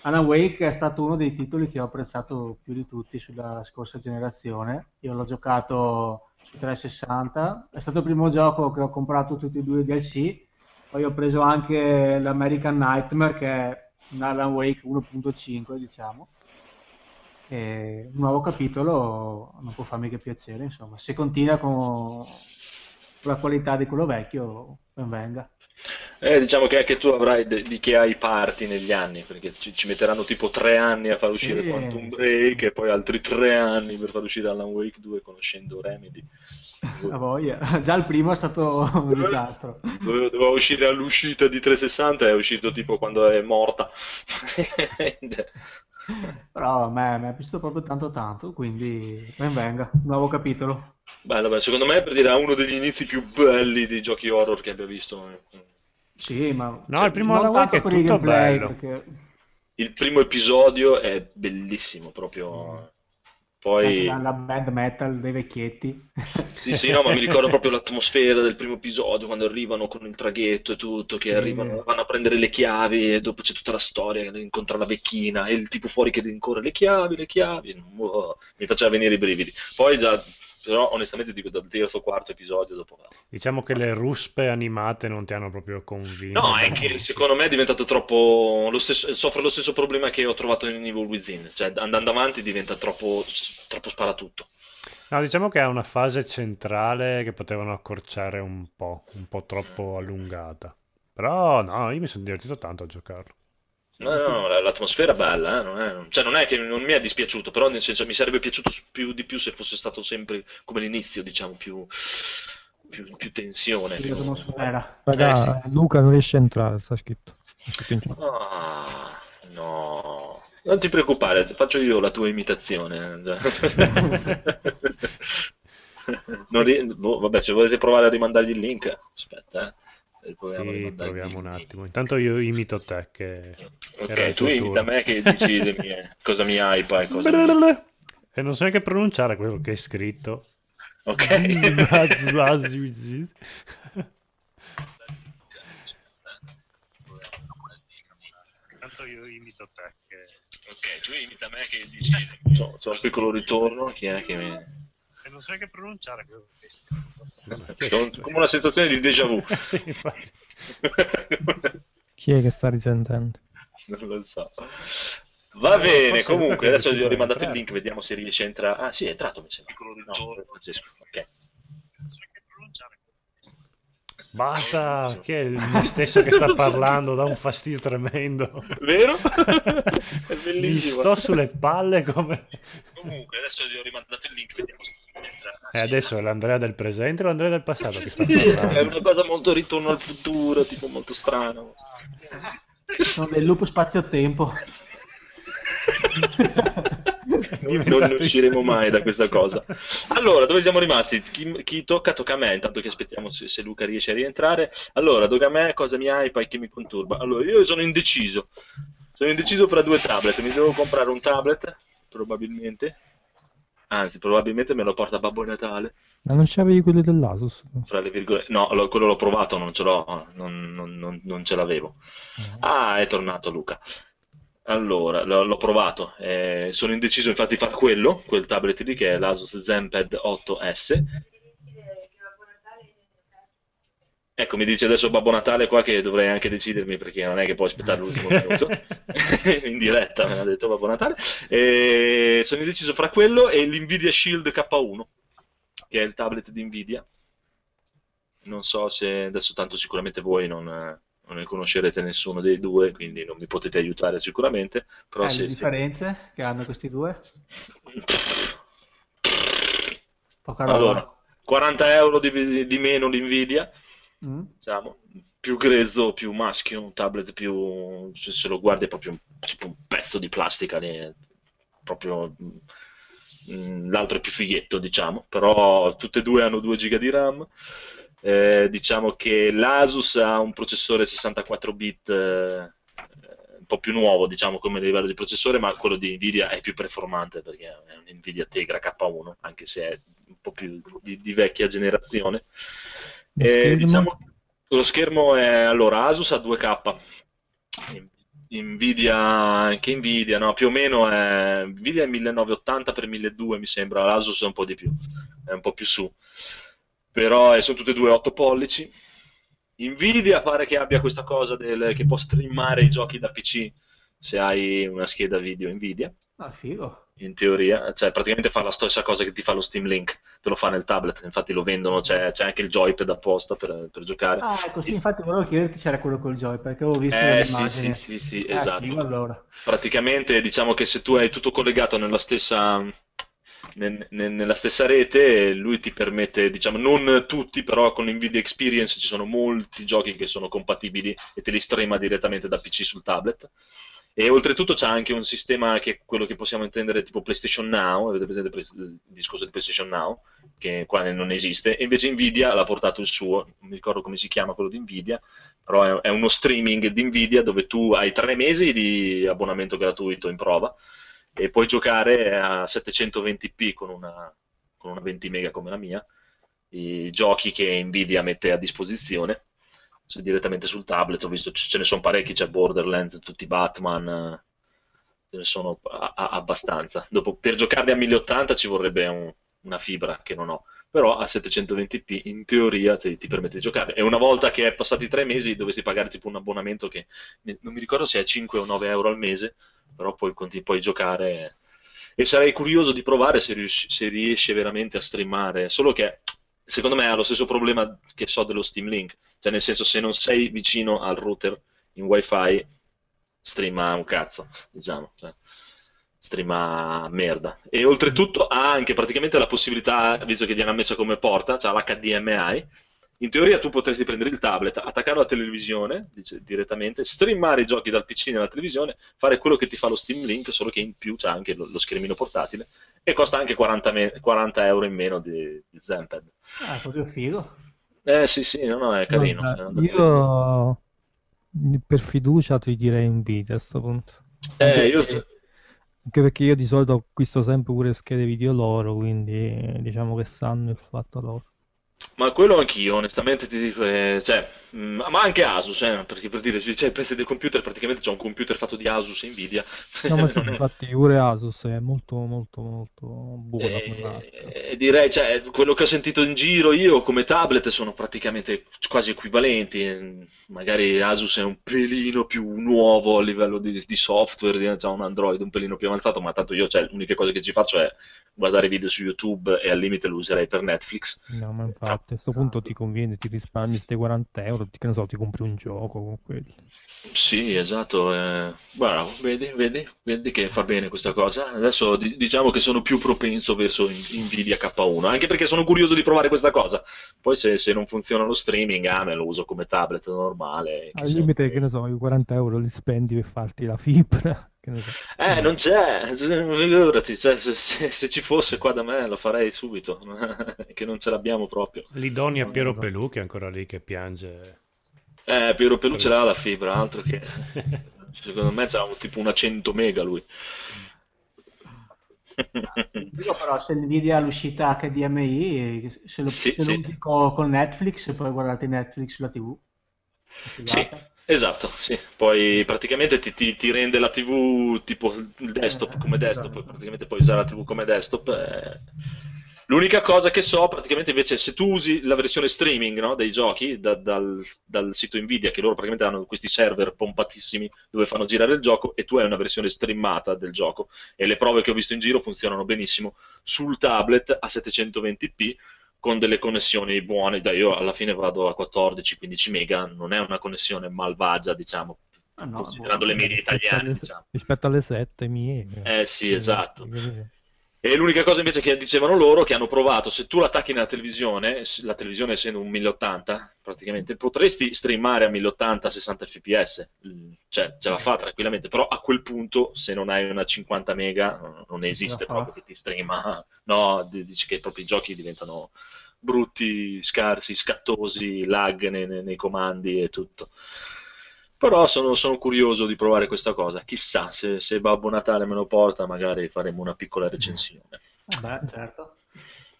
Alan Wake è stato uno dei titoli che ho apprezzato più di tutti sulla scorsa generazione. Io l'ho giocato su 360, è stato il primo gioco che ho comprato tutti e due DLC, poi ho preso anche l'American Nightmare che è un Alan Wake 1.5 diciamo. E un nuovo capitolo non può farmi che piacere, insomma, se continua con la qualità di quello vecchio, ben venga. Eh, diciamo che anche tu avrai de- di che hai parti negli anni, perché ci, ci metteranno tipo tre anni a far uscire Sì, Quantum sì. Break e poi altri tre anni per far uscire Alan Wake 2 conoscendo Remedy. A voglia. Già il primo è stato un disastro. Doveva, doveva uscire all'uscita di 360 è uscito tipo quando è morta. Però a me, mi è piaciuto proprio tanto tanto, quindi ben venga, nuovo capitolo. Bello, bello. Secondo me per dire è uno degli inizi più belli dei giochi horror che abbia visto. Sì, ma No, il primo Alan Wake è tutto gameplay, bello. perché Il primo episodio è bellissimo, proprio. Poi, la, la band metal dei vecchietti. sì, sì, no, ma mi ricordo proprio l'atmosfera del primo episodio quando arrivano con il traghetto e tutto, che Sì. arrivano, vanno a prendere le chiavi e dopo c'è tutta la storia, che incontra la vecchina e il tipo fuori che rincorre le chiavi, le chiavi. Wow, mi faceva venire i brividi. Poi già, però, onestamente, dico dal terzo o quarto episodio dopo. Diciamo che le ruspe animate non ti hanno proprio convinto. No, è che secondo me è diventato troppo. Lo stesso, soffre lo stesso problema che ho trovato in Evil Within. Cioè, andando avanti diventa troppo, troppo sparatutto. No, diciamo che ha una fase centrale che potevano accorciare un po', un po' troppo allungata. Però no, io mi sono divertito tanto a giocarlo. No, no, no, la- l'atmosfera è bella, eh, non è, cioè non è che non mi è dispiaciuto, però nel senso mi sarebbe piaciuto più di più se fosse stato sempre come l'inizio, diciamo, più, più, più tensione. Più-. Raga, Eh, Luca non riesce a entrare, sta scritto. Scritto. Ah, no, non ti preoccupare, faccio io la tua imitazione. Non ri- boh, vabbè, se volete provare a rimandargli il link, aspetta, eh. Proviamo Sì, proviamo un attimo. Intanto io imito te che... Ok, tu imita turno. me che decidi mi- cosa mi hypa e cosa mi... E non so neanche pronunciare quello che è scritto. Ok? Intanto io imito te che... Ok, tu imita me che. C'ho, c'ho un piccolo ritorno, chi è che mi... Non so neanche pronunciare quello che. C'ho come una sensazione di déjà vu. sì, infatti. Chi è che sta risentendo? non lo so. Va Eh, bene, comunque, adesso gli ho rimandato il entrare. link, vediamo se riesce a entrare. Ah, sì, è entrato, mi sembra. No, Francesco, ok. Basta, che è me stesso che sta parlando, dà un fastidio tremendo. Vero? è Mi bellissimo. sto sulle palle come... Comunque, adesso gli ho rimandato il link, vediamo se E sì. adesso è l'Andrea del presente o l'Andrea del passato che sta è una cosa molto ritorno al futuro, tipo molto strana. Sono del loop spazio-tempo. non, ne usciremo mai da questa cosa. Allora, dove siamo rimasti? Chi, chi tocca, tocca a me. Intanto che aspettiamo se, se Luca riesce a rientrare. Allora, tocca a me cosa mi hypa e che mi conturba. Allora, io sono indeciso. Sono indeciso fra due tablet. Mi devo comprare un tablet, probabilmente. Anzi, probabilmente me lo porta Babbo Natale. Ma non c'avevi quelli dell'Asus? Fra le virgolette. No, lo- quello l'ho provato, non ce l'ho, non, non- non- non ce l'avevo. Ah, è tornato Luca. Allora, l'ho, l'ho provato, eh, sono indeciso infatti fra quello, quel tablet lì che è l'Asus ZenPad 8S. Ecco, mi dice adesso Babbo Natale qua che dovrei anche decidermi perché non è che puoi aspettare l'ultimo minuto. In diretta me l'ha detto Babbo Natale. E sono indeciso fra quello e l'Nvidia Shield K1, che è il tablet di Nvidia. Non so se adesso tanto sicuramente voi non, non ne conoscerete nessuno dei due, quindi non mi potete aiutare sicuramente. Però Eh, se, le differenze che hanno questi due? Poca roba. Allora, 40 euro di, di meno l'Nvidia, Mm? diciamo, più grezzo, più maschio, un tablet più, se, se lo guardi è proprio un, tipo un pezzo di plastica, lì, proprio mm, l'altro è più fighetto, diciamo, però tutte e due hanno 2 giga di RAM. Eh, diciamo che l'Asus ha un processore 64 bit eh, un po' più nuovo, diciamo, come livello di processore, ma quello di Nvidia è più performante perché è un Nvidia Tegra K1, anche se è un po' più di, di vecchia generazione. Eh, diciamo, lo schermo è allora Asus a 2K, Nvidia, anche Nvidia, no, più o meno è Nvidia è 1980 x 1200 mi sembra, l'Asus è un po' di più, è un po' più su, però eh, sono tutte e due 8 pollici. Nvidia pare che abbia questa cosa del, che può streamare i giochi da PC se hai una scheda video Nvidia Ah, figo. In teoria, cioè praticamente fa la stessa cosa che ti fa lo Steam Link, te lo fa nel tablet, infatti lo vendono, c'è, c'è anche il joypad apposta per, per giocare. Ah, ecco, sì, infatti volevo chiederti c'era quello col joy, perché avevo visto Eh sì, sì, sì, sì, Eh, esatto. figo, allora. Praticamente diciamo che se tu hai tutto collegato nella stessa, nel- nel- nella stessa rete, lui ti permette, diciamo, non tutti, però con Nvidia Experience ci sono molti giochi che sono compatibili e te li streama direttamente da PC sul tablet. E oltretutto c'è anche un sistema che è quello che possiamo intendere tipo PlayStation Now, avete presente il discorso di PlayStation Now, che qua non esiste, e invece Nvidia l'ha portato il suo, non mi ricordo come si chiama quello di Nvidia, però è, uno streaming di Nvidia dove tu hai tre mesi di abbonamento gratuito in prova e puoi giocare a 720p con una, con una 20 mega come la mia, i giochi che Nvidia mette a disposizione cioè, direttamente sul tablet. Ho visto ce ne sono parecchi, c'è Borderlands, tutti Batman, ce ne sono a, a, abbastanza. Dopo, per giocarli a 1080 ci vorrebbe un, una fibra che non ho, però a 720p in teoria ti, ti, permette di giocare. E una volta che è passati tre mesi dovresti pagare tipo un abbonamento che non mi ricordo se è 5 o 9 euro al mese, però poi puoi giocare. E sarei curioso di provare se, riesci, se riesce veramente a streamare, solo che secondo me ha lo stesso problema che so dello Steam Link, cioè nel senso se non sei vicino al router in wifi streama un cazzo, diciamo, cioè, streama merda. E oltretutto ha anche praticamente la possibilità, visto che gli hanno messo come porta, cioè l'HDMI, in teoria tu potresti prendere il tablet, attaccarlo alla televisione dice, direttamente, streamare i giochi dal PC nella televisione, fare quello che ti fa lo Steam Link, solo che in più c'è anche lo, lo schermino portatile e costa anche 40, me- 40 euro in meno di, di Zampad. Ah, proprio figo. Eh sì, sì, no, no, è carino. Vabbè, io per fiducia ti direi Nvidia a questo punto. Eh, anche, io... perché, anche perché io di solito acquisto sempre pure schede video loro, quindi diciamo che sanno il fatto loro. Ma quello anch'io, onestamente ti dico, eh, cioè, mh, ma anche Asus, eh, perché per dire, cioè, il pezzo del computer, praticamente c'è un computer fatto di Asus e Nvidia. No, ma sì, è- infatti pure Asus è molto molto molto buona per E, e direi, cioè, quello che ho sentito in giro io come tablet sono praticamente quasi equivalenti. Magari Asus è un pelino più nuovo a livello di, di software, ha un Android un pelino più avanzato, ma tanto io, cioè, l'unica cosa che ci faccio è guardare video su YouTube e al limite lo userei per Netflix. No, ma infatti a questo punto ti conviene, ti risparmi questi 40 euro, ti, che ne so, ti compri un gioco con quelli. Sì, esatto. eh, Bravo, vedi, vedi, vedi che fa bene questa cosa. Adesso di- diciamo che sono più propenso verso Nvidia K1, anche perché sono curioso di provare questa cosa. Poi se, se non funziona lo streaming, ah, me lo uso come tablet normale. Al limite, che ne so, i 40 euro li spendi per farti la fibra. Che ne so. Eh, non c'è, figurati, cioè, se, se- se ci fosse qua da me lo farei subito, che non ce l'abbiamo proprio. L'Idonia Piero Pelù che è ancora lì che piange. Eh, Piero Pelù ce l'ha la fibra, altro che... Secondo me c'ha un- tipo una 100 mega lui. Dico però se Nvidia ha l'uscita HDMI, se lo, Sì, se lo sì. usi co- con Netflix, puoi guardarti Netflix sulla TV. Sì. Esatto, sì. Poi praticamente ti, ti- ti rende la TV tipo il desktop Eh, come desktop, esatto. praticamente puoi usare la TV come desktop. eh. L'unica cosa che so, praticamente invece, se tu usi la versione streaming, no, dei giochi da- dal, dal sito Nvidia, che loro praticamente hanno questi server pompatissimi dove fanno girare il gioco, e tu hai una versione streamata del gioco, e le prove che ho visto in giro funzionano benissimo sul tablet a 720p con delle connessioni buone. Dai, io alla fine vado a 14-15 mega, non è una connessione malvagia, diciamo, Ah, no, considerando le buono. medie Rispetto italiane, alle, diciamo. rispetto alle 7 mie. Eh sì, esatto. Quindi- E l'unica cosa invece che dicevano loro, che hanno provato, se tu l'attacchi nella televisione, la televisione essendo un 1080, praticamente, potresti streamare a 1080 a 60 fps, cioè ce la fa tranquillamente, però a quel punto, se non hai una 50 mega, non- esiste proprio che ti streama, no, di- dici che i giochi diventano brutti, scarsi, scattosi, lag nei- nei comandi e tutto. Però sono, sono curioso di provare questa cosa. Chissà se, se Babbo Natale me lo porta, magari faremo una piccola recensione. Vabbè, certo.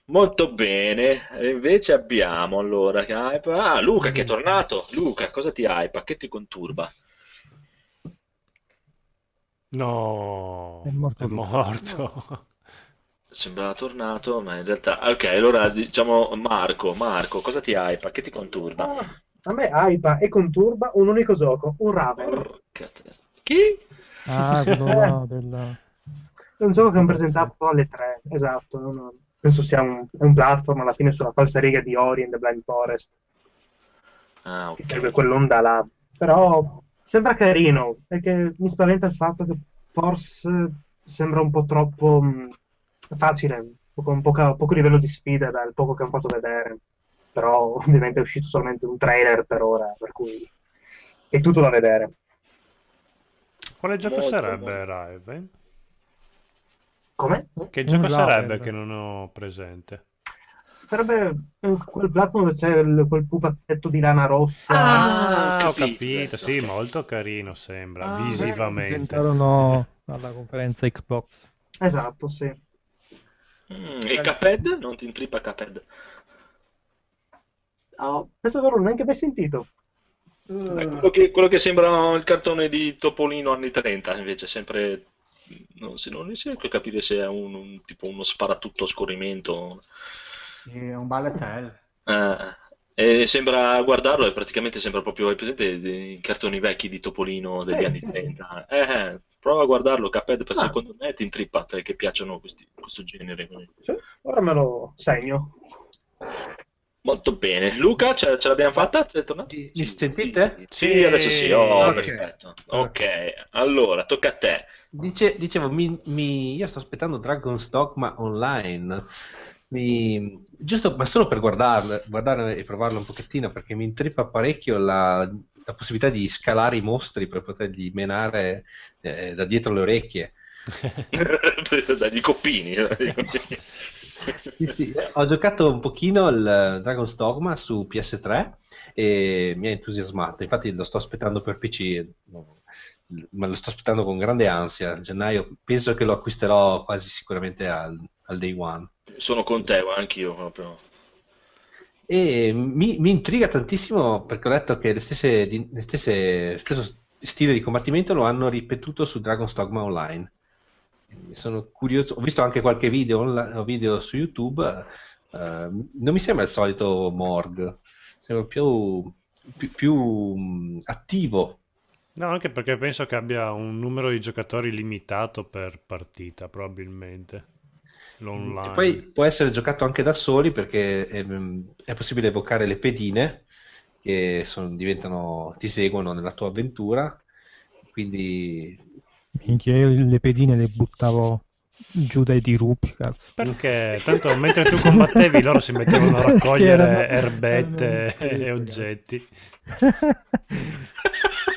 Molto bene. E invece abbiamo allora Ah, Luca che è tornato. Luca, cosa ti hype? Che ti conturba? No, È morto è morto. Sembrava tornato, ma in realtà. Ok, allora diciamo Marco. Marco, cosa ti hype? Che ti conturba? Ah, a me hypa e conturba un unico gioco, un Raven. Chi? Ah, quello della... È un gioco che hanno presentato alle 3, esatto. non- penso sia un, è un platform alla fine sulla falsariga di Ori and the Blind Forest, Ah, che ok. segue quell'onda là. Però sembra carino, perché mi spaventa il fatto che forse sembra un po' troppo mh, facile, poco, un poca- poco livello di sfida dal poco che hanno fatto vedere. Però ovviamente è uscito solamente un trailer per ora, per cui è tutto da vedere. Quale gioco Molto sarebbe Raven? Come? Che Un gioco Raven. sarebbe che non ho presente? Sarebbe eh, quel platform dove c'è il- quel pupazzetto di lana rossa. Ah, Ah, ho capito sì, molto carino sembra, Ah, visivamente. presentarono alla conferenza Xbox. Esatto, sì. Mm, e Cuphead? Non ti intrippa Cuphead? Oh, questo non l'ho neanche mai sentito. Eh, quello, che, quello che sembra il cartone di Topolino anni 30, invece, sempre. Non si, non si riesce a capire se è un, un- tipo uno sparatutto a scorrimento. Sì, è un balletel. Eh, e sembra guardarlo e praticamente sembra proprio. Hai presente i cartoni vecchi di Topolino degli Sì, anni sì, sì. 30? Eh, prova a guardarlo, Cuphead, perché Ah. secondo me ti intrippa che piacciono questi, questo genere. Sì, ora me lo segno. Molto bene. Luca, ce, ce l'abbiamo fatta? È tornato? Mi- mi sentite? Sì, adesso sì. Oh, Ok. perfetto. Ok, allora tocca a te. Dice- dicevo, mi, mi- io sto aspettando Dragon's Dogma Online. Mi- giusto, ma solo per guardarlo, guardarlo e provarlo un pochettino, perché mi intrippa parecchio la, la possibilità di scalare i mostri per poterli menare eh, da dietro le orecchie. Dagli coppini. dagli coppini. Sì, sì, Ho giocato un pochino il Dragon's Dogma su PS3 e mi ha entusiasmato. Infatti lo sto aspettando per PC, ma lo sto aspettando con grande ansia. A gennaio penso che lo acquisterò quasi sicuramente al, al day one. Sono con te, anch'io proprio. E mi, mi intriga tantissimo perché ho letto che le stesse, le stesse- stesso stile di combattimento lo hanno ripetuto su Dragon's Dogma Online. Sono curioso, ho visto anche qualche video, onla- video su YouTube, eh, non mi sembra il solito Morg, sembra più, più, più, attivo. No, anche perché penso che abbia un numero di giocatori limitato per partita, probabilmente. L'online. E poi può essere giocato anche da soli perché ehm, è, possibile evocare le pedine che sono- diventano, ti seguono nella tua avventura. Quindi Minchia, io le pedine le buttavo giù dai dirupi. Perché tanto mentre tu combattevi loro si mettevano a raccogliere Erano- erbette e oggetti.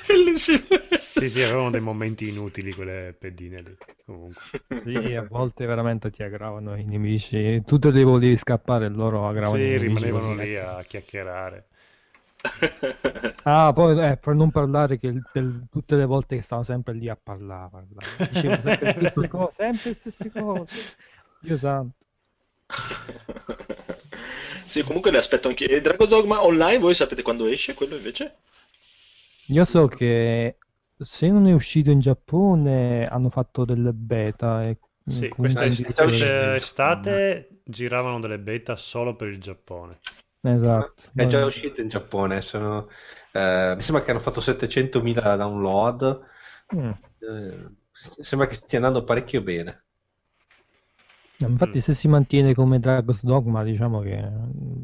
Bellissimo. Sì, sì, avevano dei momenti inutili quelle pedine lì. Comunque. Sì, a volte veramente ti aggravano i nemici. Tu te li volevi scappare e loro aggravano i Sì, nemici. rimanevano così. lì a chiacchierare. Ah, poi eh, per non parlare che del- tutte le volte che stavo sempre lì a parlare, parlare. Dicevo sempre le stesse cose, sempre le stesse cose. Dio santo. sì, comunque le aspetto anche. E Dragon Dogma Online, voi sapete quando esce quello invece? Io so che se non è uscito in Giappone hanno fatto delle beta. E Sì, comunque questa è est- già uscito. quest'estate giravano delle beta solo per il Giappone. Esatto. è già uscito in Giappone. Sono, eh, mi sembra che hanno fatto 700.000 download. Mm. Eh, sembra che stia andando parecchio bene. Infatti, Mm. se si mantiene come Dragon's Dogma, diciamo che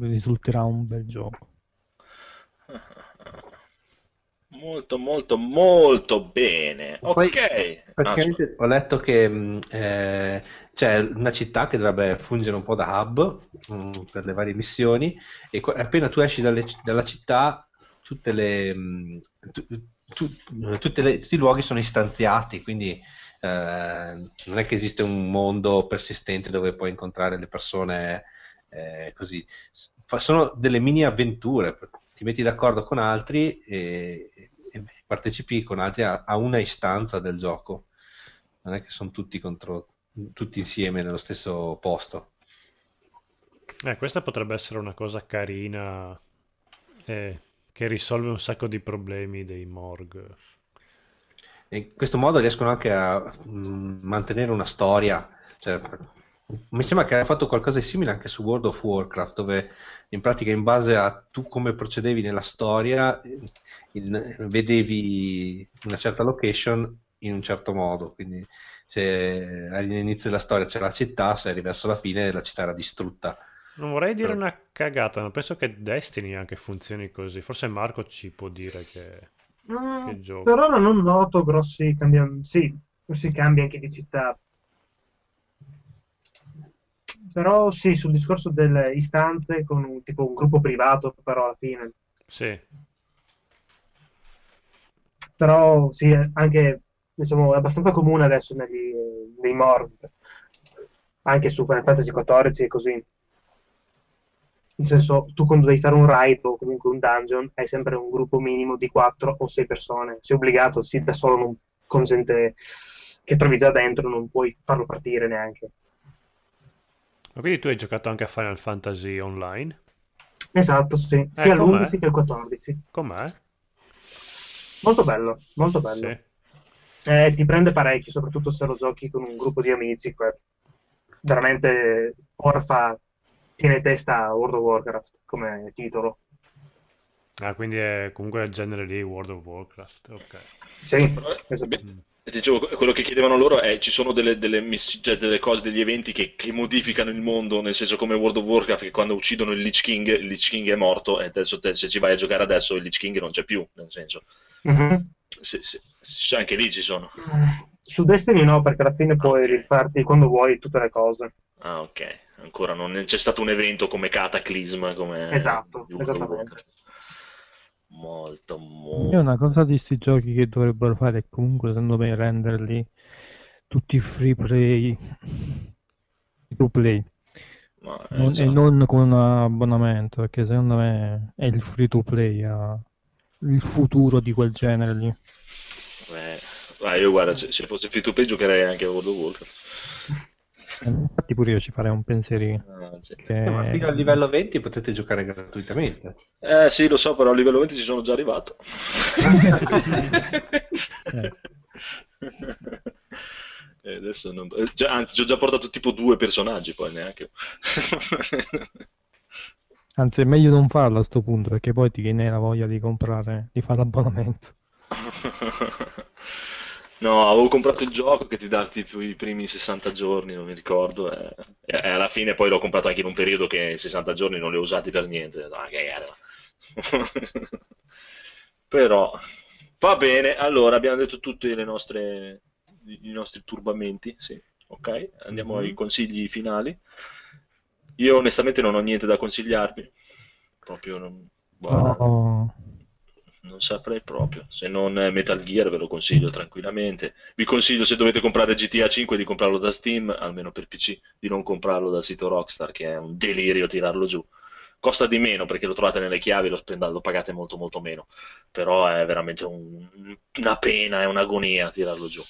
risulterà un bel gioco. Molto, molto, molto bene. Poi, Ok. praticamente ho letto che mh, eh, c'è una città che dovrebbe fungere un po' da hub mh, per le varie missioni e qu- appena tu esci dalle- dalla città tutte le, mh, tu- tu- tutte le- tutti i luoghi sono istanziati, quindi eh, non è che esiste un mondo persistente dove puoi incontrare le persone eh, così. Fa- sono delle mini avventure, ti metti d'accordo con altri e, e partecipi con altri a, a una istanza del gioco. Non è che sono tutti contro tutti insieme nello stesso posto. Eh, questa potrebbe essere una cosa carina eh, che risolve un sacco di problemi dei morg. E in questo modo riescono anche a mm, mantenere una storia. Cioè, mi sembra che hanno fatto qualcosa di simile anche su World of Warcraft, dove in pratica in base a tu come procedevi nella storia, il- vedevi una certa location in un certo modo. Quindi se all'inizio della storia c'era la città, se arrivi verso la fine la città era distrutta. Non vorrei dire Però- una cagata, ma penso che Destiny anche funzioni così. Forse Marco ci può dire che, Mm, che gioco. Per ora non noto grossi cambiamenti. Sì, grossi cambi anche di città. Però sì, sul discorso delle istanze con un, tipo un gruppo privato, però alla fine. Sì, Però sì, anche diciamo, è abbastanza comune adesso negli, nei Morg, anche su Final Fantasy XIV e così. Nel senso, tu quando devi fare un raid o comunque un dungeon, hai sempre un gruppo minimo di 4 o 6 persone. Sei obbligato, sì, da solo non, con gente che trovi già dentro, non puoi farlo partire neanche. Ma quindi tu hai giocato anche a Final Fantasy Online? Esatto, sì. Sia Eh, l'11 com'è? che il 14. Com'è? Molto bello, molto bello. Sì. Eh, ti prende parecchio, soprattutto se lo giochi con un gruppo di amici. que- Veramente ora fa tiene testa World of Warcraft come titolo. Ah, quindi è comunque il genere lì, World of Warcraft. Ok. Sì, Però, esatto. beh, e dicevo, quello che chiedevano loro è ci sono delle, delle, miss- cioè, delle cose, degli eventi che, che modificano il mondo, nel senso come World of Warcraft, che quando uccidono il Lich King, il Lich King è morto e adesso te- se ci vai a giocare adesso il Lich King non c'è più, nel senso, Mhm. Se- se- se- anche lì ci sono. Su Destiny no, perché alla fine puoi Ok. rifarti quando vuoi tutte le cose. Ah, ok, ancora non c'è stato un evento come Cataclysm, come Esatto, esattamente. Warcraft. Molto, È molto. una cosa di questi giochi che dovrebbero fare comunque secondo me renderli tutti free play, free to play, Ma, eh, non- e esatto. non con un abbonamento, perché secondo me è il free to play a- il futuro di quel genere lì. Eh, ah, io guarda, se, se fosse free to play giocherei anche a World of Warcraft. Eh, Infatti pure io ci farei un pensierino. Ah, sì. che- Eh, ma fino al livello 20 potete giocare gratuitamente. Eh sì, lo so, però a livello 20 ci sono già arrivato. Eh. Adesso non... già- anzi, ci ho già portato tipo due personaggi, poi neanche. Anzi, è meglio non farlo a sto punto, perché poi ti viene la voglia di comprare, di fare l'abbonamento. No, avevo comprato il gioco che ti dà tipo i primi 60 giorni, non mi ricordo, e, e alla fine poi l'ho comprato anche in un periodo che 60 giorni non li ho usati per niente. Detto, "Ah, cagare, va." Però va bene, allora abbiamo detto tutti le nostre, i nostri turbamenti, sì, ok, andiamo Mhm. ai consigli finali. Io onestamente non ho niente da consigliarvi, proprio non, guarda, Oh, non saprei proprio, se non eh, Metal Gear ve lo consiglio tranquillamente. Vi consiglio se dovete comprare GTA 5 di comprarlo da Steam, almeno per PC, di non comprarlo dal sito Rockstar, che è un delirio tirarlo giù. Costa di meno perché lo trovate nelle chiavi, lo, spenda- lo pagate molto molto meno, però è veramente un- una pena, è un'agonia tirarlo giù.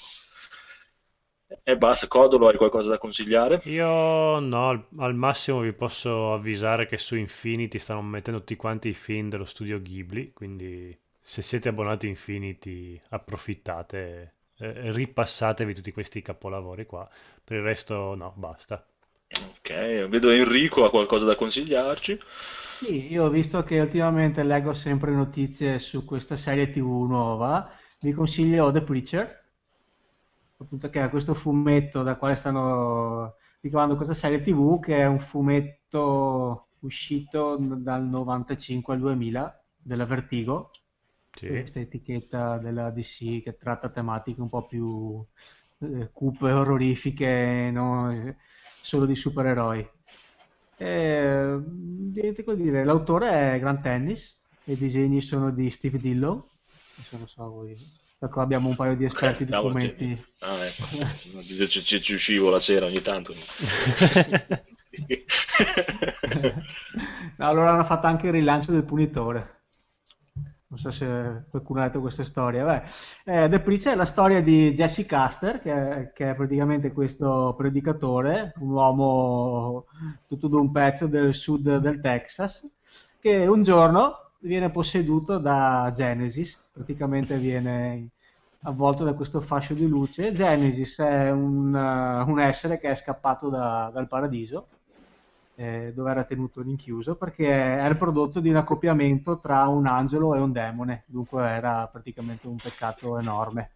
E basta, Codolo, hai qualcosa da consigliare? Io no, al, al massimo vi posso avvisare che su Infinity stanno mettendo tutti quanti i film dello studio Ghibli, quindi se siete abbonati a Infinity approfittate, eh, ripassatevi tutti questi capolavori qua, per il resto no, basta. Ok, vedo Enrico ha qualcosa da consigliarci. Sì, io ho visto che ultimamente leggo sempre notizie su questa serie TV nuova. Vi consiglio The Preacher, appunto che è questo fumetto da quale stanno ricavando questa serie TV, che è un fumetto uscito dal 95 al 2000 della Vertigo, Sì. questa etichetta della DC che tratta tematiche un po' più eh, cupe, orrorifiche, non solo di supereroi. Da dire, l'autore è Grant Tennis, e i disegni sono di Steve Dillow. Adesso non so voi. Ecco, abbiamo un paio di esperti di cavolo, fumetti. Ah, ecco. Ci, ci- ci uscivo la sera ogni tanto. Allora hanno fatto anche il rilancio del punitore. Non so se qualcuno ha letto questa storia. Beh, eh, The Preacher è la storia di Jesse Custer, che che è praticamente questo predicatore, un uomo tutto d'un pezzo del sud del Texas, che un giorno viene posseduto da Genesis, praticamente viene avvolto da questo fascio di luce. Genesis è un, uh, un essere che è scappato da- dal paradiso eh, dove era tenuto rinchiuso perché era il prodotto di un accoppiamento tra un angelo e un demone, dunque era praticamente un peccato enorme.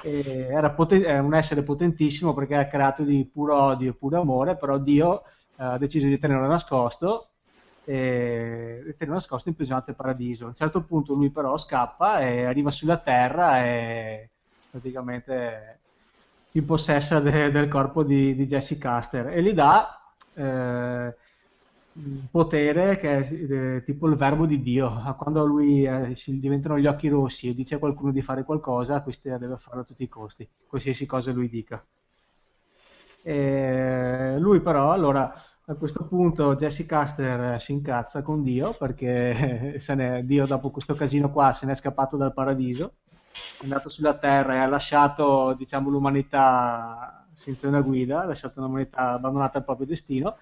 E era poten- un essere potentissimo perché è creato di puro odio e puro amore, però Dio eh, ha deciso di tenerlo nascosto e e tenerlo nascosto imprigionato nel paradiso. A un certo punto lui però scappa e arriva sulla terra e praticamente si impossessa de- del corpo di, di Jesse Custer e gli dà eh, potere che è eh, tipo il verbo di Dio. Quando lui eh, si diventano gli occhi rossi e dice a qualcuno di fare qualcosa, questi deve farlo a tutti i costi, qualsiasi cosa lui dica. E lui però allora a questo punto Jesse Caster si incazza con Dio perché ne, Dio dopo questo casino qua se n'è scappato dal paradiso, è andato sulla Terra e ha lasciato diciamo, l'umanità senza una guida, ha lasciato l'umanità abbandonata al proprio destino.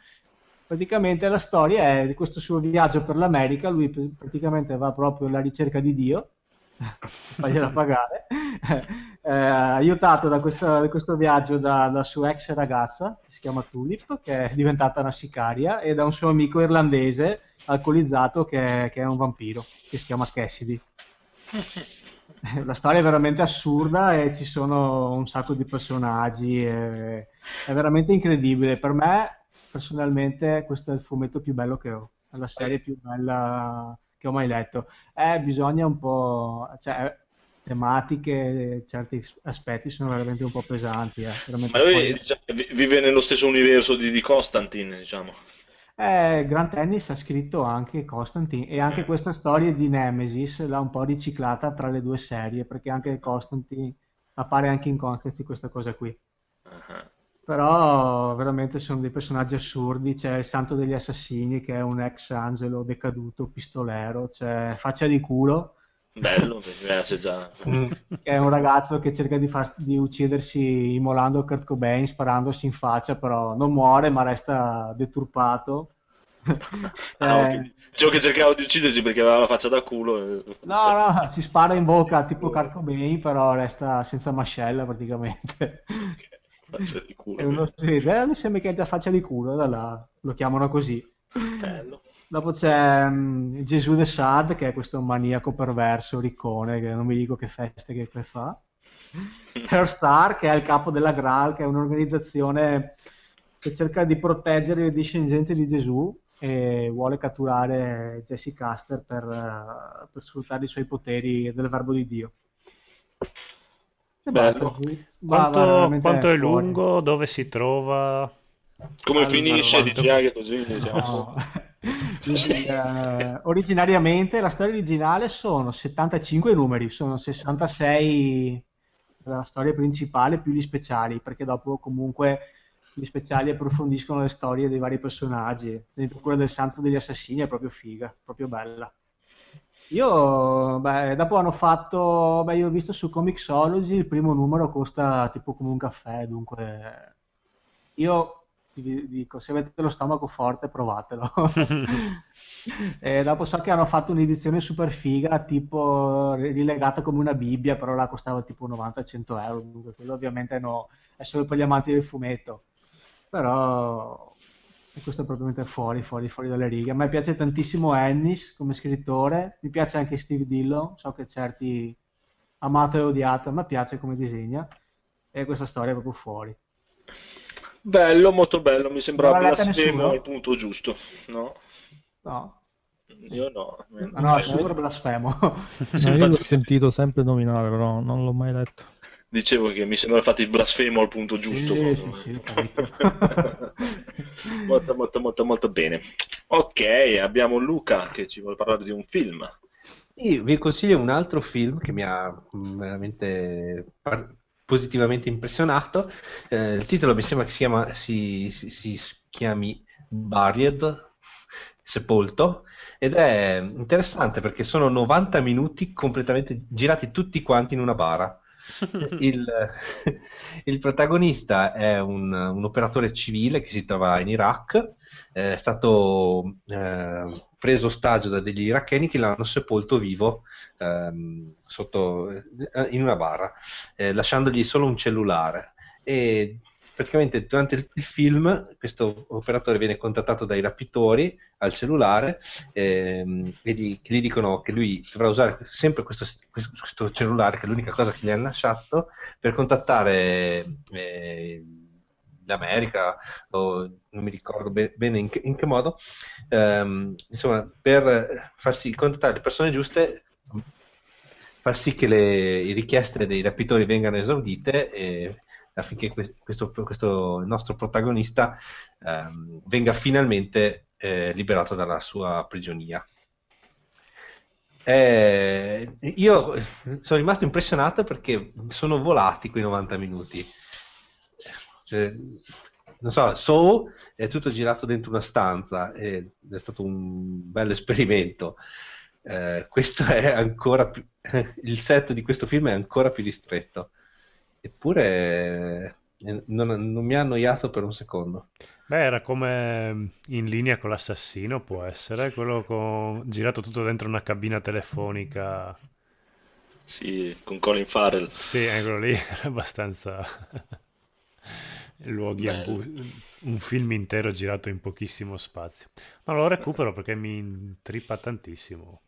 Praticamente la storia è di questo suo viaggio per l'America, lui praticamente va proprio alla ricerca di Dio, fagliela pagare, eh, aiutato da questo, da questo viaggio dalla sua ex ragazza, che si chiama Tulip, che è diventata una sicaria, e da un suo amico irlandese alcolizzato che, che è un vampiro, che si chiama Cassidy. La storia è veramente assurda e ci sono un sacco di personaggi, è, è veramente incredibile. Per me, personalmente, questo è il fumetto più bello che ho, è la serie più bella che ho mai letto. Eh, bisogna un po'... Cioè, tematiche, certi aspetti sono veramente un po' pesanti. Eh. Ma lui diciamo, vive nello stesso universo di, di Constantine, diciamo. Eh, Grant Tennis ha scritto anche Constantine e anche questa storia di Nemesis l'ha un po' riciclata tra le due serie perché anche Constantine appare anche in Constantine questa cosa qui. Uh-huh. Però veramente sono dei personaggi assurdi. C'è il Santo degli Assassini che è un ex angelo decaduto, pistolero, c'è Faccia di culo Bello, mi piace già. È un ragazzo che cerca di, far, di, uccidersi immolando Kurt Cobain, sparandosi in faccia, però non muore ma resta deturpato. ah, eh... Ciò che cercava di uccidersi perché aveva la faccia da culo. No, no, si spara in bocca tipo Kurt Cobain, però resta senza mascella praticamente. Faccia di culo. E uno vede, eh, mi sembra che abbia faccia di culo, da là lo chiamano così. Bello. Dopo c'è um, Gesù de Sad, che è questo maniaco perverso, riccone, che non mi dico che feste che fa. Star, che è il capo della Graal, che è un'organizzazione che cerca di proteggere i discendenti di Gesù e vuole catturare Jesse Caster per, uh, per sfruttare i suoi poteri del verbo di Dio. E basta. Quanto, quanto è lungo? Dove si trova? Come allora, finisce? Quanto... Dici anche così. Diciamo. No. eh, originariamente la storia originale sono 75 numeri, sono 66 la storia principale più gli speciali, perché dopo comunque gli speciali approfondiscono le storie dei vari personaggi. Quella del Santo degli Assassini è proprio figa, proprio bella. Io, beh, dopo hanno fatto, beh, io ho visto su Comixology, il primo numero costa tipo come un caffè, dunque io vi dico se avete lo stomaco forte provatelo. E dopo so che hanno fatto un'edizione super figa tipo rilegata come una bibbia però la costava tipo 90-100 euro dunque quello ovviamente no, è solo per gli amanti del fumetto. Però questo è propriamente fuori, fuori, fuori dalle righe a me piace tantissimo Ennis come scrittore mi piace anche Steve Dillon so che certi amato e odiato a me piace come disegna e questa storia è proprio fuori Bello, molto bello, mi sembra blasfemo al punto giusto, no? No. Io no. No, no, è super blasfemo. no, io l'ho sentito sempre nominare, però non l'ho mai letto. Dicevo che mi sembra fatto il blasfemo al punto giusto. Sì, sì, sì, molto, molto, molto, molto bene. Ok, abbiamo Luca che ci vuole parlare di un film. Io vi consiglio un altro film che mi ha veramente par- positivamente impressionato. Eh, il titolo mi sembra che si, chiama, si, si, si chiami Buried, sepolto, ed è interessante perché sono 90 minuti completamente girati tutti quanti in una bara. il, il, protagonista è un, un, operatore civile che si trova in Iraq, è stato eh, preso ostaggio da degli iracheni che l'hanno sepolto vivo ehm, sotto, eh, in una barra, eh, lasciandogli solo un cellulare. E praticamente durante il, il, film questo operatore viene contattato dai rapitori al cellulare ehm, e gli, gli dicono che lui dovrà usare sempre questo, questo, cellulare, che è l'unica cosa che gli hanno lasciato, per contattare eh, l'America, o non mi ricordo be- bene in che, in che modo, ehm, insomma, per farsi contattare le persone giuste, far sì che le richieste dei rapitori vengano esaudite e affinché questo, questo nostro protagonista ehm, venga finalmente eh, liberato dalla sua prigionia. Eh, io sono rimasto impressionato perché sono volati quei 90 minuti. Cioè, non so, Soul è tutto girato dentro una stanza ed è stato un bello esperimento. Eh, questo è ancora più, il set di questo film è ancora più ristretto. Eppure eh, non, non mi ha annoiato per un secondo. Beh, era come in linea con l'assassino, può essere, quello con... girato tutto dentro una cabina telefonica. Sì, con Colin Farrell. Sì, eh, quello lì era abbastanza luoghi ambu- un film intero girato in pochissimo spazio. Ma lo recupero perché mi intrippa tantissimo.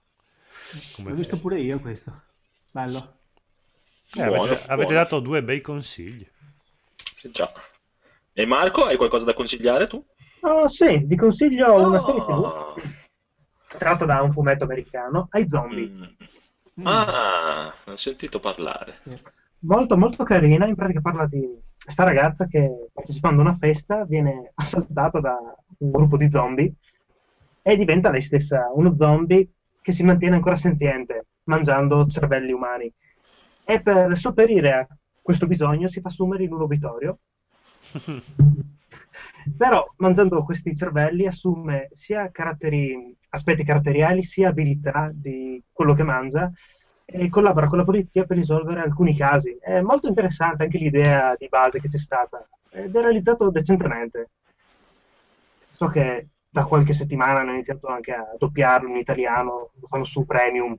Come L'ho visto pure io questo. Bello. Eh, Buono, avete, avete buono. dato due bei consigli. Sì, già. E Marco, hai qualcosa da consigliare tu? Oh, sì, vi consiglio una serie TV Ah. tratta da un fumetto americano, ai zombie. Mm. Mm. Ah, ho sentito parlare. Molto, molto carina. In pratica parla di questa ragazza che partecipando a una festa viene assaltata da un gruppo di zombie e diventa lei stessa uno zombie che si mantiene ancora senziente, mangiando cervelli umani. E per sopperire a questo bisogno si fa assumere in un obitorio però mangiando questi cervelli assume sia caratteri, aspetti caratteriali sia abilità di quello che mangia e collabora con la polizia per risolvere alcuni casi. È molto interessante anche l'idea di base che c'è stata ed è realizzato decentemente. So che da qualche settimana hanno iniziato anche a doppiarlo in italiano, lo fanno su Premium,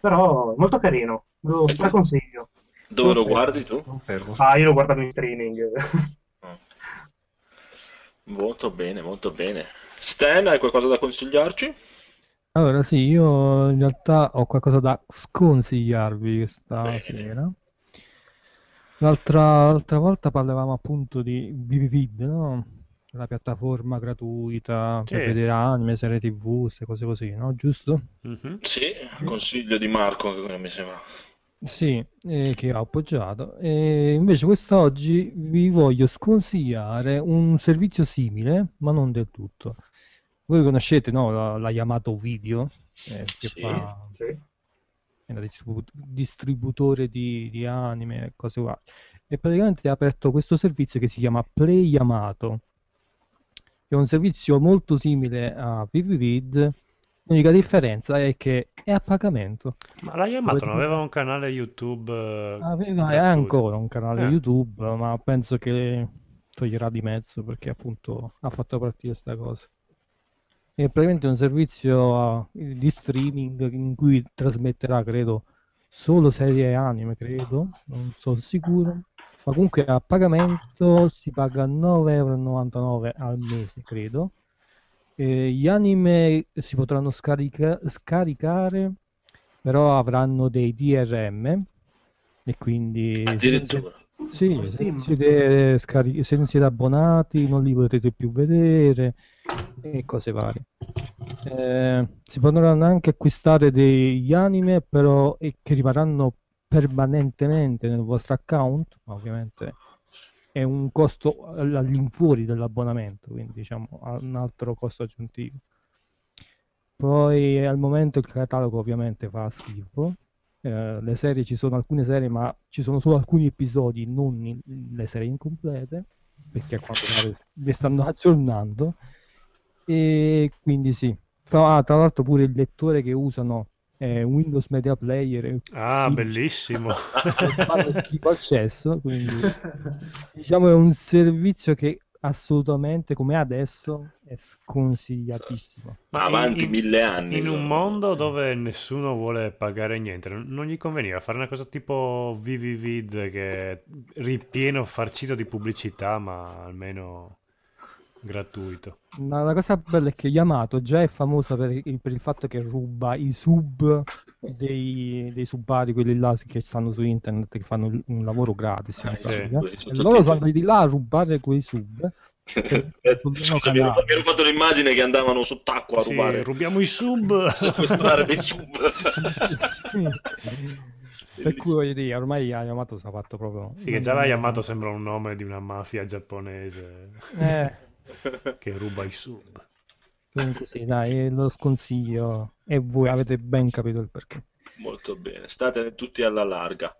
però molto carino, lo E straconsiglio. Dove lo guardi tu? Ah, io lo guardavo in streaming. Molto bene, molto bene. Stan, hai qualcosa da consigliarci? Allora, sì, io in realtà ho qualcosa da sconsigliarvi questa Bene. sera. L'altra l'altra volta parlavamo appunto di Vivid, no? La piattaforma gratuita per Sì. vedere anime, serie TV, queste cose così, no? Giusto? Mhm. Sì, consiglio di Marco, che mi sembra. Sì, eh, che ho appoggiato. E invece quest'oggi vi voglio sconsigliare un servizio simile, ma non del tutto. Voi conoscete, no, la, la Yamato Video, eh, che Sì. fa Sì. è un distribu- distributore di, di anime e cose qua. E praticamente ha aperto questo servizio che si chiama Play Yamato, che è un servizio molto simile a ViviVid. L'unica differenza è che è a pagamento. Ma la Yamato non aveva un canale YouTube eh, Aveva gratuito? ancora un canale Eh. YouTube, ma penso che toglierà di mezzo perché appunto ha fatto partire questa cosa. È praticamente un servizio eh, di streaming in cui trasmetterà, credo, solo serie anime, credo, non sono sicuro. Ma comunque a pagamento si paga 9,99€ al mese, credo. E gli anime si potranno scarica- scaricare, però avranno dei DRM e quindi Addirittura. sì, se siete, scari- se non siete abbonati non li potrete più vedere e cose varie. Eh, si potranno anche acquistare degli anime però e che rimarranno permanentemente nel vostro account, ma ovviamente è un costo all- all'infuori dell'abbonamento, quindi diciamo un altro costo aggiuntivo. Poi al momento il catalogo ovviamente fa schifo. Eh, le serie ci sono alcune serie, ma ci sono solo alcuni episodi, non in- le serie incomplete, perché a quanto pare le stanno aggiornando. E quindi sì. Tra, ah, tra l'altro pure il lettore che usano è Windows Media Player. Ah, sì, bellissimo. fanno schifo al cesso, quindi diciamo è un servizio che assolutamente come adesso è sconsigliatissimo. Ma avanti in- mille anni. In un mondo dove nessuno vuole pagare niente, non non gli conveniva fare una cosa tipo ViviVid che è ripieno farcito di pubblicità, ma almeno gratuito. Ma la cosa bella è che Yamato già è famosa per il, per il fatto che ruba i sub dei, dei subari, quelli là che stanno su internet, che fanno un lavoro gratis. Ah, sì, E loro sono andati là a rubare quei sub. Eh, sul loro Scusa, mi ero, fatto l'immagine che andavano sott'acqua a Sì, rubare. rubiamo i sub. sub. Sì. Per cui voglio dire, ormai Yamato si è fatto proprio... Sì, che già la Yamato sembra un nome di una mafia giapponese Eh, che ruba i sub. comunque sì, dai, lo sconsiglio. E voi avete ben capito il perché. Molto bene, state tutti alla larga.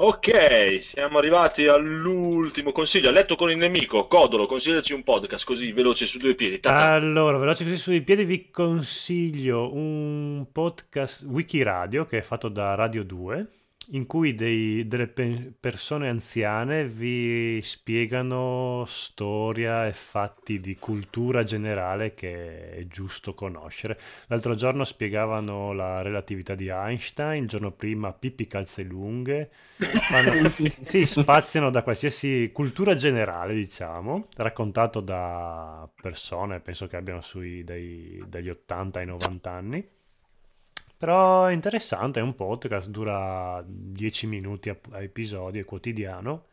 Ok, siamo arrivati all'ultimo consiglio. A letto con il nemico, Codolo, consigliaci un podcast così veloce su due piedi. Ta-ta. Allora, veloce così sui piedi vi consiglio un podcast Wikiradio che è fatto da Radio 2 in cui dei- delle pe- persone anziane vi spiegano storia e fatti di cultura generale che è giusto conoscere. L'altro giorno spiegavano la relatività di Einstein, il giorno prima Pippi calze lunghe. Fanno- sì, spaziano da qualsiasi cultura generale, diciamo, raccontato da persone, penso che abbiano sui dai- dagli 80 ai 90 anni. Però è interessante, è un podcast, dura 10 minuti a, a episodio, è quotidiano.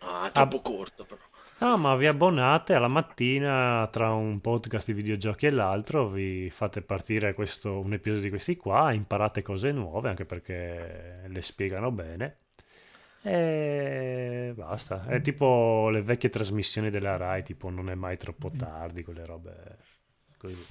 Ah, troppo corto però. No, ma vi abbonate alla mattina tra un podcast di videogiochi e l'altro, vi fate partire questo, un episodio di questi qua, imparate cose nuove, anche perché le spiegano bene. E basta. È tipo le vecchie trasmissioni della Rai, tipo non è mai troppo tardi, quelle robe così.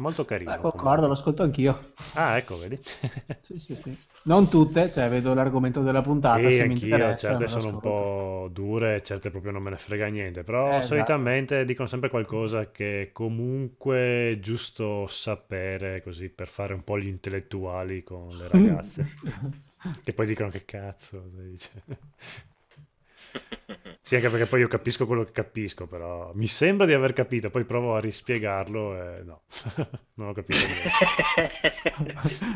Molto carino. Eh, comunque. concordo, lo ascolto anch'io. Ah, ecco, vedi? Sì, sì, sì. Non tutte, cioè vedo l'argomento della puntata, Sì, anch'io, certe sono un po' dure, certe proprio non me ne frega niente, però Eh, esatto. solitamente dicono sempre qualcosa che comunque è giusto sapere così per fare un po' gli intellettuali con le ragazze, che poi dicono che cazzo, dice. Sì, anche perché poi io capisco quello che capisco, però mi sembra di aver capito, poi provo a rispiegarlo e no, non ho capito niente.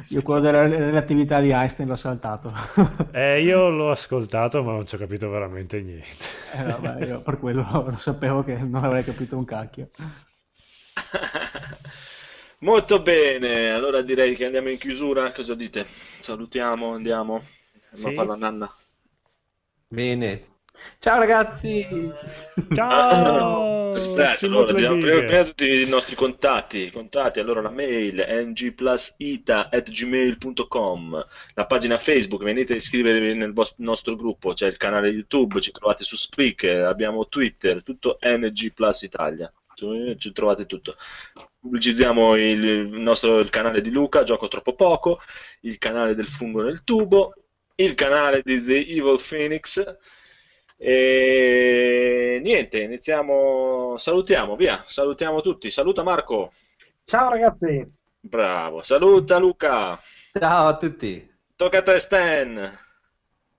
Io quello della relatività di Einstein l'ho saltato. Eh, io l'ho ascoltato ma non ci ho capito veramente niente. Eh, vabbè, io per quello lo sapevo che non avrei capito un cacchio. Molto bene, allora direi che andiamo in chiusura. Cosa dite? Salutiamo, andiamo. Andiamo Sì. a fare la nanna. Bene. Ciao ragazzi! Ciao! Aspetta, Ci allora, bighe. prima, prima tutti i nostri contatti, contatti, allora la mail ngplusita.gmail.com la pagina Facebook, venite a iscrivervi nel nostro gruppo, c'è il canale YouTube, ci trovate su Spreaker, abbiamo Twitter, tutto NG Plus Italia, Ci- ci trovate tutto. Pubblicizziamo il, il nostro il canale di Luca, Gioco Troppo Poco, il canale del Fungo nel Tubo, il canale di The Evil Phoenix. E niente, iniziamo. Salutiamo, via. Salutiamo tutti. Saluta Marco. Ciao ragazzi! Bravo. Saluta Luca. Ciao a tutti! Tocca a te Stan.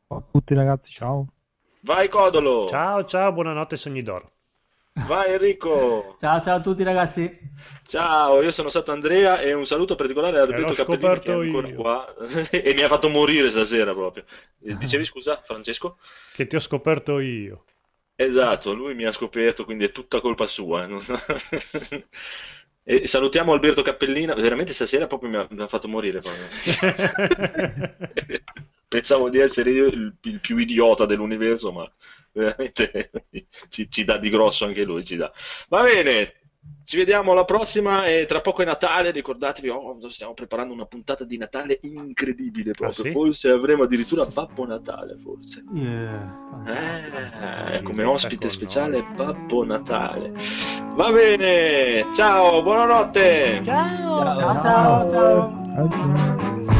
Ciao a tutti ragazzi, ciao. Vai Codolo. Ciao, ciao, buonanotte sogni d'oro. Vai Enrico. Ciao, ciao a tutti ragazzi. Ciao, io sono stato Andrea e un saluto particolare a Roberto Cappellini che è ancora io. qua e mi ha fatto morire stasera proprio. Eh, Dicevi scusa, Francesco? Che ti ho scoperto io. Esatto, lui mi ha scoperto, quindi è tutta colpa sua. eh, E salutiamo Alberto Cappellina, veramente stasera proprio mi ha, mi ha fatto morire. Pensavo di essere io il, il più idiota dell'universo, ma veramente ci, ci dà di grosso anche lui, ci dà. Va bene, ci vediamo alla prossima e tra poco è Natale, ricordatevi, oh, stiamo preparando una puntata di Natale incredibile proprio, sì? forse avremo addirittura Babbo Natale, forse. Yeah. Eh, come Diventa ospite speciale noi. Babbo Natale. Va bene, ciao, buonanotte. Ciao, ciao, ciao. Ciao, ciao.